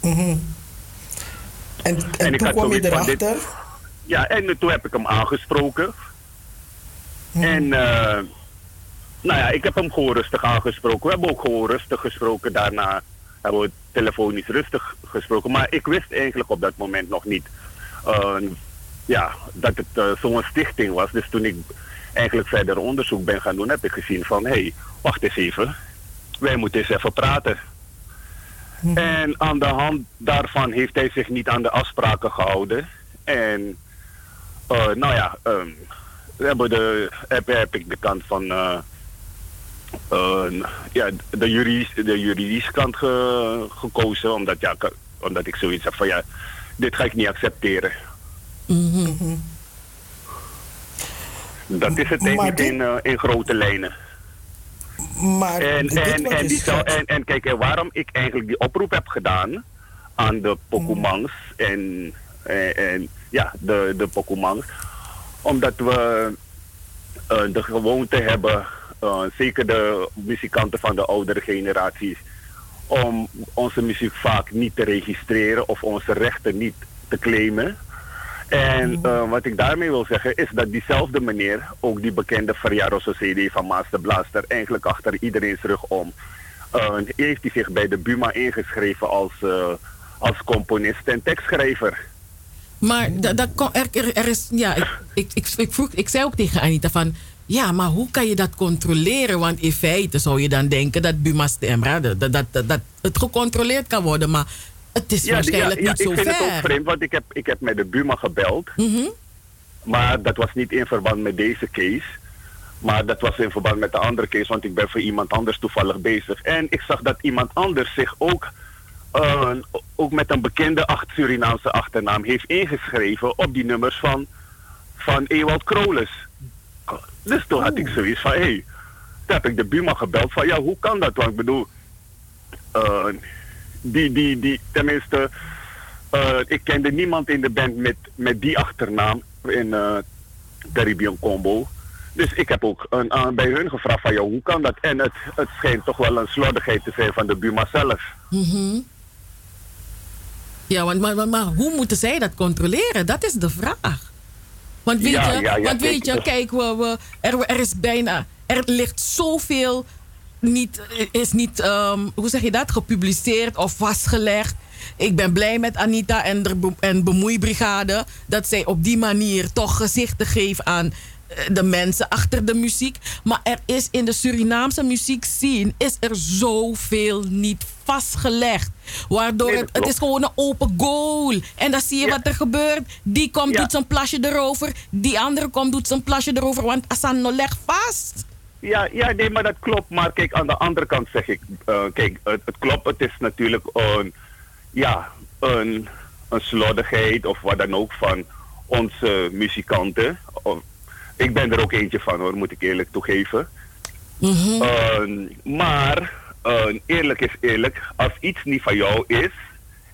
Mhm. En, en, ik toen kwam je dit- erachter? Ja, en toen heb ik hem aangesproken. En, eh, nou ja, ik heb hem gewoon rustig aangesproken. We hebben ook gewoon rustig gesproken. Daarna hebben we telefonisch rustig gesproken. Maar ik wist eigenlijk op dat moment nog niet eh, ja, dat het eh, zo'n stichting was. Dus toen ik eigenlijk verder onderzoek ben gaan doen, heb ik gezien van... hé, hey, wacht eens even. Wij moeten eens even praten. En aan de hand daarvan heeft hij zich niet aan de afspraken gehouden. En eh, nou ja, ehm, we hebben de, heb, heb ik de kant van eh, eh, ja, de, de juridische kant ge- gekozen. Omdat, ja, omdat ik zoiets heb van ja, dit ga ik niet accepteren. Dat is het eigenlijk dit- in, eh, in grote lijnen. Maar En, en, en, je die zou, schetst- en, en kijk, en waarom ik eigenlijk die oproep heb gedaan aan de Pokémons en, en, en ja, de, de omdat we eh, de gewoonte hebben, zeker de muzikanten van de oudere generaties, om onze muziek vaak niet te registreren of onze rechten niet te claimen. En eh, wat ik daarmee wil zeggen is dat diezelfde meneer, ook die bekende Ferraroso CD van Master Blaster, eigenlijk achter iedereen's rug om, eh, heeft hij zich bij de Buma ingeschreven als, eh, als componist en tekstschrijver. Maar da, da, kon- er, er, is, ja, ik, ik, ik, ik, vroeg, ik zei ook tegen Anita van, ja, maar hoe kan je dat controleren? Want in feite zou je dan denken dat Buma Stemra, dat, dat, dat, dat het gecontroleerd kan worden, maar het is Ja, waarschijnlijk ja, niet zo ik vind het ook ver. vreemd, want ik heb, ik heb met de Buma gebeld. Mhm. Maar dat was niet in verband met deze case. Maar dat was in verband met de andere case, want ik ben voor iemand anders toevallig bezig. En ik zag dat iemand anders zich ook, eh, ook met een bekende acht Surinaamse achternaam heeft ingeschreven op die nummers van, van Ewald Krolus. Dus toen had ik zoiets van, hé, hey, toen heb ik de Buma gebeld van, ja, hoe kan dat? Want ik bedoel, eh, die, die, die, tenminste, eh, ik kende niemand in de band met, met die achternaam in eh Caribbean Combo. Dus ik heb ook een, aan bij hun gevraagd van, ja, hoe kan dat? En het, het schijnt toch wel een slordigheid te zijn van de Buma zelf. Mhm. Ja, want, maar, maar, maar hoe moeten zij dat controleren? Dat is de vraag. Want weet Ja, je, ja, ja, want weet kijk, je kijk, we, we, er, er is bijna, er ligt zoveel niet, is niet, ehm, hoe zeg je dat, gepubliceerd of vastgelegd. Ik ben blij met Anita en de en bemoeibrigade dat zij op die manier toch gezichten geven aan de mensen achter de muziek. Maar er is in de Surinaamse muziekscene is er zoveel niet vastgelegd. Waardoor Nee, het, het is gewoon een open goal. En dan zie je wat er gebeurt. Die komt, Ja. doet zijn plasje erover. Die andere komt, doet zijn plasje erover. Want Asano legt vast. Ja, ja, nee, maar dat klopt. Maar kijk, aan de andere kant zeg ik, eh, kijk, het, het klopt. Het is natuurlijk een, ja, een, een slordigheid of wat dan ook van onze muzikanten. Of- ik ben er ook eentje van hoor, moet ik eerlijk toegeven. Eh, maar eh, eerlijk is eerlijk, als iets niet van jou is,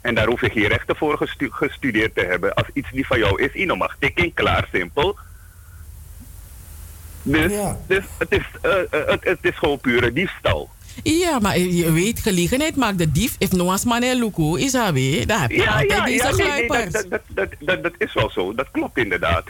en daar hoef je geen rechten voor gestu- gestudeerd te hebben, als iets niet van jou is, Ino mag tikken, klaar, simpel. Dus, dus het, is, eh, eh, het, het is gewoon pure diefstal. Ja, maar je weet, gelegenheid maakt de dief. If no man luku, is dat weer. Daar heb je Ja, ja, ja nee, nee, dat, dat, dat, dat is wel zo. Dat klopt inderdaad.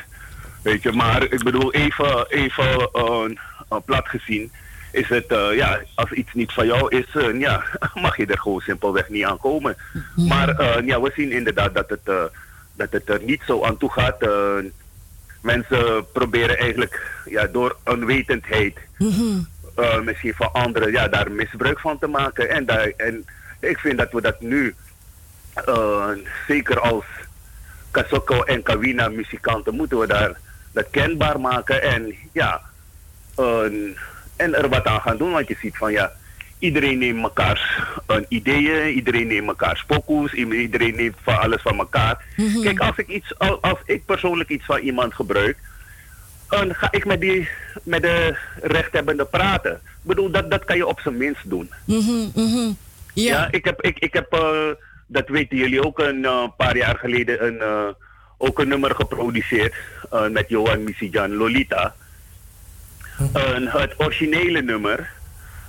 Weet je, maar ik bedoel, even, even eh, plat gezien, is het, eh, ja, als iets niet van jou is, eh, ja, mag je er gewoon simpelweg niet aan komen. Maar eh, ja, we zien inderdaad dat het, dat het er niet zo aan toe gaat. Mensen proberen eigenlijk ja, door onwetendheid eh, misschien van anderen ja, daar misbruik van te maken. En, daar, en ik vind dat we dat nu, zeker als Kasoko en Kawina muzikanten, moeten we daar dat kenbaar maken. En ja, en er wat aan gaan doen. Want je ziet van ja, iedereen neemt mekaars eh, ideeën, iedereen neemt mekaars pokoes, iedereen neemt van alles van elkaar. Kijk, als ik, iets, al- als ik persoonlijk iets van iemand gebruik, dan ga ik met, die, met de rechthebbende praten. Ik bedoel, dat, dat kan je op zijn minst doen. Mhm, mhm. Ja, ik heb, ik, ik heb eh, dat weten jullie ook, een eh, paar jaar geleden een, ook een nummer geproduceerd eh, met Johan Misijan, Lolita. En het originele nummer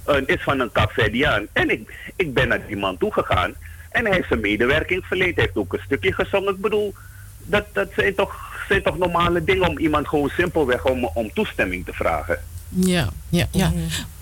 eh, is van een Capverdiaan. En ik, ik ben naar die man toegegaan en hij heeft zijn medewerking verleend. Hij heeft ook een stukje gezongen. Ik bedoel, dat, dat zijn, toch, zijn toch normale dingen om iemand gewoon simpelweg om, om toestemming te vragen. Ja, ja, ja.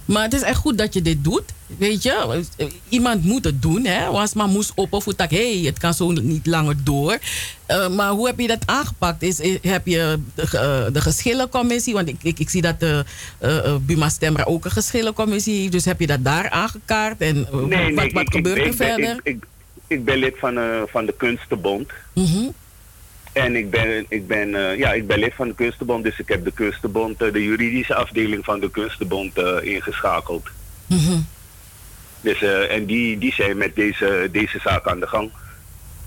Maar het is echt goed dat je dit doet. Weet je, iemand moet het doen. Hè? Was maar moest op of tak, hé, het kan zo niet langer door. Eh, maar hoe heb je dat aangepakt? Is, heb je de, eh, de geschillencommissie? Want ik, ik, ik zie dat de eh, Buma Stemra ook een geschillencommissie heeft. Dus heb je dat daar aangekaart? En eh, wat, wat ik- gebeurt er verder? Ik, ben lid van, van de Kunstenbond. Mhm. En ik ben, ik, ben, eh, ja, ik ben lid van de Kunstenbond, dus ik heb de Kunstenbond, eh, de juridische afdeling van de Kunstenbond eh, ingeschakeld. Mhm. Dus, eh, en die, die zijn met deze, deze zaak aan de gang.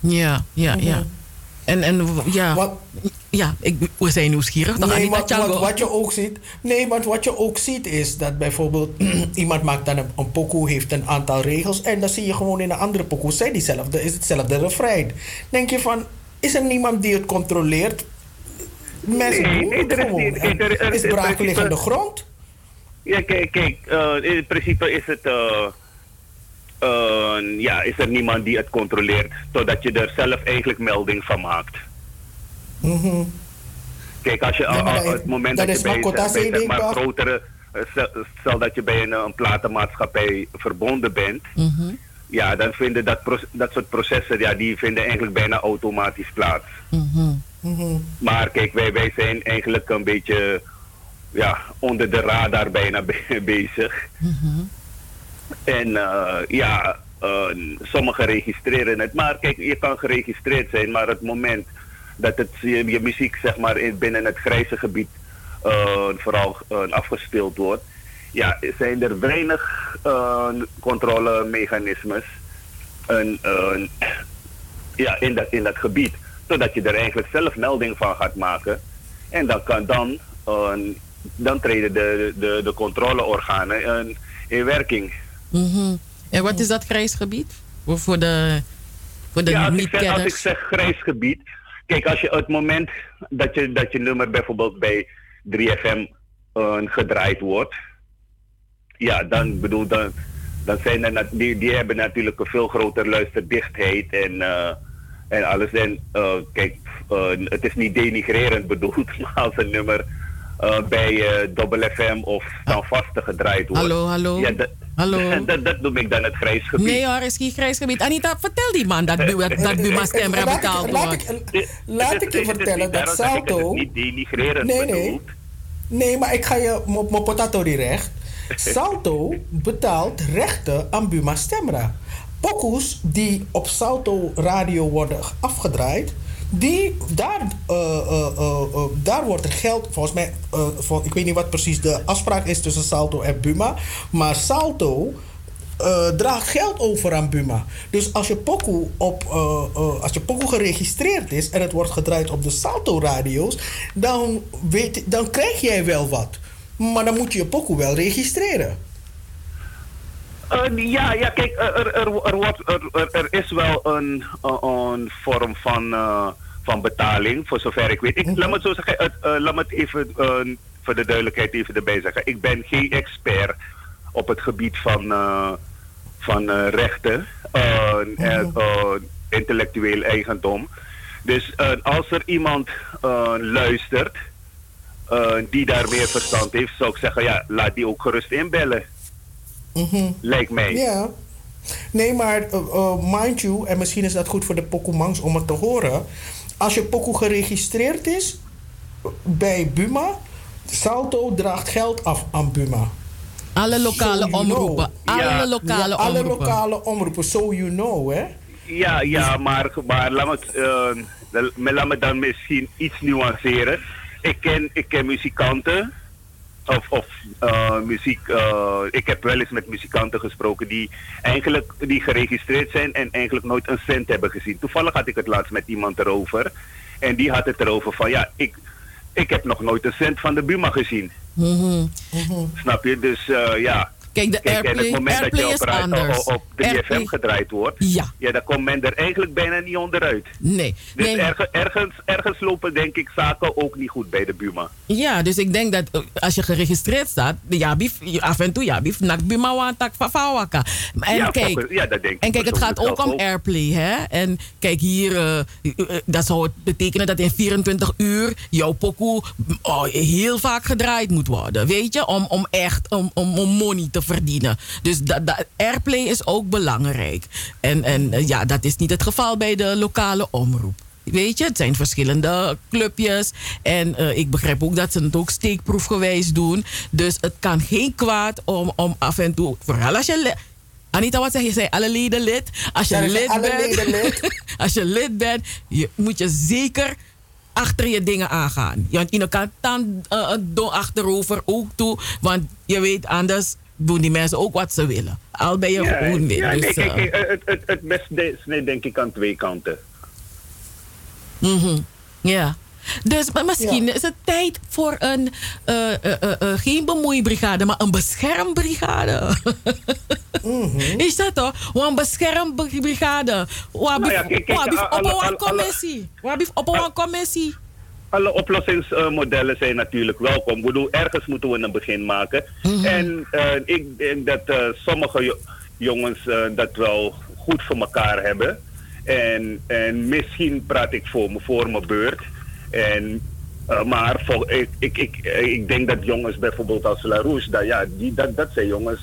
Ja, ja, ja. En, en w- ja, ja ik, we zijn nieuwsgierig. Dan Nee, Anita wat, wat, je ook ziet. Nee, want wat je ook ziet is dat bijvoorbeeld iemand maakt dan een, een pokoe, heeft een aantal regels. En dan zie je gewoon in een andere pokoe zijn diezelfde, is hetzelfde refrein. Denk je van, is er niemand die het controleert? Mensen Nee, doen nee, het er is gewoon. niet- En er- er- is in braakliggende principe- grond. Ja, kijk, kijk eh, in principe is het. eh, eh, ja, is er niemand die het controleert, totdat je er zelf eigenlijk melding van maakt. Mhm. Kijk, als je al- het moment dat dat, is je bij, zeg CD maar grotere, stel, stel dat je bij een, een platenmaatschappij verbonden bent, Mhm. Ja, dan vinden dat, dat soort processen, ja, die vinden eigenlijk bijna automatisch plaats. Mhm. Maar kijk, wij, wij zijn eigenlijk een beetje ja, onder de radar bijna be- bezig. En eh, ja, eh, sommigen registreren het. Maar kijk, je kan geregistreerd zijn, maar het moment dat het, je, je muziek zeg maar, in, binnen het grijze gebied eh, vooral afgespeeld wordt, ja, zijn er weinig eh, controlemechanismes en, eh, ja, in, dat, in dat gebied. Zodat je er eigenlijk zelf melding van gaat maken. En dan, kan dan, eh, dan treden de, de, de controleorganen in werking. Mhm. En wat is dat grijsgebied? Voor, voor de, voor de ja, als ik, zeg, als ik zeg grijs gebied. Kijk, als je het moment dat je, dat je nummer bijvoorbeeld bij 3FM eh, gedraaid wordt. Ja, dan bedoel dan, dan zijn er, nat- die, die hebben natuurlijk een veel groter luisterdichtheid en, eh, en alles. En eh, kijk, eh, het is niet denigrerend bedoeld, maar als een nummer eh, bij eh Double FM of Standvaste gedraaid wordt. Hallo, hallo. Ja, dat, Hallo. dat, dat noem ik dan het grijs gebied. Nee hoor, is geen grijsgebied. Anita, vertel die man dat, Bu- dat ik- betaald laat wordt. ik- Laat ik je vertellen dat dat Salto... het niet denigrerend Nee, nee. bedoeld. Nee, maar ik ga je mijn potatori recht. Salto betaalt rechten aan Buma Stemra. Pokoes die op Salto Radio worden afgedraaid, die, daar, eh, eh, eh, daar wordt er geld, volgens mij, ik weet niet wat precies de afspraak is tussen Salto en Buma, maar Salto draagt geld over aan Buma. Dus als je pokoe, op, als je pokoe geregistreerd is en het wordt gedraaid op de Salto-radio's, dan, weet, dan krijg jij wel wat. Maar dan moet je je pokoe wel registreren. Eh, ja, ja, kijk, er, er, er, wordt, er, is wel een, een, een vorm van, eh, van betaling, voor zover ik weet. Ik, Laat me het zo zeggen, het, eh, laat me het even eh, voor de duidelijkheid even erbij zeggen. Ik ben geen expert op het gebied van, eh, van eh, rechten en eh, intellectueel eigendom. Dus eh, als er iemand eh, luistert eh, die daar meer verstand heeft, zou ik zeggen, ja, laat die ook gerust inbellen. Lijkt mij. Ja. Nee, maar eh, eh, mind you, en misschien is dat goed voor de Pokémons om het te horen. Als je Poco geregistreerd is bij Buma, Salto draagt geld af aan Buma. Alle lokale So omroepen. Alle Ja, lokale ja, alle omroepen. lokale omroepen, so you know, hè? Ja, ja, maar, maar laat, me, eh, laat me dan misschien iets nuanceren. Ik ken, ik ken muzikanten, of, of eh, muziek, eh, ik heb wel eens met muzikanten gesproken die eigenlijk die geregistreerd zijn en eigenlijk nooit een cent hebben gezien. Toevallig had ik het laatst met iemand erover. En die had het erover van ja, ik, ik heb nog nooit een cent van de Buma gezien. Mhm. Snap je? Dus eh, ja. Kijk, de Kijk, en airplay, het moment dat airplay je is op, anders. op, op 3FM Airplay- gedraaid wordt, Ja. ja, dan komt men er eigenlijk bijna niet onderuit. Nee. Dus nee. erge- ergens, ergens lopen denk ik zaken ook niet goed bij de Buma. Ja, dus ik denk dat eh, als je geregistreerd staat, jabif, af en toe jabif, nak bima wan tak fafawaka. En ja, kijk, volgens- ja, dat denk ik en kijk, het gaat ook om airplay, hè? En kijk hier, eh, dat zou betekenen dat in 24 uur jouw pokoe oh, heel vaak gedraaid moet worden, weet je? Om, om echt, om, om, om money te verdienen. Dus dat, dat, airplay is ook belangrijk. En, en eh, ja, dat is niet het geval bij de lokale omroep. Weet je, het zijn verschillende clubjes. En eh, ik begrijp ook dat ze het ook steekproefgewijs doen. Dus het kan geen kwaad om, om af en toe, vooral als je. Anita, wat zeg je? Zei alle leden lid? Als je zijn lid alle bent, leden lid. als je lid bent, je, moet je zeker achter je dingen aangaan. Want je kan dan uh, achterover ook toe. Want je weet, anders doen die mensen ook wat ze willen. Al ben je Ja, gewoon ja, Dus, nee, eh, kijk, het, het, het beste is denk ik aan twee kanten. Mhm. Ja. Dus maar misschien is het tijd voor een, eh, eh, eh, eh, geen bemoeibrigade, maar een beschermbrigade. Is dat toch? Een beschermbrigade. Waar Nou ja, op een commissie. Waar op een commissie. Alle oplossingsmodellen zijn natuurlijk welkom. Ik bedoel, ergens moeten we een begin maken. Mhm. En eh, ik denk dat eh, sommige jo- jongens eh, dat wel goed voor elkaar hebben. En, en misschien praat ik voor, me, voor mijn beurt. En, maar voor, ik, ik, ik, ik denk dat jongens bijvoorbeeld als La Rouge, dat, ja, die, dat, dat zijn jongens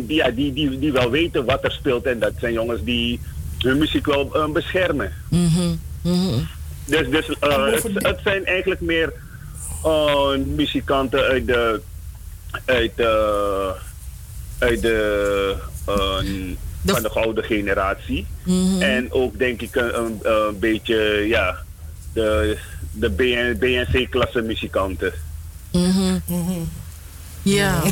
die, ja, die, die, die wel weten wat er speelt. En dat zijn jongens die hun muziek wel beschermen. Mhm. Dus, dus eh, het, het zijn eigenlijk meer eh, muzikanten uit de. uit de. uit de. eh, van de gouden generatie. Mhm. En ook denk ik een, een, een beetje. ja. de, de BN, BNC-klasse muzikanten. Mhm. Ja.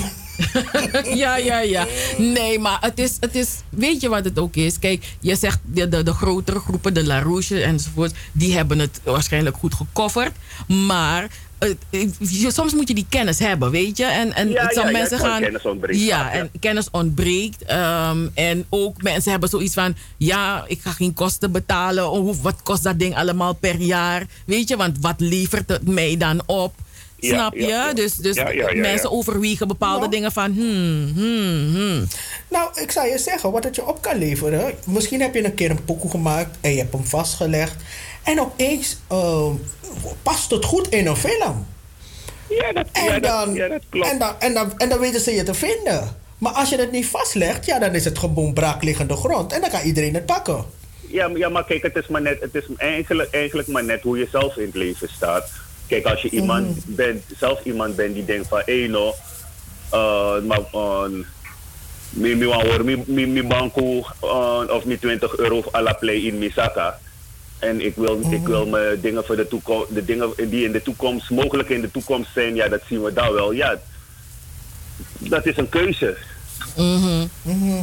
ja, ja, ja. Nee, maar het is, het is. Weet je wat het ook is? Kijk, je zegt de, de, de grotere groepen, de La Rouge enzovoort, die hebben het waarschijnlijk goed gecoverd. Maar. soms moet je die kennis hebben, weet je? En, en Ja, ja, ja, mensen gewoon gaan. kennis ontbreekt ja, ja. en kennis ontbreekt. ehm, en ook mensen hebben zoiets van: ja, ik ga geen kosten betalen. Oh, wat kost dat ding allemaal per jaar? Weet je, want wat levert het mij dan op? Ja, Snap je? ja, ja. Dus, dus Ja, ja, ja, mensen ja. overwegen bepaalde Nou. dingen van hmm, hmm, hmm. Nou, ik zou je zeggen, wat het je op kan leveren. Misschien heb je een keer een pokoe gemaakt en je hebt hem vastgelegd. En opeens eh, past het goed in een film. Ja, dat, en ja, dat- dan, ja, dat klopt. En dan, en, dan, en dan weten ze je te vinden. Maar als je het niet vastlegt, ja, dan is het gewoon braakliggende grond. En dan kan iedereen het pakken. Ja, maar- ja, maar kijk, het is, maar net, het is eigenlijk, eigenlijk maar net hoe je zelf in het leven staat. Kijk, als je iemand bent, zelf iemand bent die denkt van, hé no, uh, maar uh, mi mi wan hoor, mi mi mi banko uh, of mi 20 euro à la play in Misaka. En ik wil, ik wil me dingen voor de toekomst, de dingen die in de toekomst, mogelijk in de toekomst zijn, ja, dat zien we dan wel. Ja, dat is een keuze. Mhm.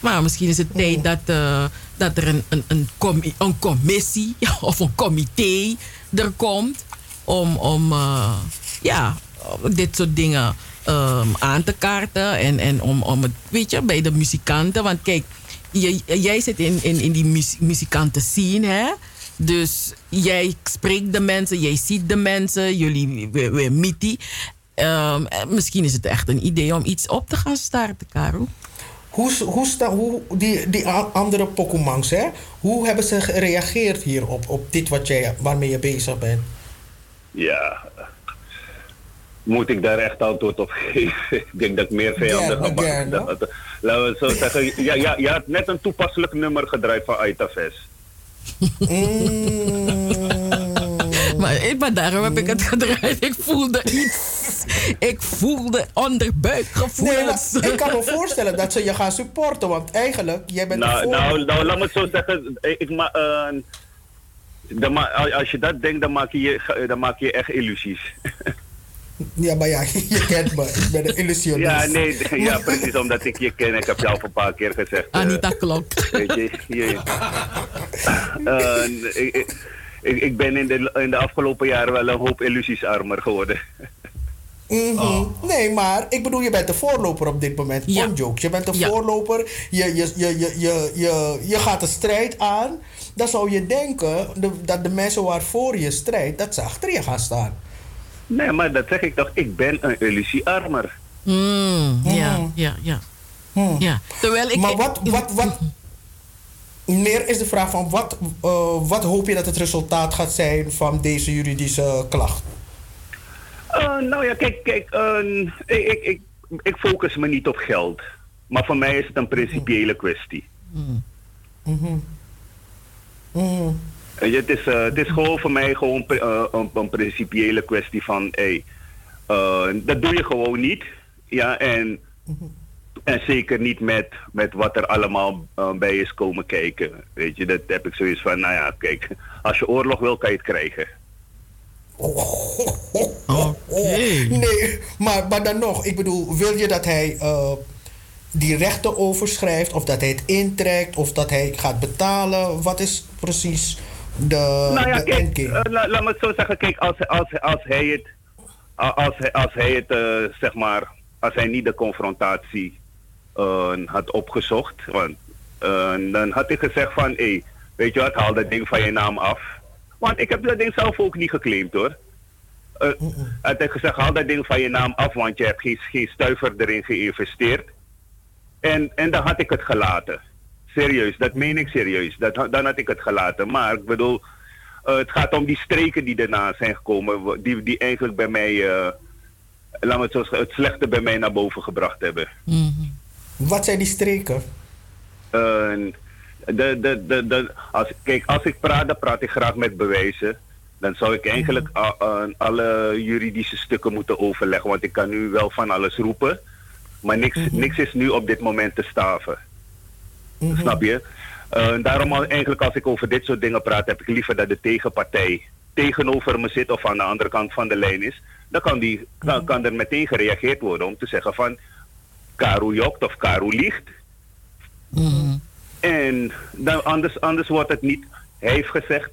Maar misschien is het tijd dat, eh, dat er een, een, een, commi- een commissie of een comité er komt om, om eh, ja, dit soort dingen ehm, aan te kaarten. En, en om, om het, weet je, bij de muzikanten. Want kijk, jij, zit in, in, in die muzikanten scene, hè? Dus jij spreekt de mensen, jij ziet de mensen, jullie we, we. Ehm, eh, misschien is het echt een idee om iets op te gaan starten, Karel. Hoe, hoe, sta, hoe die, die andere Pokémon's, hè? Hoe hebben ze gereageerd hierop, op dit wat jij, waarmee je bezig bent? Ja. Moet ik daar echt antwoord op geven? ik denk dat ik meer vijanden Gerne, ga gerne. maken. Dat- Laten we zo zeggen. Ja, ja, je had net een toepasselijk nummer gedraaid van Aitafes. Maar, eh, maar daarom heb ik het gedraaid. Ik voelde iets. Ik voelde onderbuikgevoelens. Nee, ik kan me voorstellen dat ze je gaan supporten, want eigenlijk, jij bent Nou, de voor... nou, nou, laat me het zo zeggen. Ik, ik ma, eh, dan ma- als je dat denkt, dan maak je, je- dan maak je echt illusies. Ja, maar ja, je kent me. Ik ben een illusionist. Ja, nee, ja, precies omdat ik je ken. Ik heb jou al een paar keer gezegd. eh, Anita Klok. Weet je, je- Eh, ik- ik ben in de, in de afgelopen jaren wel een hoop illusies armer geworden. Mhm. Nee, maar ik bedoel, je bent de voorloper op dit moment. Ja. jokes. Je bent de voorloper. Je, je, je, je, je, je, je gaat de strijd aan. Dan zou je denken de- dat de mensen waarvoor je strijdt, dat ze achter je gaan staan. Nee, maar dat zeg ik toch. Ik ben een illusiearmer. Mm, ja, ja, ja. ja. Terwijl ik. Maar wat, wat, wat... Meer is de vraag van wat, eh, wat hoop je dat het resultaat gaat zijn van deze juridische klacht? Eh, nou ja, kijk, kijk eh, ik, ik, ik, ik focus me niet op geld. Maar voor mij is het een principiële kwestie. Mhm. Mhm. Weet je, het, is, eh, het is gewoon voor mij gewoon eh, een, een principiële kwestie van, hey, eh, dat doe je gewoon niet. Ja, en, en zeker niet met, met wat er allemaal eh, bij is komen kijken. Weet je, dat heb ik zoiets van, nou ja, kijk, als je oorlog wil, kan je het krijgen. Nee, maar, maar dan nog. Ik bedoel, wil je dat hij eh, die rechten overschrijft? Of dat hij het intrekt? Of dat hij gaat betalen? Wat is precies de, nou ja, de kijk, endgame? eh, la- laat me het zo zeggen. Kijk, als, als, als hij het, als, hij- als hij het eh, zeg maar, als hij niet de confrontatie eh, had opgezocht, want, dan had hij gezegd van, hé, weet je wat, haal dat ding van je naam af. Want ik heb dat ding zelf ook niet geclaimd hoor. Hij had gezegd, haal dat ding van je naam af, want je hebt geen, geen stuiver erin geïnvesteerd. En, en dan had ik het gelaten. Serieus, dat meen ik serieus. Dat, dan had ik het gelaten. Maar ik bedoel, eh, het gaat om die streken die daarna zijn gekomen. Die, die eigenlijk bij mij, eh laat me het zo zeggen, het slechte bij mij naar boven gebracht hebben. Wat zijn die streken? Eh, de, de, de, de, als, kijk, als ik praat, dan praat ik graag met bewijzen. Dan zou ik eigenlijk a- a- alle juridische stukken moeten overleggen. Want ik kan nu wel van alles roepen. Maar niks, niks is nu op dit moment te staven. Snap je? Eh, daarom eigenlijk als ik over dit soort dingen praat, heb ik liever dat de tegenpartij tegenover me zit of aan de andere kant van de lijn is. Dan kan, die, dan kan er meteen gereageerd worden om te zeggen van Karu jokt of Karu liegt. En dan anders, anders wordt het niet hij heeft gezegd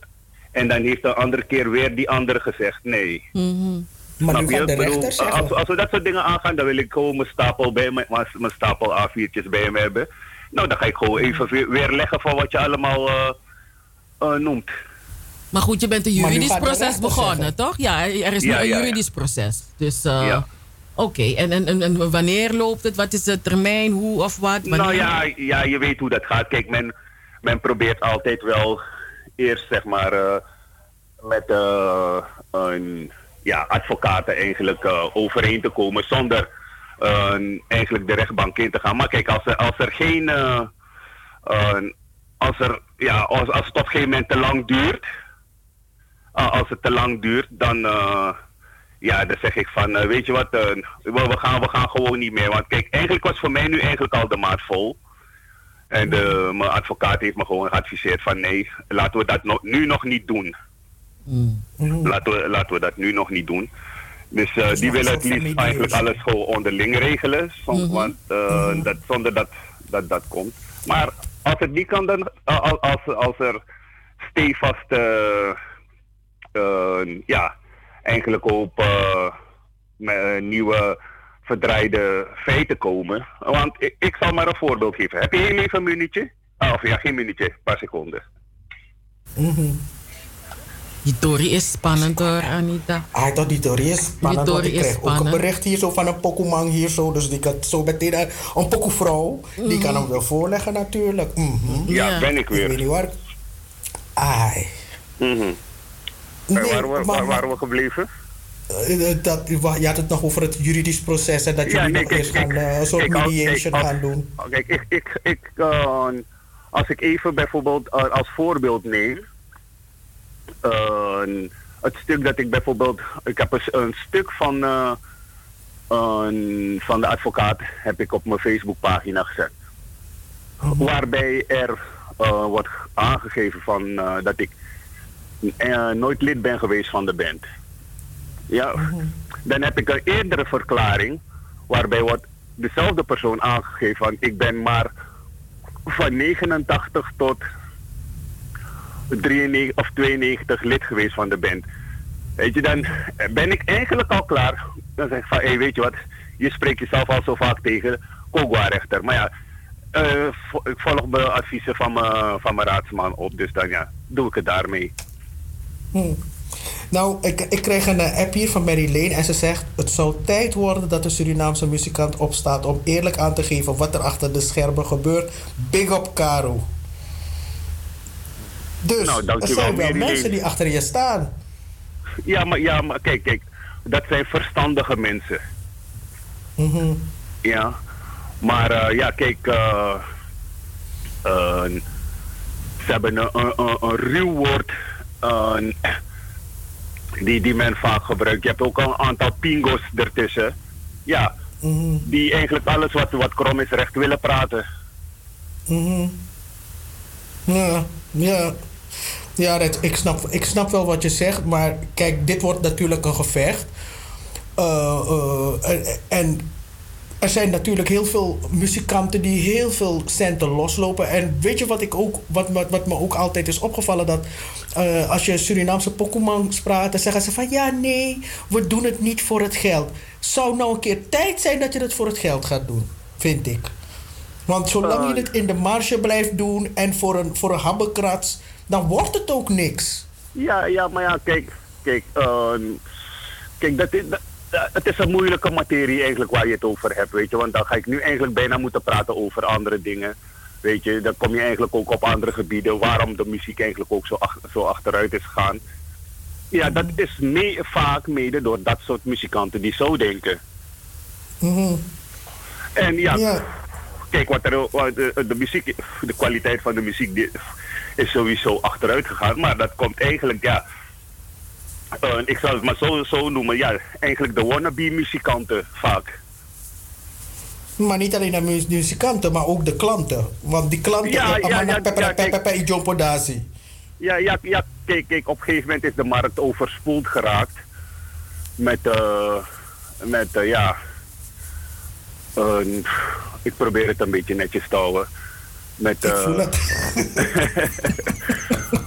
en dan heeft de andere keer weer die andere gezegd. Nee. Maar Snap nu je? gaat de Ik bedoel, rechter zeggen. als, als we dat soort dingen aangaan, dan wil ik gewoon mijn stapel, bij me, mijn, mijn stapel A4'tjes bij me hebben. Nou, dan ga ik gewoon even weer, weer leggen van wat je allemaal eh, eh, noemt. Maar goed, je bent een Maar nu juridisch proces begonnen, zeggen. toch? Ja, er is nu Ja, een ja, ja. juridisch proces. Dus, eh, Ja. Oké. En, en, en, wanneer loopt het? Wat is de termijn? Hoe of wat? Nou ja, ja, je weet hoe dat gaat. Kijk, men, men probeert altijd wel eerst zeg maar eh, met eh, een ja, advocaten eigenlijk eh, overeen te komen zonder eigenlijk de rechtbank in te gaan. Maar kijk, als er, als er geen. als, er, ja, als, als het op een gegeven moment te lang duurt. uh, als het te lang duurt, dan, uh, ja, dan zeg ik van, uh, weet je wat, we, we, gaan, we gaan gewoon niet meer. Want kijk, eigenlijk was voor mij nu eigenlijk al de maat vol. En de, mijn advocaat heeft me gewoon geadviseerd van nee, laten we dat no nu nog niet doen. Mm. Laten, we, laten we dat nu nog niet doen. Dus uh, die willen het liefst eigenlijk alles gewoon onderling regelen. Mm -hmm. Want uh, mm -hmm. dat, zonder dat, dat dat komt. Maar als het niet kan, dan uh, als, als er stevaste, ja, eigenlijk op nieuwe verdraaide feiten komen. Want ik, ik, zal maar een voorbeeld geven. Heb je heel even een minuutje? Ah, of ja, geen minuutje, een paar seconden. Mm -hmm. Die Tori is spannend hoor, Anita. Ah, toch, die Tori is spannend. Die Tori ik krijg ook een bericht hier zo van een Pokémon hier zo. Dus die kan zo meteen een Pokévrouw. Mm. Die kan hem wel voorleggen natuurlijk. Mm -hmm. ja, ja, ben ik weer. Ik weet niet waar. Ai. Mm -hmm. Nee, waar, waar, waar waren we gebleven? dat, je had het nog over het juridisch proces en dat jullie ja, nog eens gaan, uh, een soort mediation gaan doen. Kijk, ik, ik, ik, uh, als ik even bijvoorbeeld uh, als voorbeeld neem, het stuk dat ik bijvoorbeeld, ik heb een, een stuk van, van de advocaat heb ik op mijn Facebookpagina gezet. Oh. Waarbij er wordt aangegeven van dat ik nooit lid ben geweest van de band. Ja, dan heb ik een eerdere verklaring waarbij wordt dezelfde persoon aangegeven van ik ben maar van 89 tot 93 of 92 lid geweest van de band. Weet je, dan ben ik eigenlijk al klaar. Dan zeg ik van, hé, hey, weet je wat, je spreekt jezelf al zo vaak tegen, Kogwa-rechter. Maar ja, uh, ik volg de adviezen van mijn, van mijn raadsman op, dus dan ja, doe ik het daarmee. Hm. Nou, ik, ik kreeg een eh, app hier van Mary Lane en ze zegt: Het zou tijd worden dat de Surinaamse muzikant opstaat om eerlijk aan te geven wat er achter de schermen gebeurt. Big up, Caro. Dus nou, er zijn wel mensen die achter je staan. Ja, maar, ja, maar kijk, kijk, dat zijn verstandige mensen. Mm -hmm. Ja, maar uh, ja, kijk, uh, uh, ze hebben een, een, een, een ruw woord die, die men vaak gebruikt. Je hebt ook een aantal pingo's ertussen. Ja, mm die eigenlijk alles wat, wat krom is recht willen praten. Mm Ja, ja. Ja, Red, ik, snap, ik snap wel wat je zegt, maar kijk, dit wordt natuurlijk een gevecht. Uh, uh, en, en er zijn natuurlijk heel veel muzikanten die heel veel centen loslopen. En weet je wat, ik ook, wat, wat, wat me ook altijd is opgevallen? Dat uh, als je Surinaamse Pokémon praat, dan zeggen ze van ja, nee, we doen het niet voor het geld. Zou nou een keer tijd zijn dat je het voor het geld gaat doen, vind ik. Want zolang je het in de marge blijft doen en voor een, voor een habbekrats, dan wordt het ook niks. Ja, ja maar ja, kijk, kijk, uh, kijk dat, dat, het is een moeilijke materie eigenlijk waar je het over hebt, weet je. Want dan ga ik nu eigenlijk bijna moeten praten over andere dingen. Weet je, dan kom je eigenlijk ook op andere gebieden waarom de muziek eigenlijk ook zo, ach, zo achteruit is gegaan. Ja, dat is mee, vaak mede door dat soort muzikanten die zo denken. Mm En ja, ja, kijk, wat er, wat de, de, muziek, de kwaliteit van de muziek die, is sowieso achteruit gegaan. Maar dat komt eigenlijk, ja, uh, ik zal het maar zo, zo noemen, ja, eigenlijk de wannabe-muzikanten vaak. Maar niet alleen de muzikanten, maar ook de klanten. Want die klanten, ja, ja, ja, ja, ja, ja, ja, kijk, kijk, op een gegeven moment is de markt overspoeld geraakt. Met, uh, met uh, ja, uh, ik probeer het een beetje netjes te houden. Met, uh,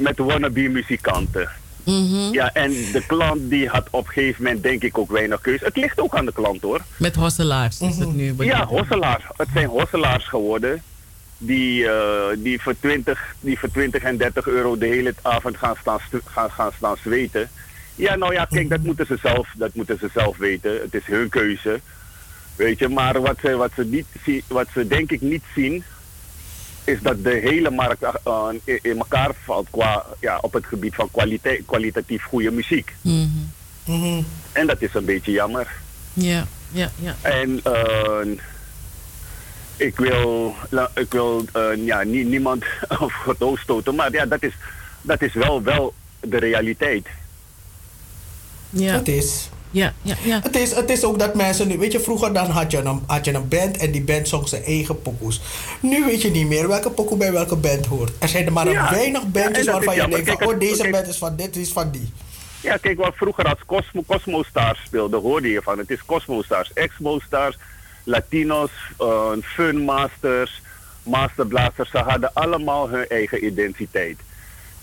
met wannabe muzikanten. Mm Ja, en de klant die had op een gegeven moment denk ik ook weinig keuze. Het ligt ook aan de klant hoor. Met hosselaars is het nu. Ja, hosselaars. Het zijn hosselaars geworden. Die, uh, die, voor 20, die voor 20 en 30 euro de hele avond gaan staan, gaan, gaan staan zweten. Ja, nou ja, kijk, dat moeten ze zelf, dat moeten ze zelf weten. Het is hun keuze. Weet je, maar wat ze, wat ze, niet wat ze denk ik niet zien, is dat de hele markt uh, in, in, elkaar valt qua, ja, op het gebied van kwaliteit, kwalitatief goede muziek. Mm -hmm. En dat is een beetje jammer. Ja, ja, ja. En uh, ik wil, ik wil uh, ja, nie, niemand voor het stoten, maar ja, dat is dat is wel, wel de realiteit. Ja. Het is. Ja, ja, ja. Het is, het is ook dat mensen nu, weet je, vroeger dan had je, een, had je een band en die band zong zijn eigen pokoes. Nu weet je niet meer welke pokoe bij welke band hoort. Er zijn er maar Ja. een weinig bandjes waarvan je denkt van, Kijk, oh deze kijk- band is van dit, is van die. Ja, kijk, wat vroeger als Cosmo, Cosmo Stars speelde, hoorde je van. Het is Cosmo Stars, Exmo Stars, Latinos, uh, Fun Masters, Masterblasters. Ze hadden allemaal hun eigen identiteit.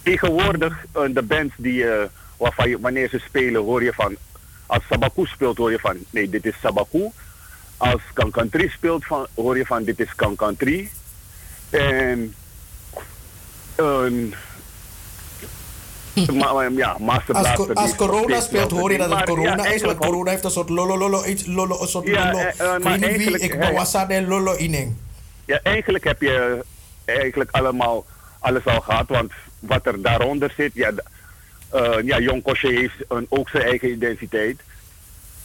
Tegenwoordig, uh, de bands die, eh, waarvan je, wanneer ze spelen, hoor je van... Als Sabaku speelt, hoor je van, nee, dit is Sabaku. Als Kankantri speelt, van, hoor je van, dit is Kankantri. En... een ma- ja, Als, als corona speelt hoor je dat het Maar ja, corona is, want corona heeft een soort lolo lolo, iets lolo, een soort Ja, lolo. eh, eh, Ik maar wie, ik bewassa en lolo ining. Ja, eigenlijk heb je eigenlijk allemaal alles al gehad. Want wat er daaronder zit, ja, eh, ja Jong Kosje heeft een, ook zijn eigen identiteit.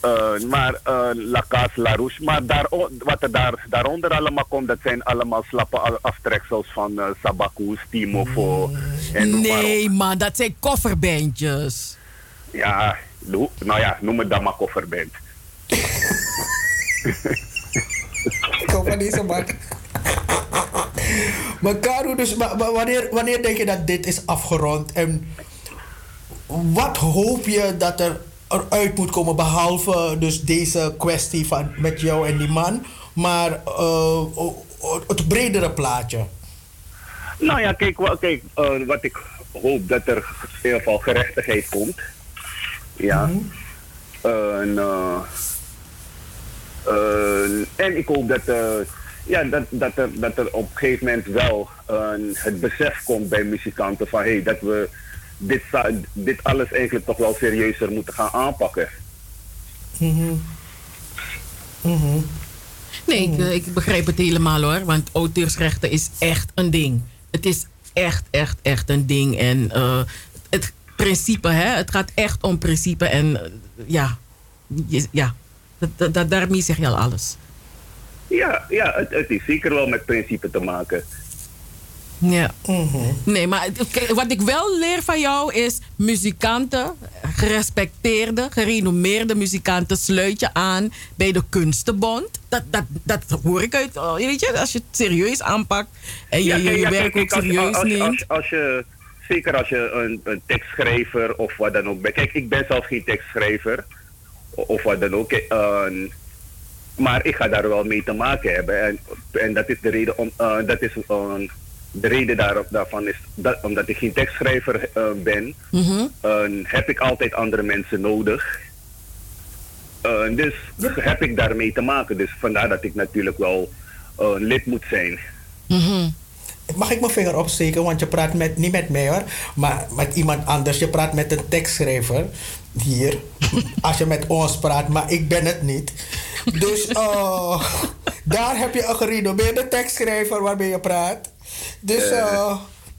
Eh, maar uh, La Case, La Rouge. Maar daar, wat er daar, daaronder allemaal komt, dat zijn allemaal slappe aftreksels van eh Sabaku, Stimofo. En noem maar op. Nee, man, dat zijn kofferbandjes. Ja, doe- nou ja, noem het dan maar kofferband. Ik hou van deze man. Maar Karu, dus, wa- wa- wanneer, wanneer denk je dat dit is afgerond? En wat hoop je dat er eruit moet komen, behalve dus deze kwestie van met jou en die man, maar eh, het bredere plaatje? Nou ja, kijk, kijk eh, wat ik hoop dat er in ieder geval gerechtigheid komt. Ja. En, eh, en ik hoop dat, ja, dat, dat, er, dat er op een gegeven moment wel het besef komt bij muzikanten van hey, dat we dit, dit alles eigenlijk toch wel serieuzer moeten gaan aanpakken. Mhm. Mhm. Nee, ik, eh, ik begrijp het helemaal hoor. Want auteursrechten is echt een ding. Het is echt, echt, echt een ding. En eh, het principe, hè, het gaat echt om principe. En eh, ja, je- ja dat, dat, dat- daarmee zeg je al alles. Ja, ja het, het is zeker wel met principe te maken. Ja. Nee, maar wat ik wel leer van jou is... muzikanten, gerespecteerde, gerenommeerde muzikanten... sluit je aan bij de Kunstenbond. Dat, dat, dat hoor ik uit... oh, Weet je, als je het serieus aanpakt... en je Ja, je, ja, werk kijk, ook als- serieus als, neemt... Als, als, je, zeker als je een, een tekstschrijver of wat dan ook bent. Kijk, ik ben zelf geen tekstschrijver. Of wat dan ook. Eh, maar ik ga daar wel mee te maken hebben. En, en dat is de reden, om, eh, dat is, eh, de reden daarop, daarvan is dat, omdat ik geen tekstschrijver eh, ben, Mhm. eh, heb ik altijd andere mensen nodig. Eh, dus heb ik daarmee te maken. Dus vandaar dat ik natuurlijk wel lid moet zijn. Mhm. Mag ik mijn vinger opsteken? Want je praat met, niet met mij hoor, maar met iemand anders. Je praat met een tekstschrijver hier. Als je met ons praat, maar ik ben het niet. Dus daar heb je een gerenommeerde tekstschrijver waarmee je praat. Dus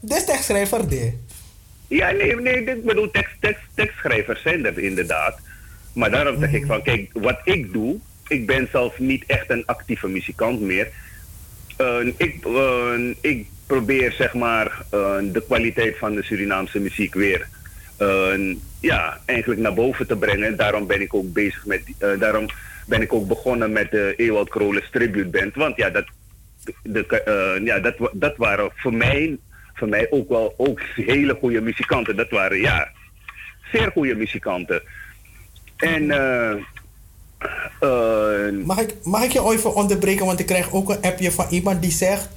dit is tekstschrijver D. Ja, nee, nee, ik bedoel, tekst, tekst, tekstschrijvers zijn er inderdaad. Maar daarom zeg ik van, kijk, wat ik doe, ik ben zelf niet echt een actieve muzikant meer. Ik, ik probeer zeg maar de kwaliteit van de Surinaamse muziek weer eh, ja, eigenlijk naar boven te brengen. Daarom ben ik ook bezig met, eh, daarom ben ik ook begonnen met de Ewald Kroles Tribute Band. Want ja, dat, de, eh, ja, dat, dat waren voor mij, voor mij ook wel ook hele goede muzikanten. Dat waren ja, zeer goede muzikanten. En eh, eh, Mag ik, mag ik je even onderbreken? Want ik krijg ook een appje van iemand die zegt...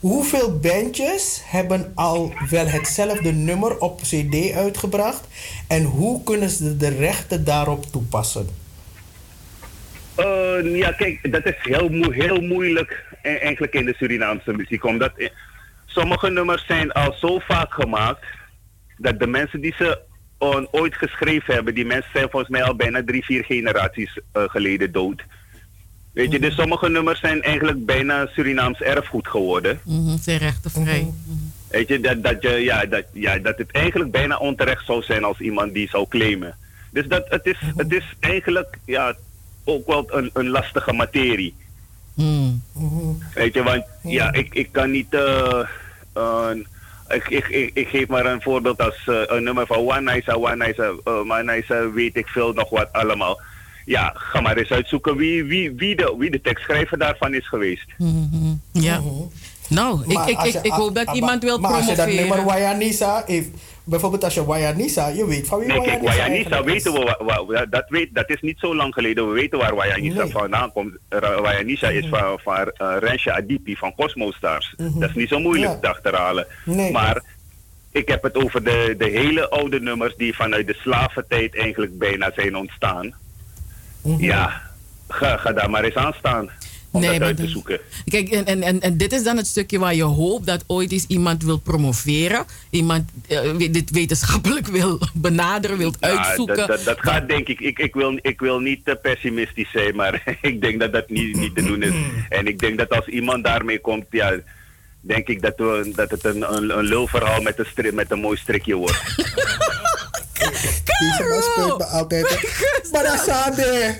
Hoeveel bandjes hebben al wel hetzelfde nummer op cd uitgebracht? En hoe kunnen ze de rechten daarop toepassen? Ja, kijk, dat is heel, heel moeilijk eigenlijk in de Surinaamse muziek. Omdat eh, sommige nummers zijn al zo vaak gemaakt dat de mensen die ze eh, ooit geschreven hebben, die mensen zijn volgens mij al bijna drie, vier generaties eh, geleden dood. Weet je, dus sommige nummers zijn eigenlijk bijna Surinaams erfgoed geworden. Mhm, zijn rechtenvrij. Weet je, dat, dat, je, ja, dat, ja, dat het eigenlijk bijna onterecht zou zijn als iemand die zou claimen. Dus dat, het, is, het is eigenlijk ja, ook wel een, een lastige materie. Mhm. Weet je, want ja, ik, ik kan niet. eh, eh, ik, ik, ik, ik geef maar een voorbeeld als eh, een nummer van One Nice, One Nice, uh, One Nice, weet ik veel nog wat allemaal. Ja, ga maar eens uitzoeken wie, wie, wie, de, wie de tekstschrijver daarvan is geweest. Mhm. Ja. Nou, ik, Maar ik, ik, je- ik hoop dat iemand wil maar als je dat promoveren. nummer Wayanisa heeft, bijvoorbeeld als je Wayanisa, je weet van wie Wayanisa Wayanisa weten we, wa- wa- dat, weet, dat is niet zo lang geleden. We weten waar Wayanisa Nee. vandaan komt. Wayanisa is van, van uh, Rensha Adipi van Cosmo Stars. Mhm. Dat is niet zo moeilijk Ja. te achterhalen. Nee. Maar ik heb het over de, de hele oude nummers die vanuit de slaventijd eigenlijk bijna zijn ontstaan. Mhm. Ja, ga, ga daar maar eens aan staan. Om Nee, dat uit te zoeken. Kijk, en, en, en, en dit is dan het stukje waar je hoopt dat ooit eens iemand wil promoveren. Iemand eh, dit wetenschappelijk wil benaderen, wil Ja, uitzoeken. dat, dat, dat gaat denk ik. Ik, ik, wil, ik wil niet te pessimistisch zijn, maar ik denk dat dat niet, niet te doen is. En ik denk dat als iemand daarmee komt, ja, denk ik dat, we, dat het een, een, een lulverhaal met een, stri- met een mooi strikje wordt. Deze man speelt me altijd. Maar dat staat er.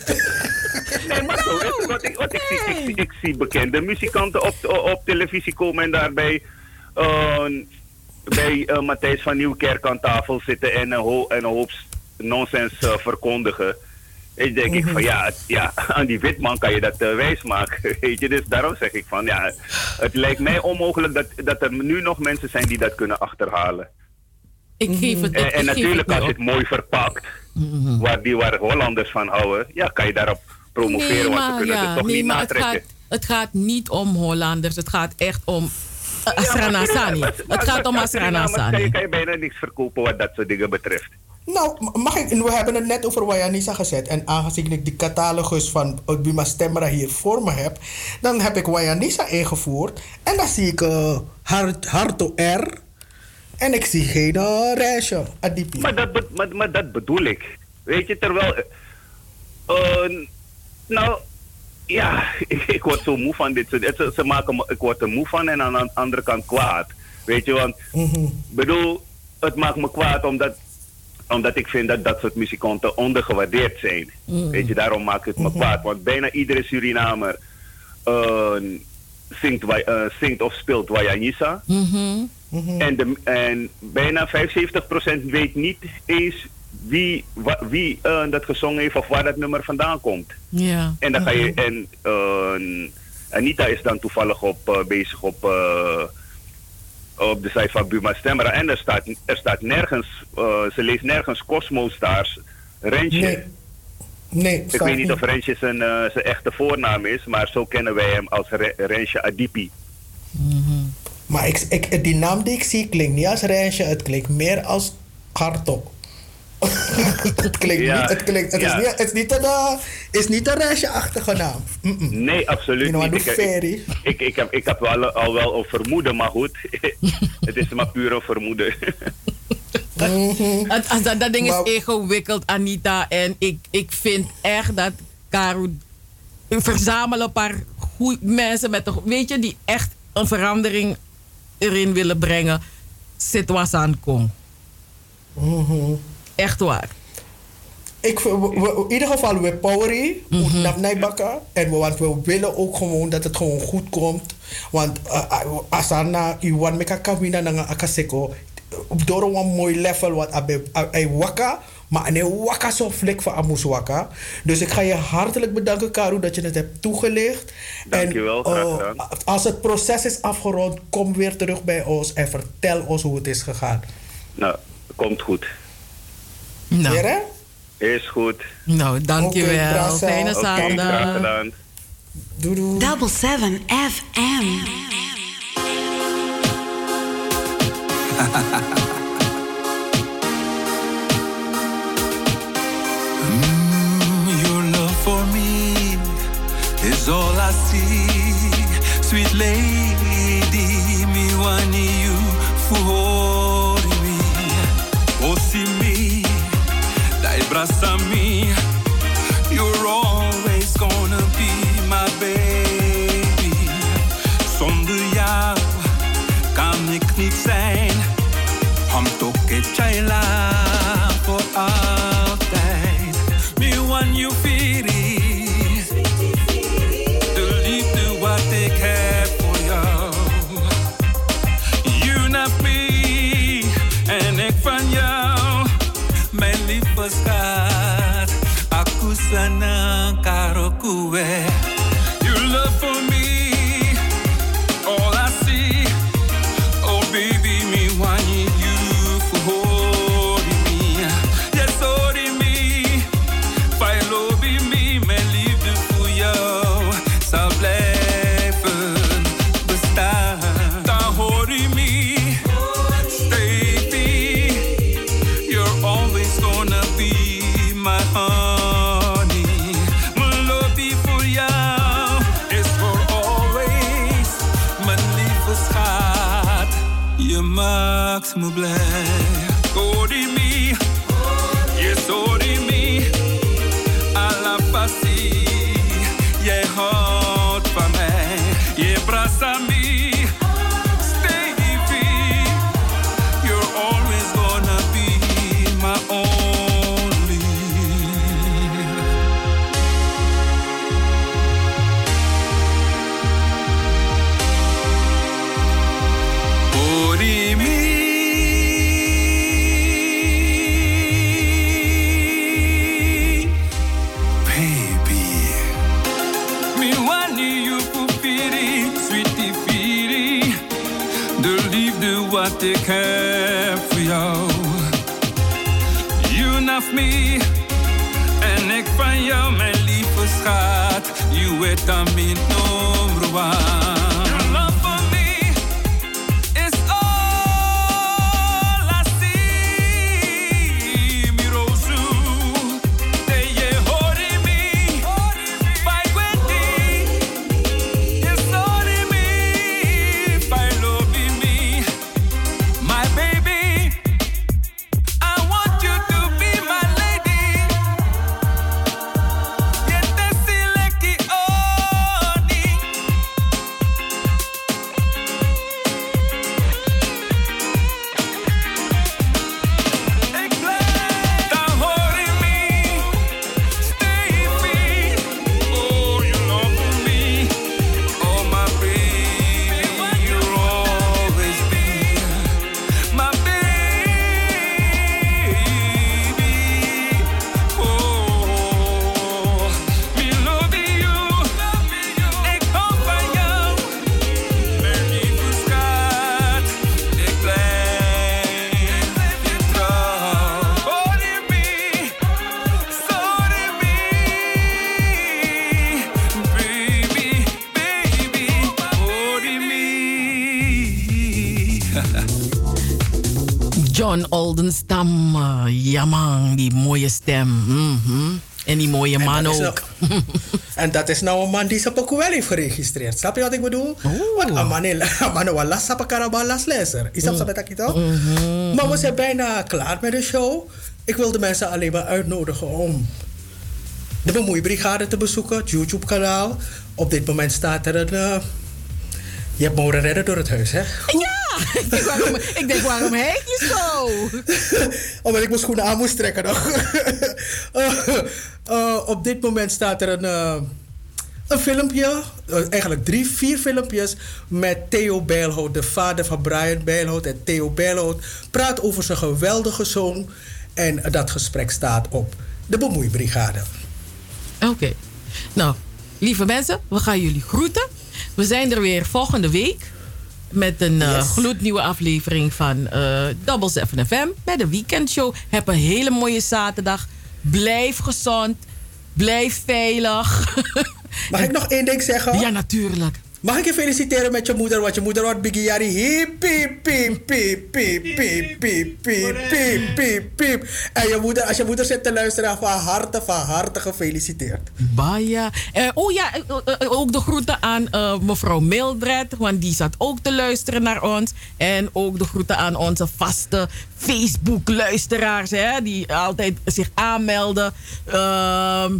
Nee, maar zo is het. Want ik, want ik, zie, ik, zie, ik zie bekende muzikanten op, op televisie komen en daarbij eh, bij eh, Matthijs van Nieuwkerk aan tafel zitten en een, ho en een hoop nonsens eh, verkondigen. Ik denk ik van ja, het- ja, aan die witman kan je dat uh, wijsmaken. Weet je, dus daarom zeg ik van ja, het lijkt mij onmogelijk dat, dat er nu nog mensen zijn die dat kunnen achterhalen. Ik geef het, En, ik en natuurlijk het als je het mooi verpakt, waar, die, waar Hollanders van houden, ja, kan je daarop promoveren, Nee, want ze kunnen ja, het toch nee, niet maar het natrekken. gaat, het gaat niet om Hollanders. Het gaat echt om uh, Asrana Sani. Het gaat om Asrana Kan je, Sani. kan je bijna niks verkopen wat dat soort dingen betreft. Nou, mag ik, we hebben het net over Wayanisa gezet. En aangezien ik die catalogus van Buma Stemra hier voor me heb, dan heb ik Wayanisa ingevoerd. En dan zie ik eh, Hart, Harto R. En ik zie geen uh, Adipi. Maar dat, be- maar, maar dat bedoel ik. Weet je, terwijl... eh, eh, nou, ja, ik, ik word zo moe van dit. Ze, ze maken me, ik word er moe van en aan de andere kant kwaad. Weet je, want... bedoel, het maakt me kwaad omdat, omdat ik vind dat dat soort muzikanten ondergewaardeerd zijn. Mm. Weet je, daarom maakt het me kwaad. Want bijna iedere Surinamer eh, zingt, wa- eh, zingt of speelt Wayanisa. En, de, en bijna 75% weet niet eens wie, wa- wie eh, dat gezongen heeft of waar dat nummer vandaan komt. Ja. En dan ga je. En eh, Anita is dan toevallig op, bezig op, eh, op de site van Buma Stemra. En er staat, er staat nergens, eh, ze leest nergens Cosmo Stars Rensje. Nee. Nee, Ik weet niet niet. of Rensje zijn, eh, zijn echte voornaam is, maar zo kennen wij hem als Re- Rensje Adipi. Maar ik, ik, die naam die ik zie klinkt niet als Rensje, het klinkt meer als Harto. het klinkt Ja, niet, het, klinkt, het, ja. is niet, het is niet een, eh, is niet een Rensje-achtige naam. Nee, absoluut niet. Ik, ik, ferry. ik, ik heb, ik heb wel, al wel een vermoeden, maar goed. het is maar puur een vermoeden. Het- als dat, dat ding is ingewikkeld, Anita. En ik, ik vind echt dat Karu verzamelen een paar goeie mensen met een, weet je, die echt een verandering erin willen brengen. Zit was aan kom. Echt waar. Ik, vind- we- we- in ieder geval, we poweren mm naar Nijbakken. En we, want we willen ook gewoon dat het gewoon goed komt. Want uh, als er na Iwan meka kawina na akaseko, door een mooi level wat abe ai waka, maar een waka zo flik van waka. Dus ik ga je hartelijk bedanken, Karu, dat je het hebt toegelicht. Dankjewel, en, graag uh, als het proces is afgerond, kom weer terug bij ons en vertel ons hoe het is gegaan. nou, komt goed. Nou. Hè? Is goed. Nou, dankjewel. Brassa. Fijne zaterdag. gedaan. Doei doei. Double 7 FM. Mm, your love for me is all I see. Sweet lady, me want you for abraça-me. you eta no man dat. En dat is nou een man die zijn pokoe wel heeft geregistreerd. Snap je wat ik bedoel? Want een man een man wel last op elkaar las lezer. Is dat zo met dat toch? Maar we zijn bijna klaar met de show. Ik wil de mensen alleen maar uitnodigen om de Bemoeibrigade te bezoeken, het YouTube-kanaal. Op dit moment staat er een. eh, je hebt mogen redden door het huis, hè? Ja! Ik, denk, waarom, ik denk, waarom heet je zo? Omdat ik mijn schoenen aan moest trekken nog. Eh, eh, op dit moment staat er een, eh, een filmpje. eigenlijk drie, vier filmpjes. Met Theo Bijlhout, de vader van Brian Bijlhout. En Theo Bijlhout praat over zijn geweldige zoon. En dat gesprek staat op de Bemoeibrigade. Oké. Nou, lieve mensen, we gaan jullie groeten. We zijn er weer volgende week. Met een eh, gloednieuwe aflevering van eh Double 7 FM. Met de weekendshow. Heb een hele mooie zaterdag. Blijf gezond. Blijf veilig. Mag ik nog één ding zeggen? Ja, natuurlijk. Mag ik je feliciteren met je moeder? Want je moeder wordt Biggie Jari. Hiep, piep, piep, piep, piep, piep, piep, piep, piep, piep. En je moeder, als je moeder zit te luisteren, van harte, van harte gefeliciteerd. Baya. Eh, oh ja, eh, eh, ook de groeten aan eh, mevrouw Mildred, want die zat ook te luisteren naar ons. En ook de groeten aan onze vaste Facebook-luisteraars, hè, die altijd zich aanmelden. Ehm,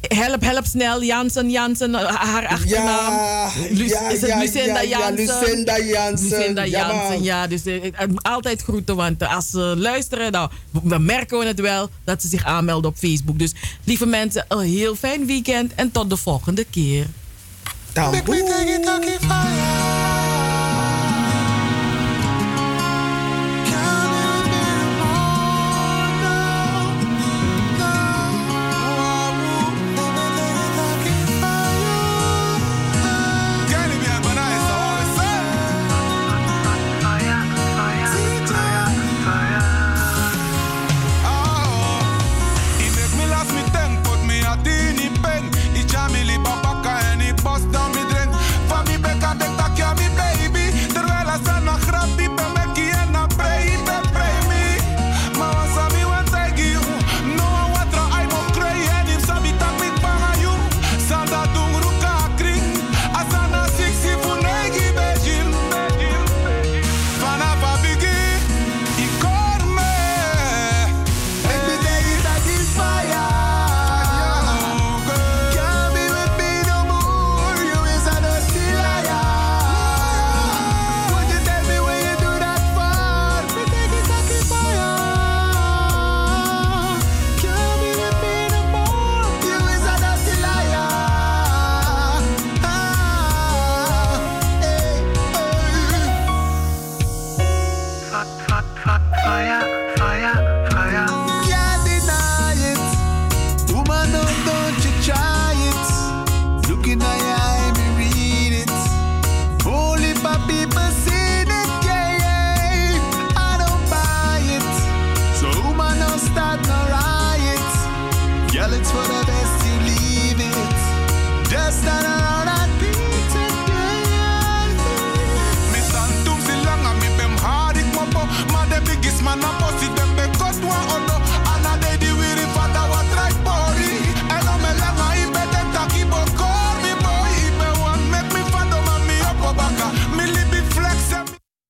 help, help snel, Jansen, Jansen, eh, haar achternaam. Ja, Lu- ja, is het ja, Lucinda ja, ja, Jansen? Lucinda Jansen. Lucinda. Jansen, ja. Dus eh, eh, altijd groeten, want eh, als ze luisteren, nou, dan merken we het wel dat ze zich aanmelden op Facebook. Dus lieve mensen, een heel fijn weekend en tot de volgende keer.